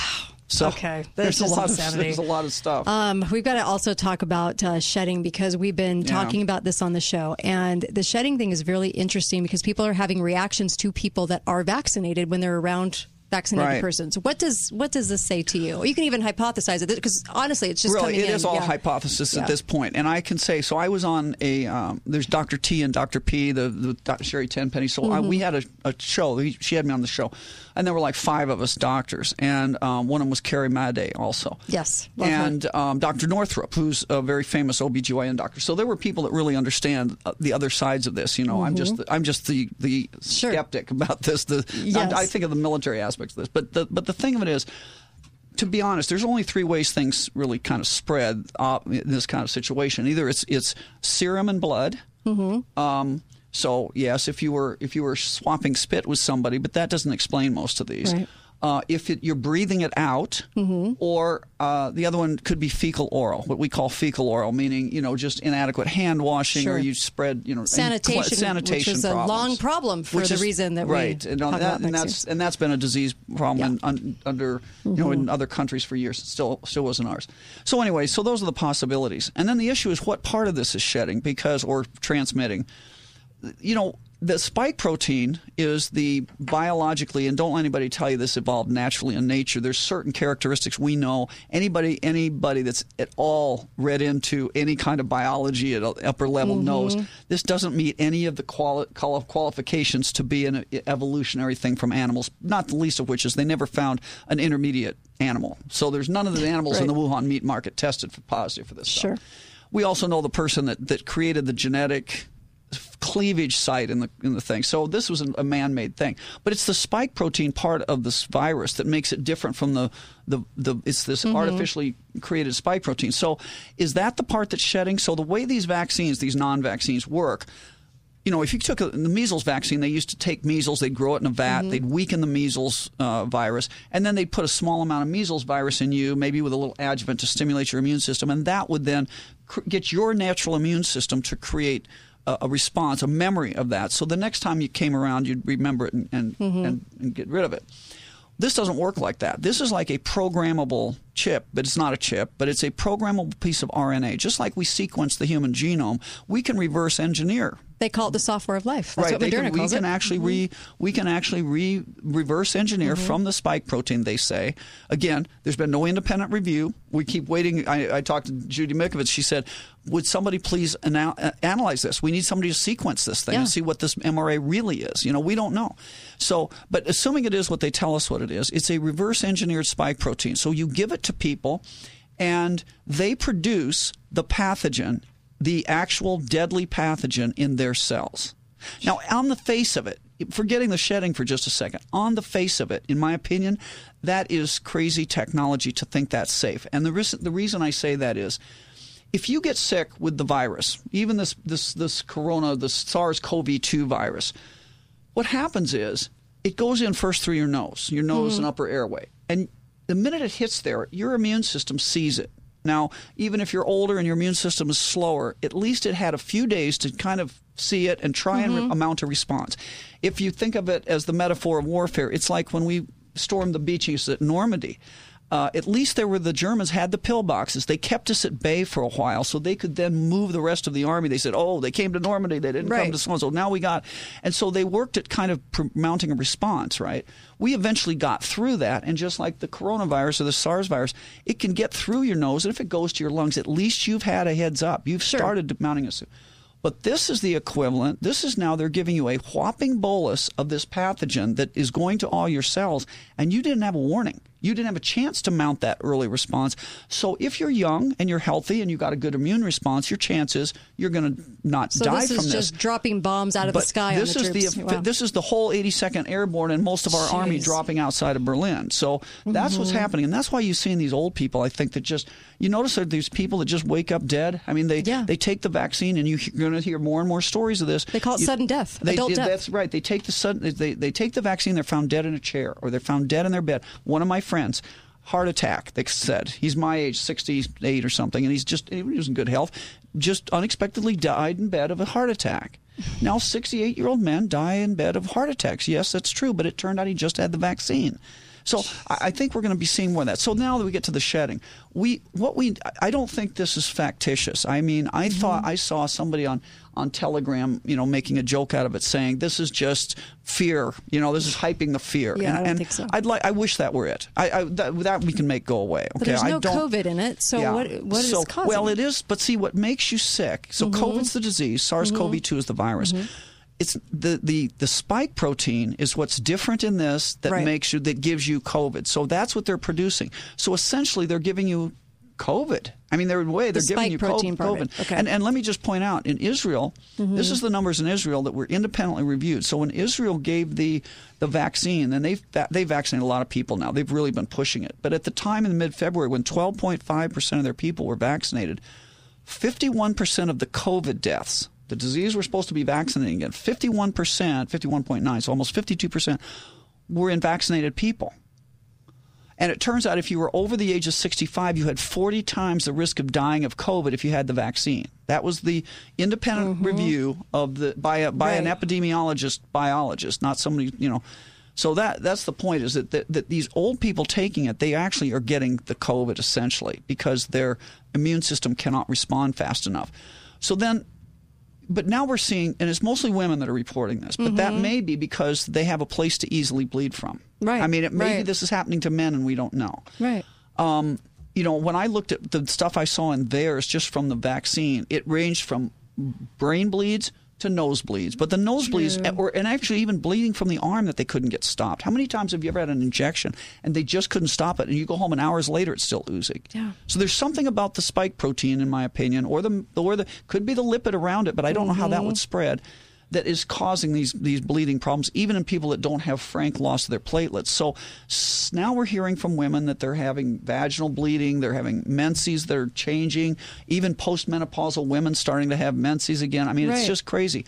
So Okay, there's a lot insanity. of there's a lot of stuff. Um, we've got to also talk about uh, shedding because we've been Yeah. talking about this on the show. And the shedding thing is really interesting because people are having reactions to people that are vaccinated when they're around vaccinated Right. persons. What does what does this say to you? You can even hypothesize it because honestly, it's just really, coming it in. is all yeah. hypothesis Yeah. at this point. And I can say, so I was on a, um, there's Dr. T and Dr. P, the, the Dr. Sherry Tenpenny. So I, Mhm. we had a, a show. She had me on the show. And there were like five of us doctors. And um, one of them was Carrie Madej also. Yes, and um, Dr. Northrup, who's a very famous OBGYN doctor. So there were people that really understand uh, the other sides of this. You know, I'm just Mhm. I'm just the the skeptic about this. The Yes. I, I think of the military aspects of this, but the but the thing of it is. To be honest, there's only three ways things really kind of spread uh, in this kind of situation. Either it's it's serum and blood, Mm-hmm. um, so yes, if you were if you were swapping spit with somebody, but that doesn't explain most of these. Right. Uh, if it, you're breathing it out, Mm-hmm. or uh, the other one could be fecal oral, what we call fecal oral, meaning you know just inadequate hand washing, or you spread you know Sanitation, cl- sanitation which is a long problem for the is- reason that right, we and, that, about and that's and that's been a disease problem in, un, under you know in Mhm. other countries for years. It still still wasn't ours. So anyway, so those are the possibilities, and then the issue is what part of this is shedding because or transmitting you know, the spike protein is the biologically, and don't let anybody tell you this evolved naturally in nature. There's certain characteristics we know. Anybody, anybody that's at all read into any kind of biology at an upper level Mhm. knows this doesn't meet any of the quali- quali- qualifications to be an evolutionary thing from animals. Not the least of which is they never found an intermediate animal. So there's none of the animals in the Wuhan meat market tested for positive for this Sure. stuff. We also know the person that, that created the genetic cleavage site in the in the thing. So this was a man-made thing, but it's the spike protein part of this virus that makes it different from the the, the it's this Mhm. artificially created spike protein. So is that the part that's shedding? So the way these vaccines, these non-vaccines work. You know, if you took a, the measles vaccine, they used to take measles, they'd grow it in a vat, Mm-hmm. they'd weaken the measles uh, virus, and then they'd put a small amount of measles virus in you, maybe with a little adjuvant to stimulate your immune system, and that would then cr- get your natural immune system to create a, a response, a memory of that. So the next time you came around, you'd remember it and, and, Mhm. and, and get rid of it. This doesn't work like that. This is like a programmable chip, but it's not a chip, but it's a programmable piece of RNA. Just like we sequence the human genome, we can reverse engineer They call it the software of life. That's right. what Moderna can, we can it. Mm-hmm. actually re we can actually re reverse engineer Mhm. from the spike protein. They say again. There's been no independent review. We keep waiting. I, I talked to Judy Mikovits. She said, "Would somebody please uh, analyze this? We need somebody to sequence this thing Yeah. and see what this MRA really is. You know, we don't know. So, but assuming it is what they tell us what it is, it's a reverse engineered spike protein. So you give it to people, and they produce the pathogen, the actual deadly pathogen in their cells. Now, on the face of it, forgetting the shedding for just a second, on the face of it, in my opinion, that is crazy technology to think that's safe. And the reason, the reason I say that is if you get sick with the virus, even this, this, this corona, the SARS CoV 2 virus, what happens is it goes in first through your nose, your nose Mhm. and upper airway. And the minute it hits there, your immune system sees it. Now, even if you're older and your immune system is slower, at least it had a few days to kind of see it and try and Mhm. re- mount a response. If you think of it as the metaphor of warfare, it's like when we stormed the beaches at Normandy. Uh, at least there were the Germans had the pillboxes. They kept us at bay for a while, so they could then move the rest of the army. They said, "Oh, they came to Normandy. They didn't come to so and so." Now we got, and so they worked at kind of pr- mounting a response. Right? We eventually got through that, and just like the coronavirus or the SARS virus, it can get through your nose, and if it goes to your lungs, at least you've had a heads up. You've started mounting a. But this is the equivalent. This is now they're giving you a whopping bolus of this pathogen that is going to all your cells, and you didn't have a warning. You didn't have a chance to mount that early response. So if you're young and you're healthy and you got a good immune response, your chances you're going to not So die this from is this. just dropping bombs out of but the sky this on the is troops. the Wow. this is the whole 82nd Airborne and most of our army dropping outside of Berlin. So that's what's Mhm. happening, and that's why you see in these old people. I think that just you notice that these people that just wake up dead. I mean, they they take the vaccine, and you, you're going to hear more and more stories of this. They call it You- sudden death, They, adult death. That's right. They take the sudden. They they take the vaccine. They're found dead in a chair, or they're found dead in their bed. One of my friends. Heart attack, they said. He's my age, 68 or something, and he's just, he was in good health, just unexpectedly died in bed of a heart attack. Now, 68 year old men die in bed of heart attacks. Yes, that's true, but it turned out he just had the vaccine. So I, think we're going to be seeing more of that. So now that we get to the shedding, we what we I don't think this is factitious. I mean, I Mm-hmm. thought I saw somebody on on Telegram, you know, making a joke out of it, saying this is just fear. You know, this is hyping the fear. Yeah, and, I don't think so. I'd like. I wish that were it. I, I that, that we can make go away. But Okay, there's I no COVID in it, so yeah. what what is so, causing? Well, it? is, but see what makes you sick. So Mhm. COVID's the disease. SARS-CoV-2 is the virus. Mhm. It's the, the the spike protein is what's different in this that Right. makes you that gives you COVID. So that's what they're producing. So essentially, they're giving you COVID. I mean, they're a way they're The giving you protein COVID. part of it. Okay. And and let me just point out in Israel, Mhm. this is the numbers in Israel that were independently reviewed. So when Israel gave the the vaccine, and they've they vaccinated a lot of people now. They've really been pushing it. But at the time in mid February, when 12.5 percent of their people were vaccinated, 51 percent of the COVID deaths, the disease we're supposed to be vaccinating against, 51 percent, 51.9, so almost 52 percent, were in vaccinated people. And it turns out if you were over the age of 65, you had 40 times the risk of dying of COVID if you had the vaccine. That was the independent mm-hmm. review of the by a, by an epidemiologist biologist, not somebody you know. So that that's the point is that, that that these old people taking it, they actually are getting the COVID essentially because their immune system cannot respond fast enough. So then but now we're seeing, and it's mostly women that are reporting this, but that Mhm. may be because they have a place to easily bleed from. Right, I mean, it maybe right. this is happening to men and we don't know. right. Um, you know, when I looked at the stuff I saw in VAERS just from the vaccine, it ranged from brain bleeds to nosebleeds. But the nosebleeds, True. or and actually even bleeding from the arm that they couldn't get stopped. How many times have you ever had an injection and they just couldn't stop it, and you go home and hours later it's still oozing? Yeah. So there's something about the spike protein, in my opinion, or the or the could be the lipid around it, but I don't know how that would spread. That is causing these these bleeding problems, even in people that don't have frank loss of their platelets. So now we're hearing from women that they're having vaginal bleeding, they're having menses that are changing, even postmenopausal women starting to have menses again. I mean, it's just crazy.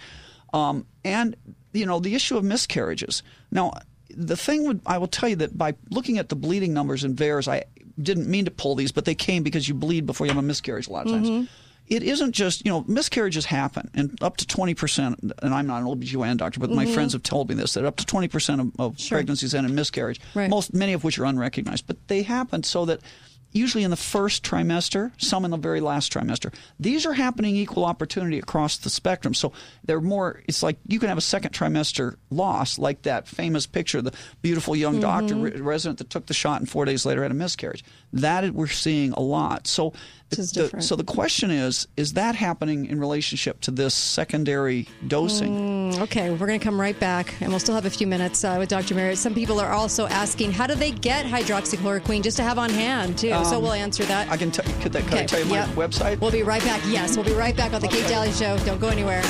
Um, and you know the issue of miscarriages. Now, the thing would I will tell you that by looking at the bleeding numbers in VAERS, I didn't mean to pull these, but they came because you bleed before you have a miscarriage a lot of times. Mhm. It isn't just, you know, miscarriages happen, and up to 20%, and I'm not an OBGYN doctor, but my Mhm. friends have told me this, that up to 20% of, of Sure. pregnancies end in miscarriage, Right. most many of which are unrecognized. But they happen so that usually in the first trimester, some in the very last trimester. These are happening equal opportunity across the spectrum. So they're more, it's like you can have a second trimester loss, like that famous picture, of the beautiful young doctor Mhm. re- resident that took the shot and four days later had a miscarriage. That we're seeing a lot. So, the- different. so the question is, is that happening in relationship to this secondary dosing? Mm, okay, we're going to come right back, and we'll still have a few minutes uh, with Dr. Merritt. Some people are also asking, how do they get hydroxychloroquine just to have on hand, too? so Um, we'll answer that. I can, t- could that, could I Okay, tell you my yep. website? We'll be right back. Yes, we'll be right back on the Kate Daly Show. Don't go anywhere.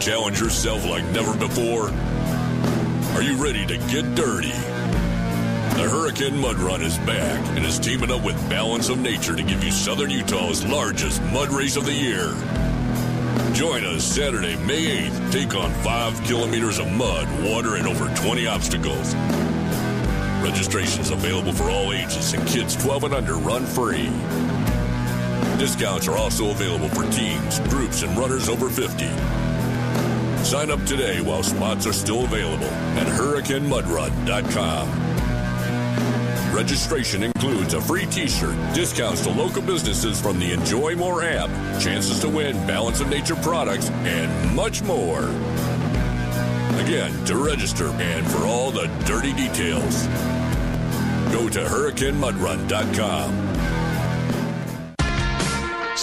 Challenge yourself like never before? Are you ready to get dirty? The Hurricane Mud Run is back and is teaming up with Balance of Nature to give you Southern Utah's largest mud race of the year. Join us Saturday, May 8th. Take on five kilometers of mud, water, and over 20 obstacles. Registrations available for all ages and kids 12 and under run free. Discounts are also available for teams, groups, and runners over 50. Sign up today while spots are still available at hurricanemudrun.com. Registration includes a free t-shirt, discounts to local businesses from the Enjoy More app, chances to win Balance of Nature products, and much more. Again, to register and for all the dirty details, go to hurricanemudrun.com.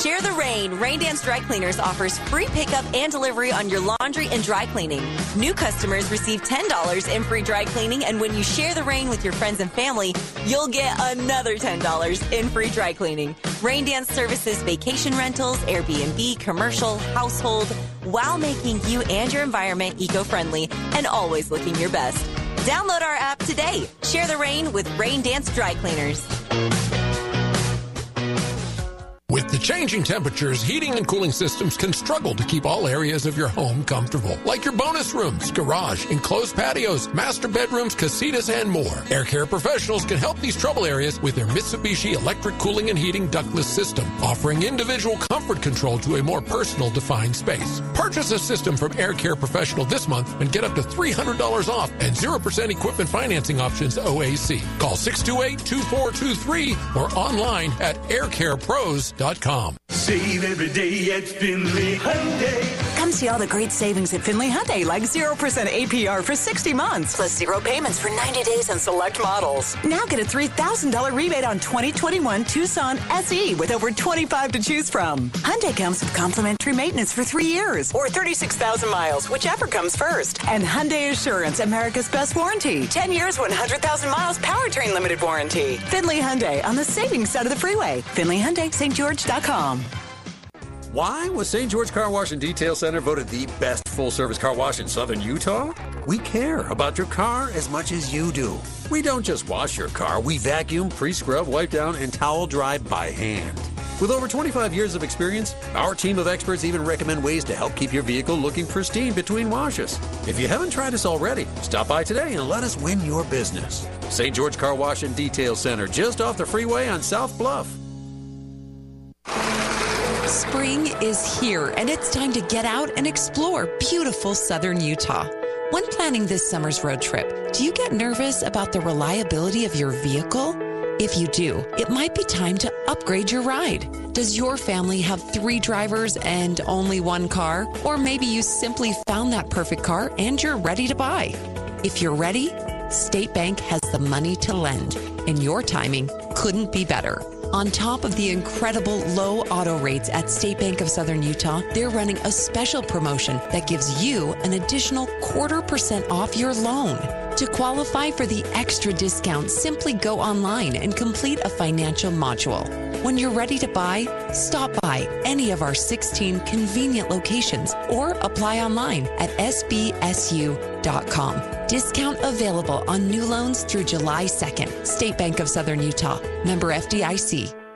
Share the rain. Rain Dance Dry Cleaners offers free pickup and delivery on your laundry and dry cleaning. New customers receive $10 in free dry cleaning, and when you share the rain with your friends and family, you'll get another $10 in free dry cleaning. Rain Dance services vacation rentals, Airbnb, commercial, household, while making you and your environment eco friendly and always looking your best. Download our app today. Share the rain with Rain Dance Dry Cleaners. With the changing temperatures, heating and cooling systems can struggle to keep all areas of your home comfortable, like your bonus rooms, garage, enclosed patios, master bedrooms, casitas, and more. Air Care professionals can help these trouble areas with their Mitsubishi electric cooling and heating ductless system, offering individual comfort control to a more personal defined space. Purchase a system from Air Care Professional this month and get up to $300 off and 0% equipment financing options OAC. Call 628-2423 or online at aircarepros.com. Save every day at Findlay Hyundai. Come see all the great savings at Findlay Hyundai, like 0% APR for 60 months, plus zero payments for 90 days on select models. Now get a $3,000 rebate on 2021 Tucson SE with over 25 to choose from. Hyundai comes with complimentary maintenance for three years or 36,000 miles, whichever comes first. And Hyundai Assurance, America's best warranty. 10 years, 100,000 miles powertrain limited warranty. Findlay Hyundai on the savings side of the freeway. Findlay Hyundai, stgeorge.com. Why was St. George Car Wash and Detail Center voted the best full service car wash in southern Utah? We care about your car as much as you do. We don't just wash your car, we vacuum, pre scrub, wipe down, and towel dry by hand. With over 25 years of experience, our team of experts even recommend ways to help keep your vehicle looking pristine between washes. If you haven't tried us already, stop by today and let us win your business. St. George Car Wash and Detail Center, just off the freeway on South Bluff. Spring is here, and it's time to get out and explore beautiful southern Utah. When planning this summer's road trip, do you get nervous about the reliability of your vehicle? If you do, it might be time to upgrade your ride. Does your family have three drivers and only one car? Or maybe you simply found that perfect car and you're ready to buy. If you're ready, State Bank has the money to lend, and your timing couldn't be better. On top of the incredible low auto rates at State Bank of Southern Utah, they're running a special promotion that gives you an additional quarter percent off your loan. To qualify for the extra discount, simply go online and complete a financial module. When you're ready to buy, stop by any of our 16 convenient locations or apply online at sbsu.com. Discount available on new loans through July 2nd. State Bank of Southern Utah. Member FDIC.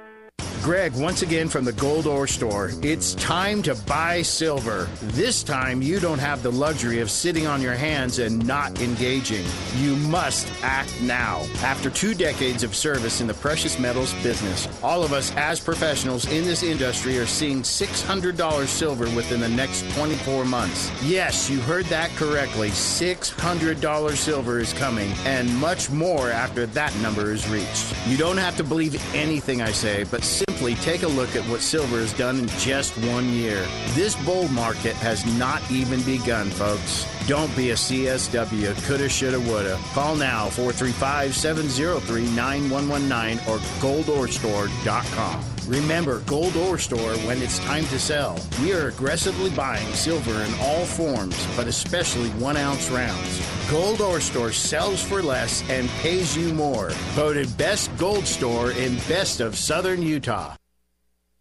Greg, once again from the Gold Ore Store. It's time to buy silver. This time, you don't have the luxury of sitting on your hands and not engaging. You must act now. After two decades of service in the precious metals business, all of us as professionals in this industry are seeing $600 silver within the next 24 months. Yes, you heard that correctly. $600 silver is coming, and much more after that number is reached. You don't have to believe anything I say, but simply take a look at what silver has done in just one year. This bull market has not even begun, folks. Don't be a CSW, coulda, shoulda, woulda. Call now 435 703 9119 or goldorestore.com. Remember, Gold Ore Store when it's time to sell. We are aggressively buying silver in all forms, but especially one ounce rounds. Gold Ore Store sells for less and pays you more. Voted best gold store in best of southern Utah.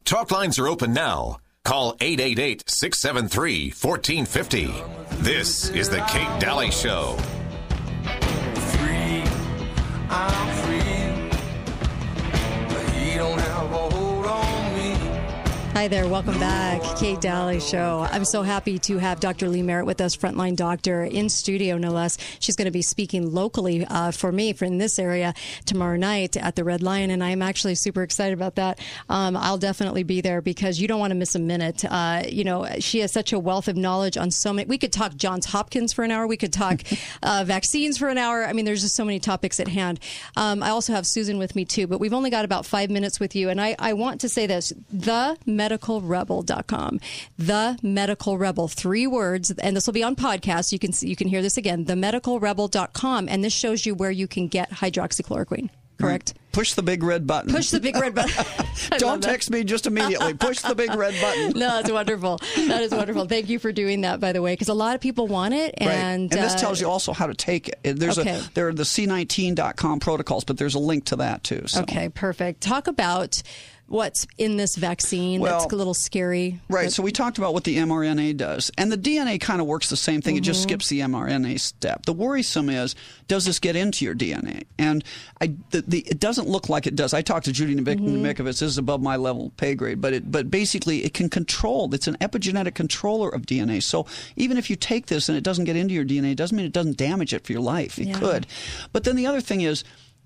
Talk lines are open now. Call 888 673 1450. This is The Kate Daly Show. Free, I'm free. Hi there, welcome back. Kate Daly Show. I'm so happy to have Dr. Lee Merritt with us, frontline doctor in studio, no less. She's going to be speaking locally uh, for me for in this area tomorrow night at the Red Lion, and I'm actually super excited about that. Um, I'll definitely be there because you don't want to miss a minute. Uh, you know, she has such a wealth of knowledge on so many. We could talk Johns Hopkins for an hour. We could talk [LAUGHS] uh, vaccines for an hour. I mean, there's just so many topics at hand. Um, I also have Susan with me too, but we've only got about five minutes with you, and I, I want to say this: the medicalrebel.com. The Medical Rebel, three words, and this will be on podcast. You can see, you can hear this again. The medicalrebel.com, and this shows you where you can get hydroxychloroquine. Correct. Push the big red button. Push the big red button. [LAUGHS] [LAUGHS] Don't text me just immediately. Push the big red button. [LAUGHS] no, that's wonderful. That is wonderful. Thank you for doing that, by the way, because a lot of people want it, Right. and And this uh, tells you also how to take it. It- There's Okay. a there are the C19.com protocols, but there's a link to that too. So. Okay, perfect. Talk about what's in this vaccine Well, that's a little scary. Right. So we talked about what the mRNA does, and the DNA kind of works the same thing. It just Mhm. skips the mRNA step. The worrisome is, does this get into your DNA? And I, the, the, it doesn't look like it does. I talked to Judy Nemik- Mm-hmm. This is above my level pay grade, but it, but basically it can control. It's an epigenetic controller of DNA. So even if you take this and it doesn't get into your DNA, it doesn't mean it doesn't damage it for your life. It Yeah. could. But then the other thing is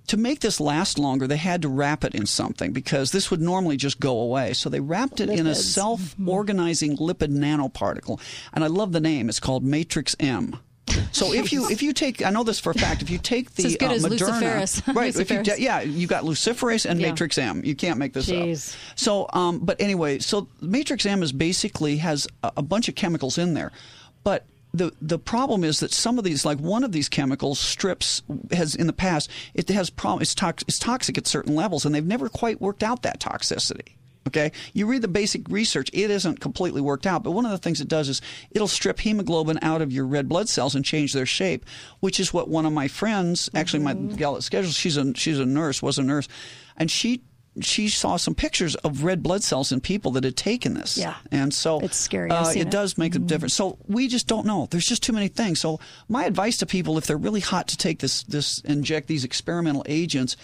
to make this last longer, they had to wrap it in something because this would normally just go away. So they wrapped it in a self organizing lipid nanoparticle. And I love the name. It's called Matrix M. So if you [LAUGHS] if you take I know this for a fact if you take the It's as good uh, as Moderna [LAUGHS] right if you yeah you got luciferase and Yeah. matrix M you can't make this Jeez. up so um but anyway so matrix M is basically has a, a bunch of chemicals in there but the the problem is that some of these like one of these chemicals strips has in the past it has problem it's, tox, it's toxic at certain levels and they've never quite worked out that toxicity Okay, you read the basic research; it isn't completely worked out. But one of the things it does is it'll strip hemoglobin out of your red blood cells and change their shape, which is what one of my friends, actually my mm-hmm. gal at Schedule, she's a she's a nurse, was a nurse, and she she saw some pictures of red blood cells in people that had taken this. Yeah. and so It's scary. Uh, it it. does make a difference. So we just don't know. There's just too many things. So my advice to people, if they're really hot to take this this inject these experimental agents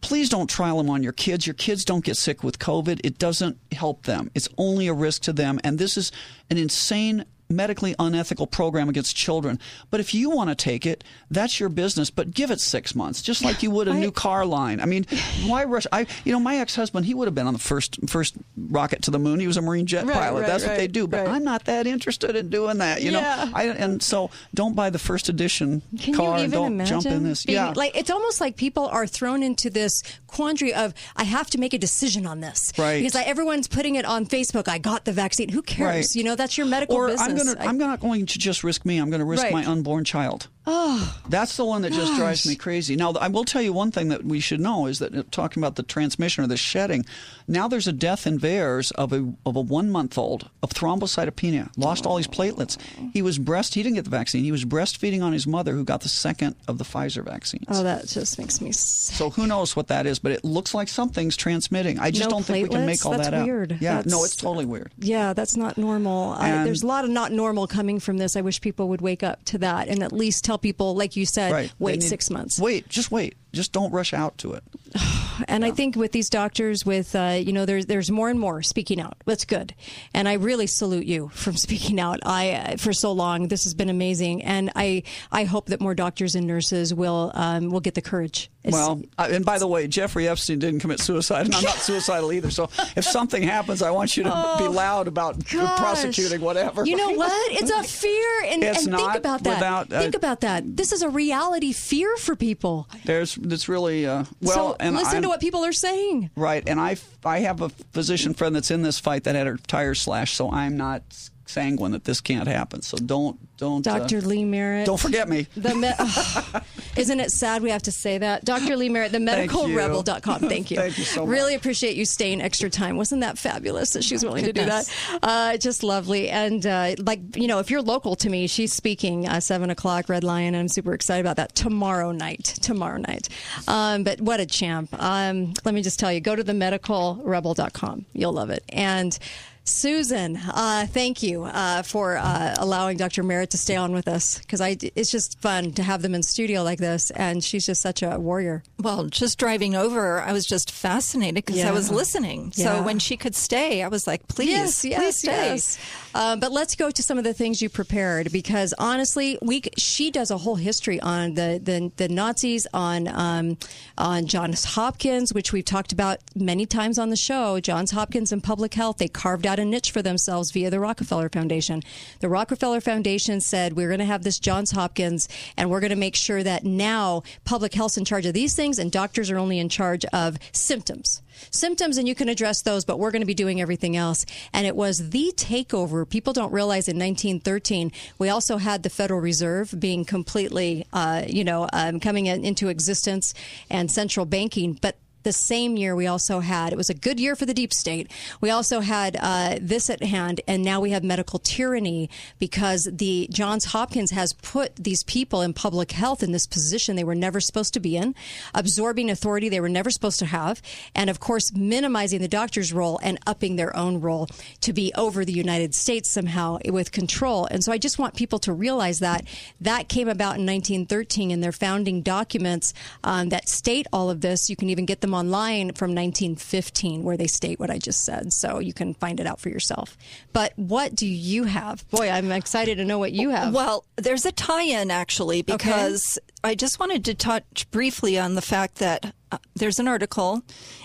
please don't trial them on your kids. Your kids don't get sick with COVID. It doesn't help them. It's only a risk to them. And this is an insane medically unethical program against children. But if you want to take it, that's your business. But give it six months, just like you would a new car line. I mean, why rush? I, you know, my ex-husband, he would have been on the first first rocket to the moon. He was a Marine jet Right, pilot. right, that's what they do. But I'm not that interested in doing that. You Yeah. know, I, and so don't buy the first edition Can car you and even don't imagine? jump in this. being- yeah, like it's almost like people are thrown into this quandary of I have to make a decision on this, Right. Because like, everyone's putting it on Facebook. I got the vaccine. Who cares? Right. You know, that's your medical or business. I'm gonna I- I'm not going to just risk me. I'm going to risk Right. my unborn child. Oh, That's the one that just drives me crazy. Now, I will tell you one thing that we should know is that uh, talking about the transmission or the shedding, now there's a death in VAERS of a of a one month old of thrombocytopenia, lost all his platelets. He was breast. He didn't get the vaccine. He was breastfeeding on his mother, who got the second of the Pfizer vaccines. oh, that just makes me. Sick. So who knows what that is? But it looks like something's transmitting. I just No don't think we can make all That's that out. weird. Yeah, no, it's totally weird. Yeah, that's not normal. I, there's a lot of not normal coming from this. I wish people would wake up to that and at least tell people, like you said, Right. Wait need- six months. Wait, just wait. Just don't rush out to it. [SIGHS] And I think with these doctors, with uh, you know, there's there's more and more speaking out. That's good, and I really salute you from [LAUGHS] speaking out. I uh, for so long, this has been amazing, and I I hope that more doctors and nurses will um, will get the courage. It's- Well, and by the way, Jeffrey Epstein didn't commit suicide, and I'm not [LAUGHS] suicidal either. So if something happens, I want you to be loud about Oh, Gosh. prosecuting whatever. You know what? It's a [LAUGHS] fear, and, and think about that. without, uh, think about that. This is a reality fear for people. There's that's really uh, well, so and listen I'm, to what people are saying. right. And I I have a physician friend that's in this fight that had her tire slashed, so I'm not sanguine that this can't happen. So don't don't uh, Dr. Lee Merritt. Don't forget me. The me- Ugh. [LAUGHS] isn't it sad we have to say that? Dr. Lee Merritt, themedicalrebel.com. [LAUGHS] Thank you. Thank you so much. Really appreciate you staying extra time. Wasn't that fabulous that she's willing to do that? Uh, just lovely. And uh, like, you know, if you're local to me, she's speaking uh, 7 o'clock, Red Lion. And I'm super excited about that tomorrow night. Tomorrow night. Um, but what a champ. Um, let me just tell you, go to the themedicalrebel.com. You'll love it. And Susan, uh, thank you uh, for uh, allowing Dr. Merritt to stay on with us because I it's just fun to have them in studio like this, and she's just such a warrior. Well, just driving over, I was just fascinated because Yeah. I was listening. Yeah. So when she could stay, I was like, please, yes, yes, please stay. yes. Um, but let's go to some of the things you prepared because honestly, we she does a whole history on the the, the Nazis, on um, on Johns Hopkins, which we've talked about many times on the show. Johns Hopkins and public health, they carved out a niche for themselves via the Rockefeller Foundation. The Rockefeller Foundation said we're going to have this Johns Hopkins, and we're going to make sure that now public health's in charge of these things, and doctors are only in charge of symptoms symptoms and you can address those, but we're going to be doing everything else. And it was the takeover. People don't realize in 1913, we also had the Federal Reserve being completely, uh, you know, um, coming in, into existence and central banking. But the same year we also had it was a good year for the deep state. We also had uh, this at hand, and now we have medical tyranny because the Johns Hopkins has put these people in public health in this position they were never supposed to be in, absorbing authority they were never supposed to have, and of course minimizing the doctor's role and upping their own role to be over the United States somehow with control. And so I just want people to realize that that came about in 1913 in their founding documents um, that state all of this. You can even get them online from 1915 where they state what I just said. So you can find it out for yourself. But what do you have? Boy, I'm excited to know what you have. Well, there's a tie in actually because I just wanted to touch briefly on the fact that uh, there's an article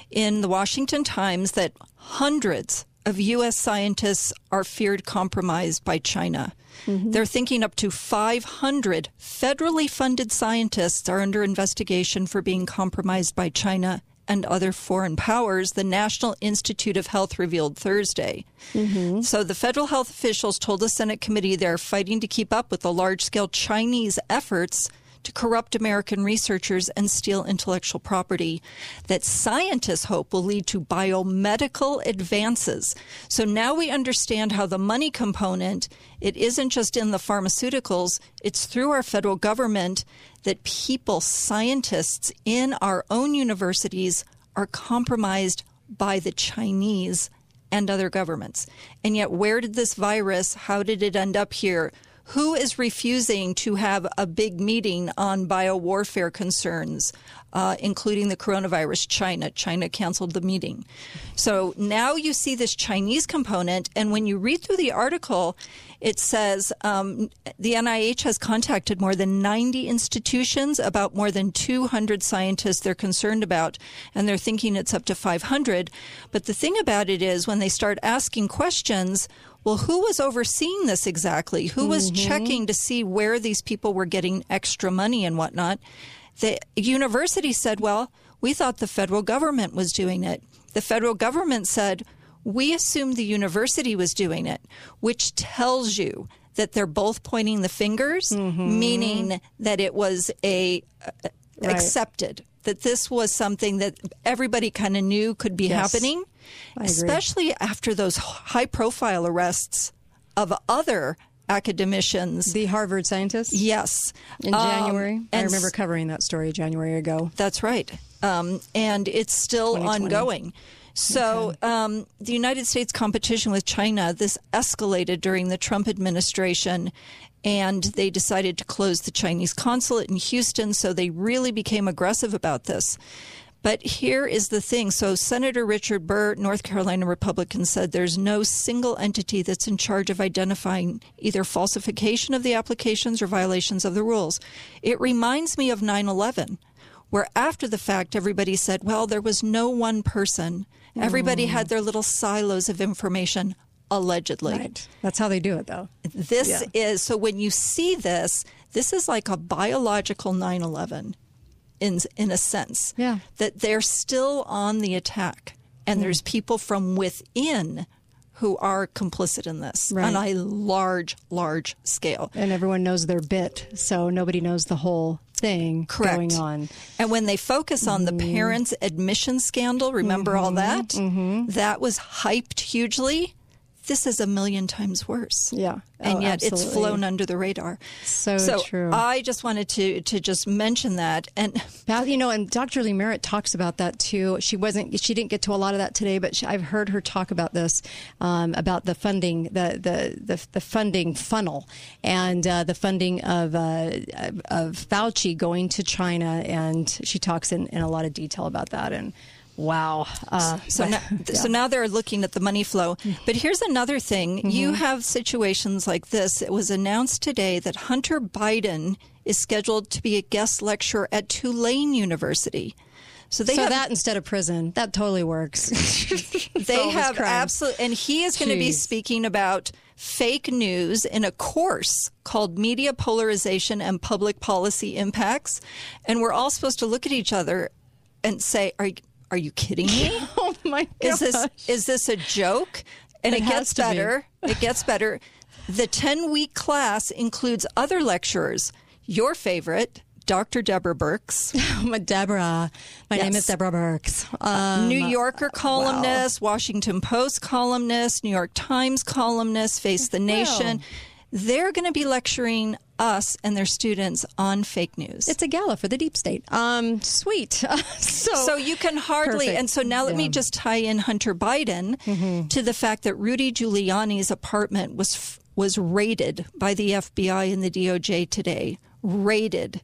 in the Washington Times that hundreds of U.S. scientists are feared compromised by China. They're thinking up to 500 federally funded scientists are under investigation for being compromised by China and other foreign powers, the National Institute of Health revealed Thursday. Mm-hmm. So the federal health officials told the Senate committee they're fighting to keep up with the large scale Chinese efforts to corrupt American researchers and steal intellectual property that scientists hope will lead to biomedical advances. So now we understand how the money component, it isn't just in the pharmaceuticals, it's through our federal government that people, scientists in our own universities are compromised by the Chinese and other governments. And yet, where did this virus, how did it end up here? Who is refusing to have a big meeting on biowarfare concerns, uh, including the coronavirus? China. China canceled the meeting. So now you see this Chinese component, and when you read through the article, it says um, the NIH has contacted more than 90 institutions about more than 200 scientists they're concerned about, and they're thinking it's up to 500. But the thing about it is, when they start asking questions, well, who was overseeing this exactly? Who was Mhm. checking to see where these people were getting extra money and whatnot? The university said, well, we thought the federal government was doing it. The federal government said, we assumed the university was doing it, which tells you that they're both pointing the fingers, meaning that it was a uh, Right. accepted that this was something that everybody kind of knew could be Yes. happening, I agree. especially after those high profile arrests of other academicians. The Harvard scientists? Yes. In Um, January. I remember covering that story January ago. That's right. Um, and it's still ongoing. So, um, the United States competition with China, this escalated during the Trump administration, and they decided to close the Chinese consulate in Houston. So, they really became aggressive about this. But here is the thing. So, Senator Richard Burr, North Carolina Republican, said there's no single entity that's in charge of identifying either falsification of the applications or violations of the rules. It reminds me of 9 11 where after the fact everybody said, well, there was no one person. Everybody Mm. had their little silos of information, allegedly. Right. That's how they do it, though. This Yeah. is so when you see this, this is like a biological 9 11 in, in a sense. Yeah. That they're still on the attack, and Mm. there's people from within who are complicit in this Right. on a large, large scale. And everyone knows their bit, so nobody knows the whole thing Correct. going on. And when they focus on the Mm-hmm. parents' admission scandal, remember all that? That was hyped hugely. This is a million times worse. Yeah. And Oh, yet it's flown under the radar. So, So true. I just wanted to to just mention that. And [LAUGHS] you know, and Dr. Lee Merritt talks about that too. She wasn't, she didn't get to a lot of that today, but she, I've heard her talk about this, um, about the funding, the, the, the, the funding funnel and uh, the funding of, uh, of Fauci going to China. And she talks in, in a lot of detail about that. And wow. Uh, so but- now, [LAUGHS] yeah. so now they're looking at the money flow. But here's another thing: you Mhm. have situations like this. It was announced today that Hunter Biden is scheduled to be a guest lecturer at Tulane University. So they so have that instead of prison, that totally works. [LAUGHS] they have absolutely, and he is going to be speaking about fake news in a course called Media Polarization and Public Policy Impacts. And we're all supposed to look at each other and say, "Are you, are you kidding me? [LAUGHS] oh my Is this is this a joke?" And It it, gets to be. better. It gets better. The 10 week class includes other lecturers. Your favorite, Dr. Deborah Birx. [LAUGHS] Deborah. My name is Deborah Birx. Um, New Yorker columnist, Washington Post columnist, New York Times columnist, Face the Nation. They're going to be lecturing us and their students on fake news. It's a gala for the deep state. Um, sweet. [LAUGHS] so, so you can hardly. Perfect. And so now let Yeah. me just tie in Hunter Biden to the fact that Rudy Giuliani's apartment was was raided by the FBI and the DOJ today. Raided,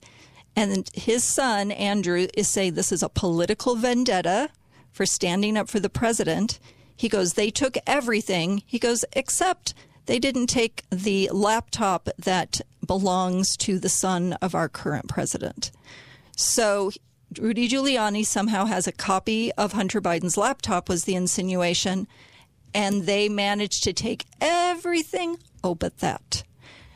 and his son Andrew is saying this is a political vendetta for standing up for the president. He goes, they took everything. He goes, except they didn't take the laptop that belongs to the son of our current president. So Rudy Giuliani somehow has a copy of Hunter Biden's laptop, was the insinuation, and they managed to take everything, oh, but that.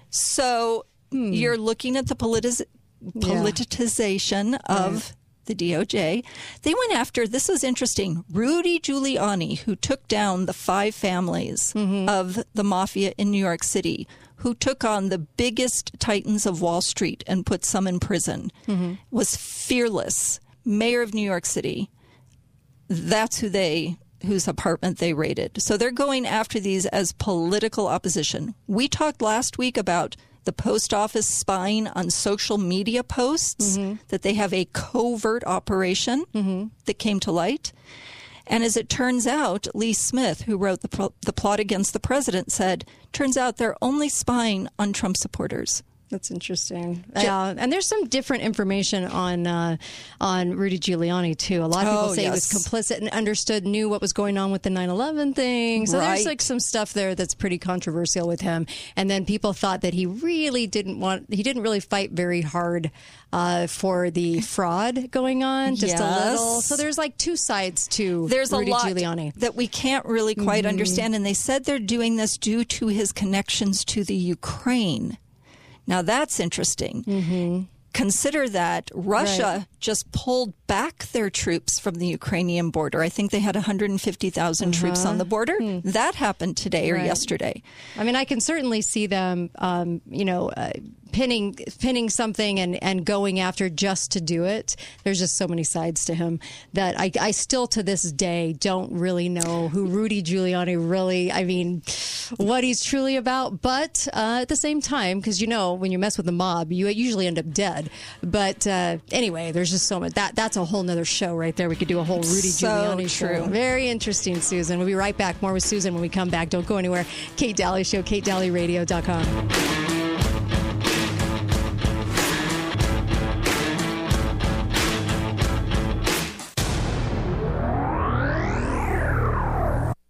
So hmm. you're looking at the politiz- politicization of the DOJ. They went after, this is interesting, Rudy Giuliani, who took down the five families mm-hmm. of the mafia in New York City, who took on the biggest titans of Wall Street and put some in prison, mm-hmm. was fearless, mayor of New York City. That's who they whose apartment they raided. So they're going after these as political opposition. We talked last week about the post office spying on social media posts mm-hmm. that they have a covert operation mm-hmm. that came to light. And as it turns out, Lee Smith, who wrote the, the plot against the president, said, turns out they're only spying on Trump supporters. That's interesting. Yeah, and there's some different information on uh, on Rudy Giuliani too. A lot of people Oh, say he was complicit and understood, knew what was going on with the 9/11 thing. So there's like some stuff there that's pretty controversial with him. And then people thought that he really didn't want, he didn't really fight very hard uh, for the fraud going on, just a little. So there's like two sides to There's Rudy a lot Giuliani. that we can't really quite Mhm. understand. And they said they're doing this due to his connections to the Ukraine. Now that's interesting. Mm-hmm. Consider that Russia Right. Just pulled back their troops from the Ukrainian border. I think they had 150,000 troops Uh-huh. on the border. That happened today or Right. yesterday. I mean, I can certainly see them, um, you know, uh, pinning pinning something and, and going after just to do it. There's just so many sides to him that I, I still to this day don't really know who Rudy Giuliani really. I mean, what he's truly about. But uh, at the same time, because you know, when you mess with the mob, you usually end up dead. But uh, anyway, there's just so much that that's a whole nother show right there. We could do a whole Rudy So Giuliani show. Very interesting, Susan. We'll be right back. More with Susan when we come back. Don't go anywhere. Kate Daly Show, KateDalyRadio.com.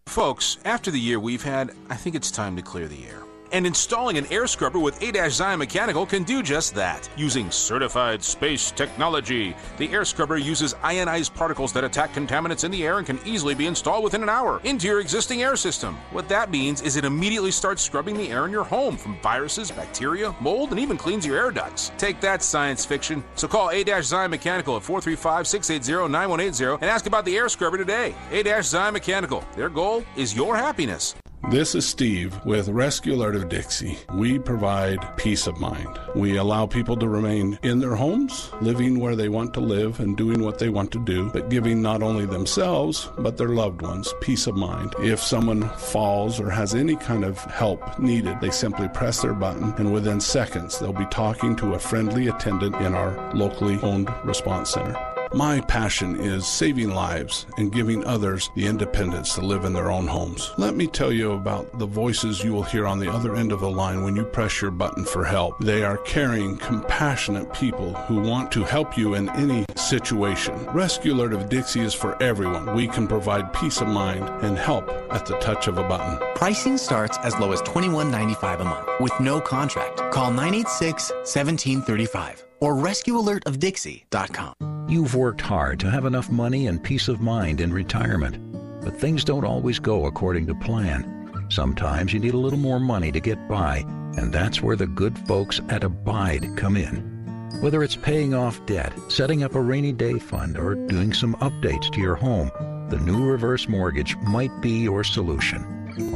Folks, after the year we've had, I think it's time to clear the air. And installing an air scrubber with A-Zion Mechanical can do just that. Using certified space technology, the air scrubber uses ionized particles that attack contaminants in the air and can easily be installed within an hour into your existing air system. What that means is it immediately starts scrubbing the air in your home from viruses, bacteria, mold, and even cleans your air ducts. Take that science fiction. So call A-Zion Mechanical at 435-680-9180 and ask about the air scrubber today. A-Zion Mechanical. Their goal is your happiness. This is Steve with Rescue Alert of Dixie. We provide peace of mind. We allow people to remain in their homes, living where they want to live and doing what they want to do, but giving not only themselves, but their loved ones peace of mind. If someone falls or has any kind of help needed, they simply press their button and within seconds they'll be talking to a friendly attendant in our locally owned response center. My passion is saving lives and giving others the independence to live in their own homes. Let me tell you about the voices you will hear on the other end of the line when you press your button for help. They are caring, compassionate people who want to help you in any situation. Rescue Alert of Dixie is for everyone. We can provide peace of mind and help at the touch of a button. Pricing starts as low as $21.95 a month with no contract. Call 986 1735 or rescuealertofdixie.com. You've worked hard to have enough money and peace of mind in retirement, but things don't always go according to plan. Sometimes you need a little more money to get by, and that's where the good folks at Abide come in. Whether it's paying off debt, setting up a rainy day fund, or doing some updates to your home, the new reverse mortgage might be your solution.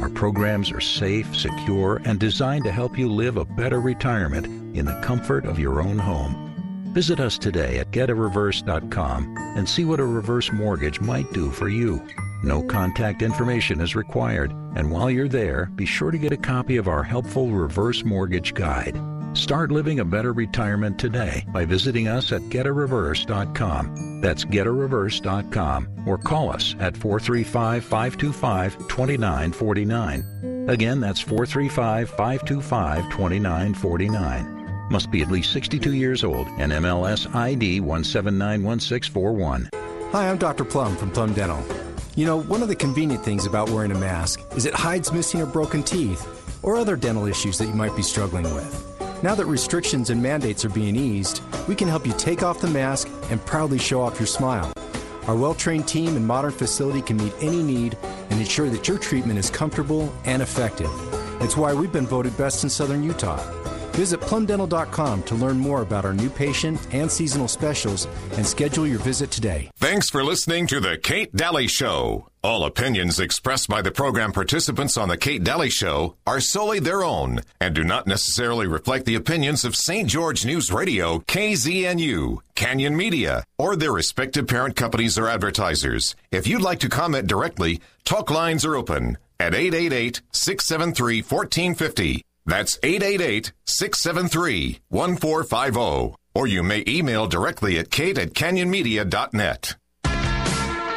Our programs are safe, secure, and designed to help you live a better retirement in the comfort of your own home. Visit us today at getareverse.com and see what a reverse mortgage might do for you. No contact information is required, and while you're there, be sure to get a copy of our helpful reverse mortgage guide. Start living a better retirement today by visiting us at getareverse.com. That's getareverse.com or call us at 435 525 2949. Again, that's 435 525 2949. Must be at least 62 years old and MLS ID 1791641. Hi, I'm Dr. Plum from Plum Dental. You know, one of the convenient things about wearing a mask is it hides missing or broken teeth or other dental issues that you might be struggling with. Now that restrictions and mandates are being eased, we can help you take off the mask and proudly show off your smile. Our well trained team and modern facility can meet any need and ensure that your treatment is comfortable and effective. It's why we've been voted best in Southern Utah. Visit plumdental.com to learn more about our new patient and seasonal specials and schedule your visit today. Thanks for listening to The Kate Daly Show. All opinions expressed by the program participants on The Kate Daly Show are solely their own and do not necessarily reflect the opinions of St. George News Radio, KZNU, Canyon Media, or their respective parent companies or advertisers. If you'd like to comment directly, talk lines are open at 888 673 1450. That's 888 673 1450. Or you may email directly at kate at canyonmedia.net.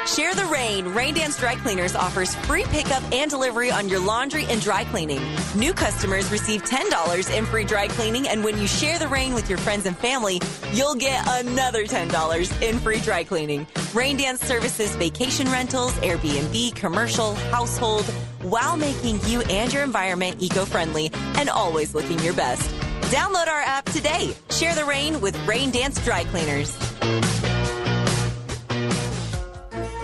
Share the rain. Rain Dance Dry Cleaners offers free pickup and delivery on your laundry and dry cleaning. New customers receive $10 in free dry cleaning, and when you share the rain with your friends and family, you'll get another $10 in free dry cleaning. Rain Dance services vacation rentals, Airbnb, commercial, household, while making you and your environment eco friendly and always looking your best. Download our app today. Share the rain with Rain Dance Dry Cleaners.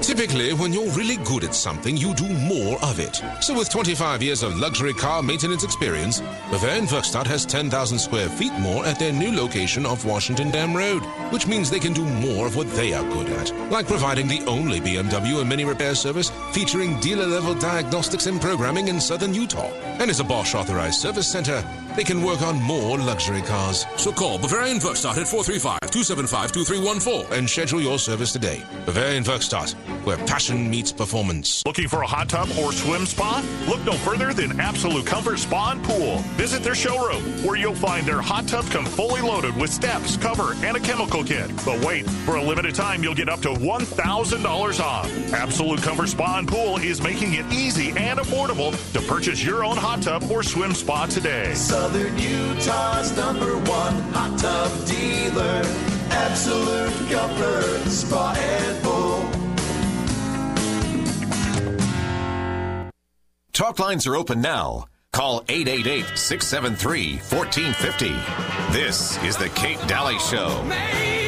Typically, when you're really good at something, you do more of it. So with 25 years of luxury car maintenance experience, Bavarian Werkstatt has 10,000 square feet more at their new location off Washington Dam Road, which means they can do more of what they are good at, like providing the only BMW and Mini repair service featuring dealer-level diagnostics and programming in southern Utah. And as a Bosch authorized service center, they can work on more luxury cars. So call Bavarian Werkstatt at 435-275-2314 and schedule your service today. Bavarian Werkstatt, where passion meets performance. Looking for a hot tub or swim spa? Look no further than Absolute Comfort Spa and Pool. Visit their showroom, where you'll find their hot tub come fully loaded with steps, cover, and a chemical kit. But wait, for a limited time, you'll get up to $1,000 off. Absolute Comfort Spa and Pool is making it easy and affordable to purchase your own hot tub or swim spa today. Southern Utah's number one hot tub dealer. Absolute Comfort Spa and Pool. Talk lines are open now. Call 888 673 1450. This is The Kate Daly Show. Hi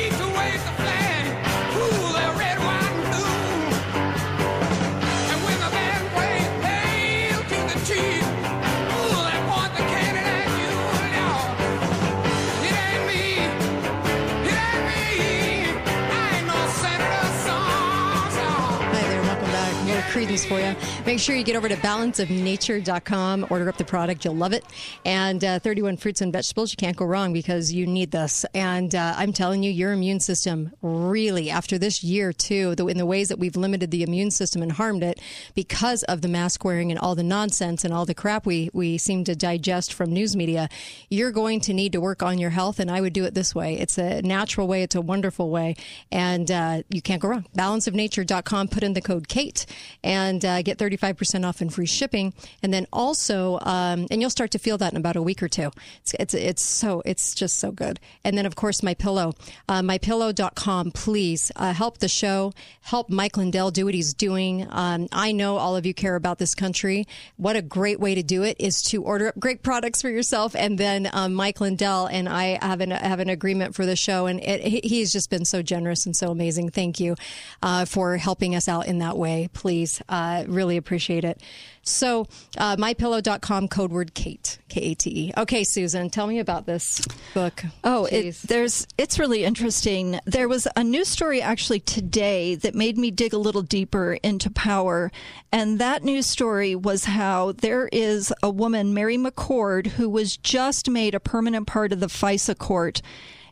credence for you. Make sure you get over to balanceofnature.com, order up the product, you'll love it. And uh, 31 fruits and vegetables, you can't go wrong because you need this. And uh, I'm telling you, your immune system really, after this year too, the, in the ways that we've limited the immune system and harmed it because of the mask wearing and all the nonsense and all the crap we, we seem to digest from news media, you're going to need to work on your health. And I would do it this way. It's a natural way, it's a wonderful way. And uh, you can't go wrong. Balanceofnature.com, put in the code KATE and uh, get 35% off and free shipping. And then also, um, and you'll start to feel that in about a week or two. It's, it's, it's so, it's just so good. And then, of course, my pillow, uh, mypillow.com. Please uh, help the show, help Mike Lindell do what he's doing. Um, I know all of you care about this country. What a great way to do it is to order up great products for yourself. And then um, Mike Lindell and I have an, have an agreement for the show. And it, he's just been so generous and so amazing. Thank you uh, for helping us out in that way. Please, uh, really appreciate it. So, uh, mypillow.com, code word Kate, K A T E. Okay, Susan, tell me about this book. Oh, it, there's it's really interesting. There was a news story actually today that made me dig a little deeper into power, and that news story was how there is a woman, Mary McCord, who was just made a permanent part of the FISA court.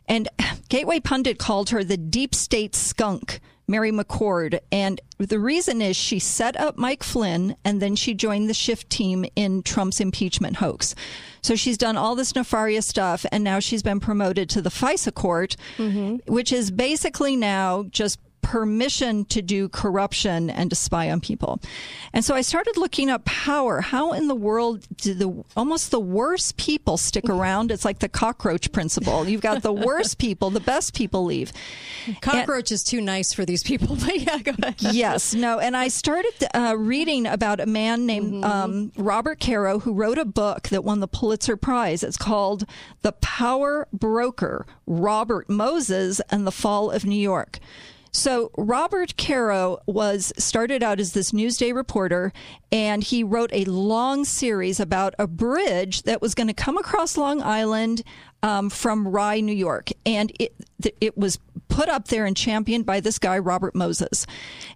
And Gateway Pundit called her the deep state skunk. Mary McCord. And the reason is she set up Mike Flynn and then she joined the Schiff team in Trump's impeachment hoax. So she's done all this nefarious stuff and now she's been promoted to the FISA court, mm-hmm. which is basically now just permission to do corruption and to spy on people. And so I started looking up power. How in the world do the almost the worst people stick around? It's like the cockroach principle. You've got the worst people, the best people leave. Cockroach is too nice for these people, [LAUGHS] but yeah, go ahead. yes, no. And I started uh, reading about a man named um, Robert Caro who wrote a book that won the Pulitzer Prize. It's called The Power Broker Robert Moses and the Fall of New York. So Robert Caro was started out as this Newsday reporter, and he wrote a long series about a bridge that was going to come across Long Island um, from Rye, New York, and it it was put up there and championed by this guy Robert Moses,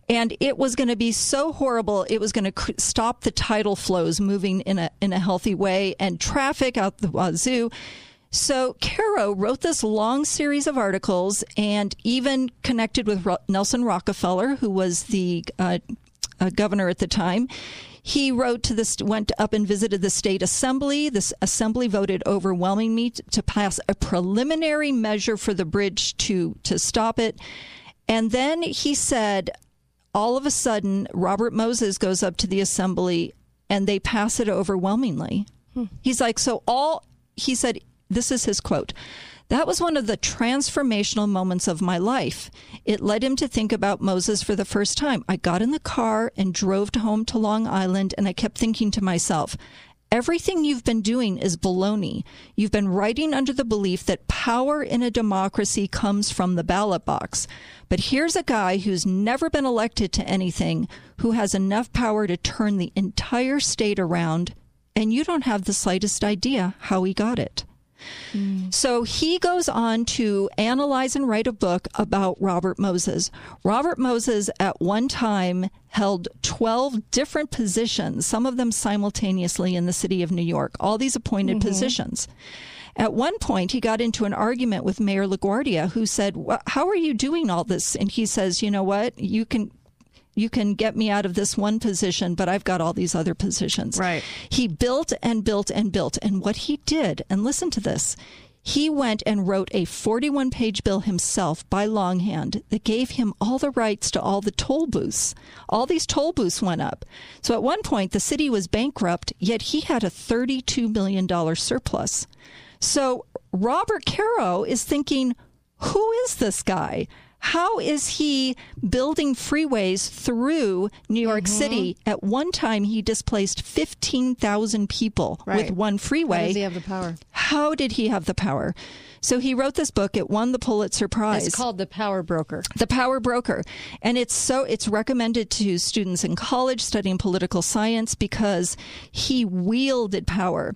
and it was going to be so horrible. It was going to stop the tidal flows moving in a in a healthy way and traffic out the wazoo. So Caro wrote this long series of articles and even connected with Ro- Nelson Rockefeller, who was the uh, uh, governor at the time. He wrote to this, went up and visited the state assembly. This assembly voted overwhelmingly to, to pass a preliminary measure for the bridge to to stop it. And then he said, all of a sudden, Robert Moses goes up to the assembly and they pass it overwhelmingly. He's like, so all he said, this is his quote. That was one of the transformational moments of my life. It led him to think about Moses for the first time. I got in the car and drove home to Long Island, and I kept thinking to myself, Everything you've been doing is baloney. You've been writing under the belief that power in a democracy comes from the ballot box. But here's a guy who's never been elected to anything, who has enough power to turn the entire state around, and you don't have the slightest idea how he got it. So he goes on to analyze and write a book about Robert Moses. Robert Moses, at one time, held 12 different positions, some of them simultaneously in the city of New York, all these appointed Mhm. positions. At one point, he got into an argument with Mayor LaGuardia, who said, "Wha- How are you doing all this? And he says, You know what? You can you can get me out of this one position, but I've got all these other positions. Right. He built and built and built. And what he did, and listen to this, he went and wrote a 41 page bill himself by longhand that gave him all the rights to all the toll booths. All these toll booths went up. So at one point, the city was bankrupt, yet he had a $32 million surplus. So Robert Caro is thinking, who is this guy? How is he building freeways through New York Mm-hmm. City? At one time, he displaced 15,000 people Right. with one freeway. How does he have the power? How did he have the power? So he wrote this book. It won the Pulitzer Prize. It's called The Power Broker. The Power Broker. And it's so it's recommended to students in college studying political science because he wielded power.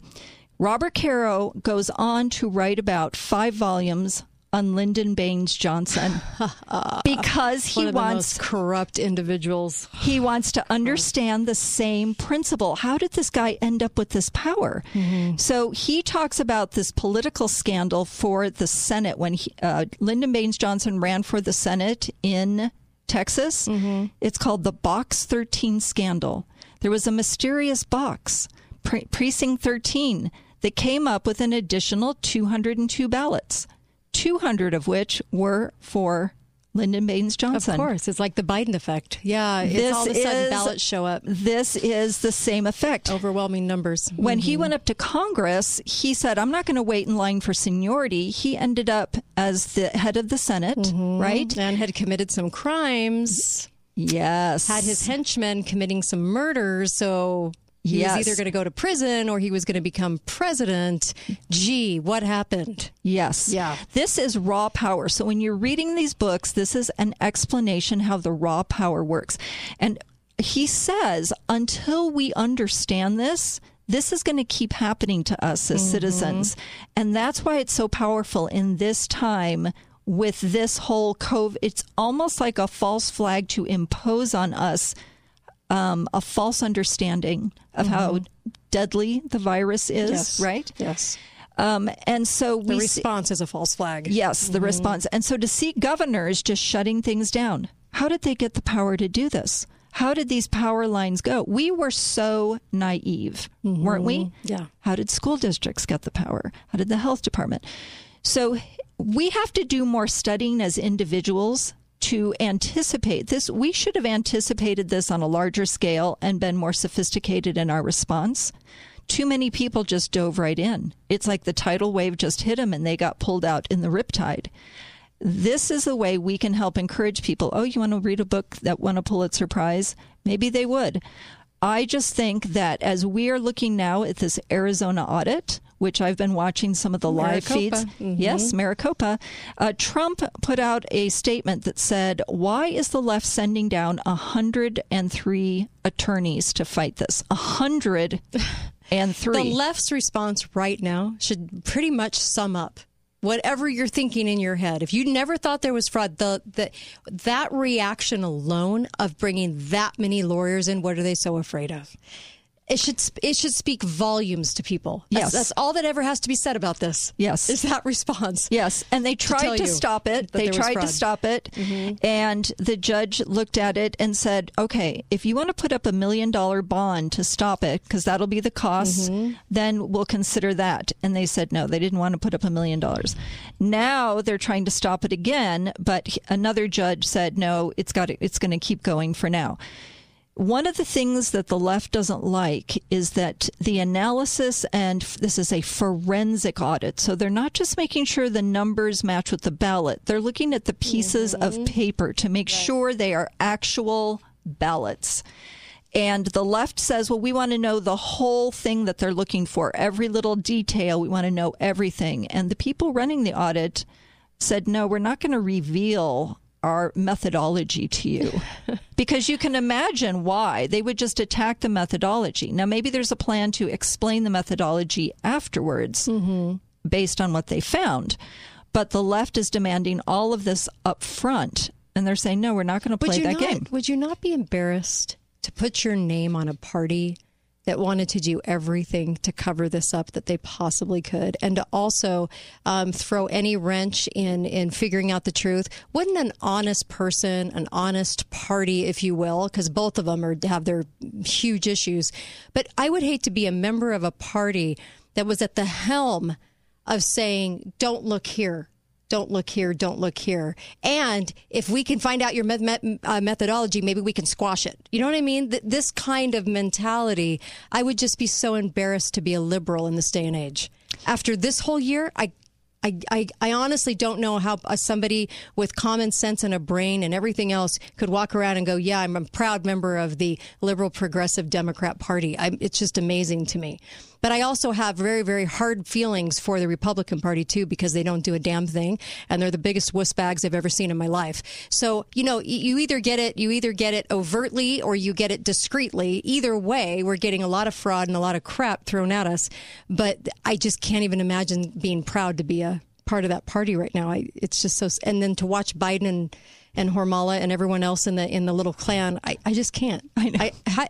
Robert Caro goes on to write about five volumes on Lyndon Baines Johnson [LAUGHS] because he One of the wants corrupt individuals. he wants to understand the same principle. How did this guy end up with this power? Mm-hmm. So he talks about this political scandal for the Senate when he, uh, Lyndon Baines Johnson ran for the Senate in Texas. Mm-hmm. It's called the Box 13 scandal. There was a mysterious box, pre- precinct 13, that came up with an additional 202 ballots, 200 of which were for Lyndon Baines Johnson. Of course, it's like the Biden effect. Yeah, it's This all of a sudden is- ballots show up. This is the same effect. Overwhelming numbers. When he Mhm. went up to Congress, he said, I'm not going to wait in line for seniority. He ended up as the head of the Senate, right? Mm-hmm. And had committed some crimes. Yes. Had his henchmen committing some murders. So he Yes. was either going to go to prison or he was going to become president. Gee, what happened? Yes. Yeah. This is raw power. So when you're reading these books, this is an explanation how the raw power works. And he says, until we understand this, this is going to keep happening to us as mm-hmm. citizens. And that's why it's so powerful in this time with this whole COVID. It's almost like a false flag to impose on us um, a false understanding of how deadly the virus is, Yes. right? Yes. Um, and so the response see, is a false flag. Yes, the mm-hmm. response. And so to see governors just shutting things down, how did they get the power to do this? How did these power lines go? We were so naive, mm-hmm. weren't we? Yeah. How did school districts get the power? How did the health department? So we have to do more studying as individuals to anticipate this. We should have anticipated this on a larger scale and been more sophisticated in our response. Too many people just dove right in. It's like the tidal wave just hit them and they got pulled out in the riptide this is a way we can help encourage people. Oh, you want to read a book that won a Pulitzer Prize? Maybe they would. I just think that as we are looking now at this Arizona audit, which I've been watching some of the live feeds. Mm-hmm. Yes, Maricopa. Uh, Trump put out a statement that said, Why is the left sending down 103 attorneys to fight this? 103. [LAUGHS] The left's response right now should pretty much sum up whatever you're thinking in your head, if you never thought there was fraud, the, the that reaction alone of bringing that many lawyers in, what are they so afraid of? It should it should speak volumes to people. That's, yes, that's all that ever has to be said about this. Yes, is that [LAUGHS] response? Yes, and they tried to, to stop it. They tried to stop it, mm-hmm. and the judge looked at it and said, "Okay, if you want to put up a million dollar bond to stop it, because that'll be the cost, mm-hmm. then we'll consider that." And they said no, they didn't want to put up a million dollars. Now they're trying to stop it again, but another judge said no, it's got it's going to keep going for now. One of the things that the left doesn't like is that the analysis, and this is a forensic audit, so they're not just making sure the numbers match with the ballot, they're looking at the pieces mm-hmm. of paper to make right. sure they are actual ballots. And the left says, well, we want to know the whole thing that they're looking for, every little detail. We want to know everything. And the people running the audit said, no, we're not going to reveal our methodology to you [LAUGHS] because you can imagine why they would just attack the methodology. Now, maybe there's a plan to explain the methodology afterwards mm-hmm. based on what they found, but the left is demanding all of this up front. And they're saying, no, we're not going to play that not, game. Would you not be embarrassed to put your name on a party that wanted to do everything to cover this up that they possibly could, and to also um, throw any wrench in in figuring out the truth. Wouldn't an honest person, an honest party, if you will, because both of them are have their huge issues, but I would hate to be a member of a party that was at the helm of saying, "Don't look here." Don't look here, don't look here. And if we can find out your uh, methodology, maybe we can squash it. You know what I mean? Th- this kind of mentality, I would just be so embarrassed to be a liberal in this day and age. After this whole year, I I, I, I, honestly don't know how somebody with common sense and a brain and everything else could walk around and go, yeah, I'm a proud member of the liberal progressive Democrat Party. I, it's just amazing to me. But I also have very, very hard feelings for the Republican Party too, because they don't do a damn thing, and they're the biggest wuss bags I've ever seen in my life. So you know, you either get it, you either get it overtly or you get it discreetly. Either way, we're getting a lot of fraud and a lot of crap thrown at us. But I just can't even imagine being proud to be a part of that party right now. I, it's just so, and then to watch Biden and and Hormala and everyone else in the in the little clan. I, I just can't. I know. I, how,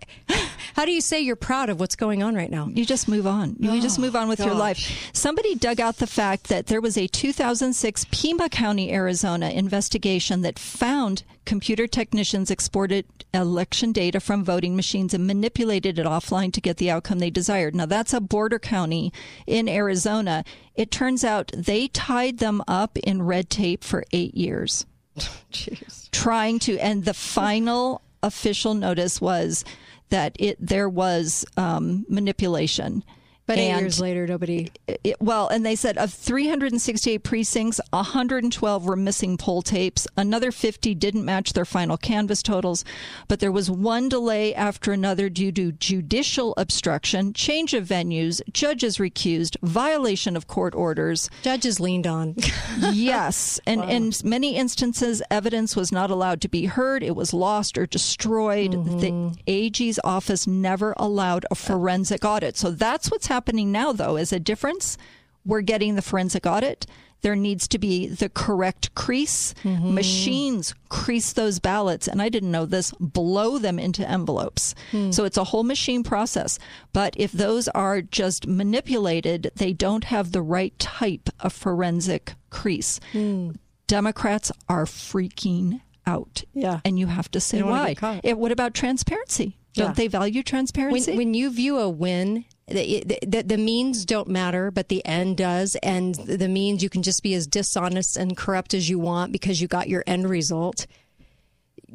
how, do you say you're proud of what's going on right now? You just move on. You oh, just move on with gosh. your life. Somebody dug out the fact that there was a 2006 Pima County, Arizona investigation that found computer technicians exported election data from voting machines and manipulated it offline to get the outcome they desired. Now that's a border county in Arizona. It turns out they tied them up in red tape for eight years. [LAUGHS] Jeez. trying to, and the final official notice was that it there was um, manipulation but eight and years later, nobody. It, well, and they said of 368 precincts, 112 were missing poll tapes. Another 50 didn't match their final canvass totals. But there was one delay after another due to judicial obstruction, change of venues, judges recused, violation of court orders. Judges leaned on. [LAUGHS] yes. And wow. in many instances, evidence was not allowed to be heard. It was lost or destroyed. Mm-hmm. The AG's office never allowed a forensic audit. So that's what's happening now, though, is a difference. We're getting the forensic audit. there needs to be the correct crease. Mm-hmm. Machines crease those ballots, and I didn't know this, blow them into envelopes. Hmm. So it's a whole machine process. But if those are just manipulated, they don't have the right type of forensic crease. Hmm. Democrats are freaking out. Yeah. And you have to say They don't wanna why. It, what about transparency? Don't Yeah. they value transparency? When, when you view a win, the, the, the means don't matter, but the end does. And the means you can just be as dishonest and corrupt as you want because you got your end result.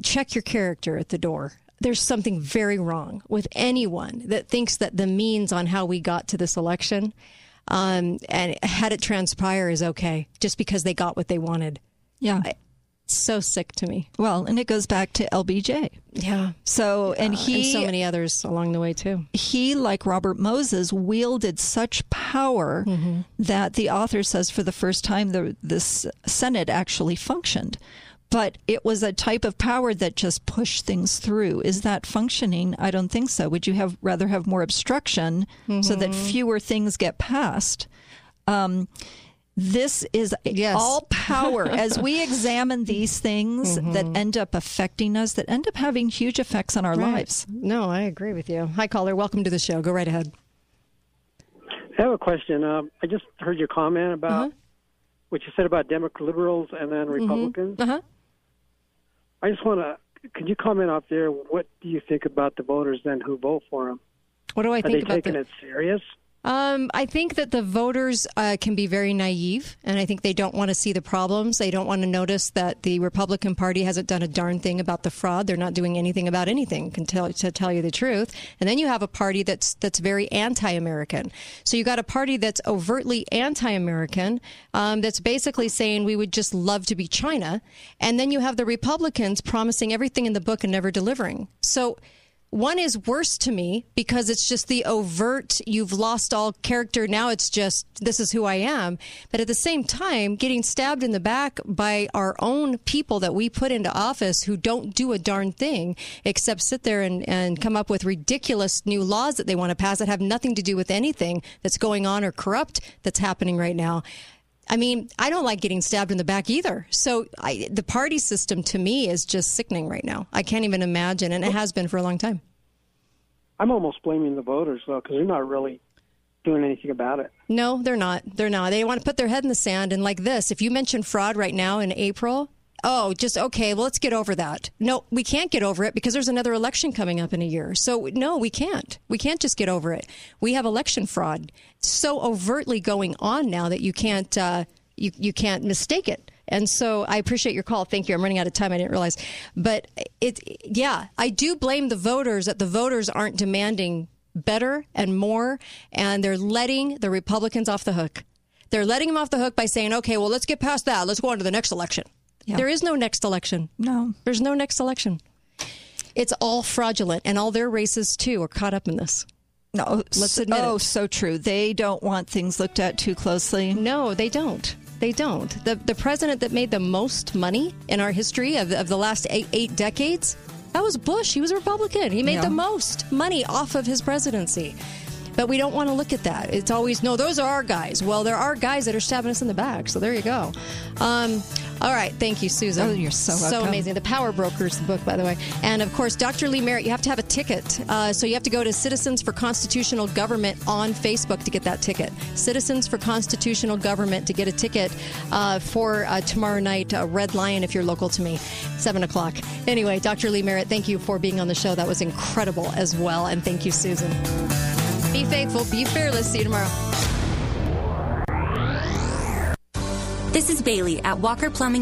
Check your character at the door. There's something very wrong with anyone that thinks that the means on how we got to this election um, and had it transpire is okay just because they got what they wanted. Yeah. So sick to me. Well, and it goes back to LBJ. Yeah. So, and he. so many others along the way, too. He, like Robert Moses, wielded such power Mm-hmm. that the author says for the first time the this Senate actually functioned. But it was a type of power that just pushed things through. Is that functioning? I don't think so. Would you have rather have more obstruction so that Mhm. fewer things get passed? Um, this is yes. all power. [LAUGHS] As we examine these things that end up affecting us, that end up having huge effects on our Right. lives. No, I agree with you. Hi, caller. Welcome to the show. Go right ahead. I have a question. Um, I just heard your comment about Uh-huh. what you said about Democrat liberals and then Republicans. Uh-huh. I just want to. Can you comment out there? What do you think about the voters then who vote for them? What do I Are think they about taking the- it serious? Um, I think that the voters uh, can be very naive, and I think they don't want to see the problems. They don't want to notice that the Republican Party hasn't done a darn thing about the fraud. They're not doing anything about anything, can tell, to tell you the truth. And then you have a party that's that's very anti-American. So you got a party that's overtly anti-American, um, that's basically saying we would just love to be China, and then you have the Republicans promising everything in the book and never delivering. So one is worse to me because it's just the overt you've lost all character now it's just this is who i am. But at the same time getting stabbed in the back by our own people that we put into office who don't do a darn thing except sit there and, and come up with ridiculous new laws that they want to pass that have nothing to do with anything that's going on or corrupt that's happening right now I mean, I don't like getting stabbed in the back either. So I, the party system to me is just sickening right now. I can't even imagine, and it has been for a long time. I'm almost blaming the voters though, because they're not really doing anything about it. No, they're not. They're not. They want to put their head in the sand. And like this, if you mention fraud right now in April, oh, just okay, well, let's get over that. No, we can't get over it because there's another election coming up in a year. So, no, we can't. We can't just get over it. We have election fraud so overtly going on now that you can't, uh, you, you can't mistake it. And so I appreciate your call. Thank you. I'm running out of time. I didn't realize. But it, yeah, I do blame the voters that the voters aren't demanding better and more, and they're letting the Republicans off the hook. They're letting them off the hook by saying, okay, well, let's get past that. Let's go on to the next election. There is no next election. No. There's no next election. It's all fraudulent, and all their races, too, are caught up in this. No, let's admit oh, it. so true. They don't want things looked at too closely. No, they don't. They don't. The the president that made the most money in our history of, of the last eight, eight decades, that was Bush. He was a Republican. He made Yeah. the most money off of his presidency. But we don't want to look at that. It's always, no, those are our guys. Well, there are guys that are stabbing us in the back. So there you go. Um, all right. Thank you, Susan. Oh, you're so So amazing. The Power Brokers, the book, by the way. And of course, Dr. Lee Merritt, you have to have a ticket. Uh, so you have to go to Citizens for Constitutional Government on Facebook to get that ticket. Citizens for Constitutional Government to get a ticket uh, for uh, tomorrow night, uh, Red Lion, if you're local to me, 7 o'clock. Anyway, Dr. Lee Merritt, thank you for being on the show. That was incredible as well. And thank you, Susan. Be faithful, be fearless. See you tomorrow. This is Bailey at Walker Plumbing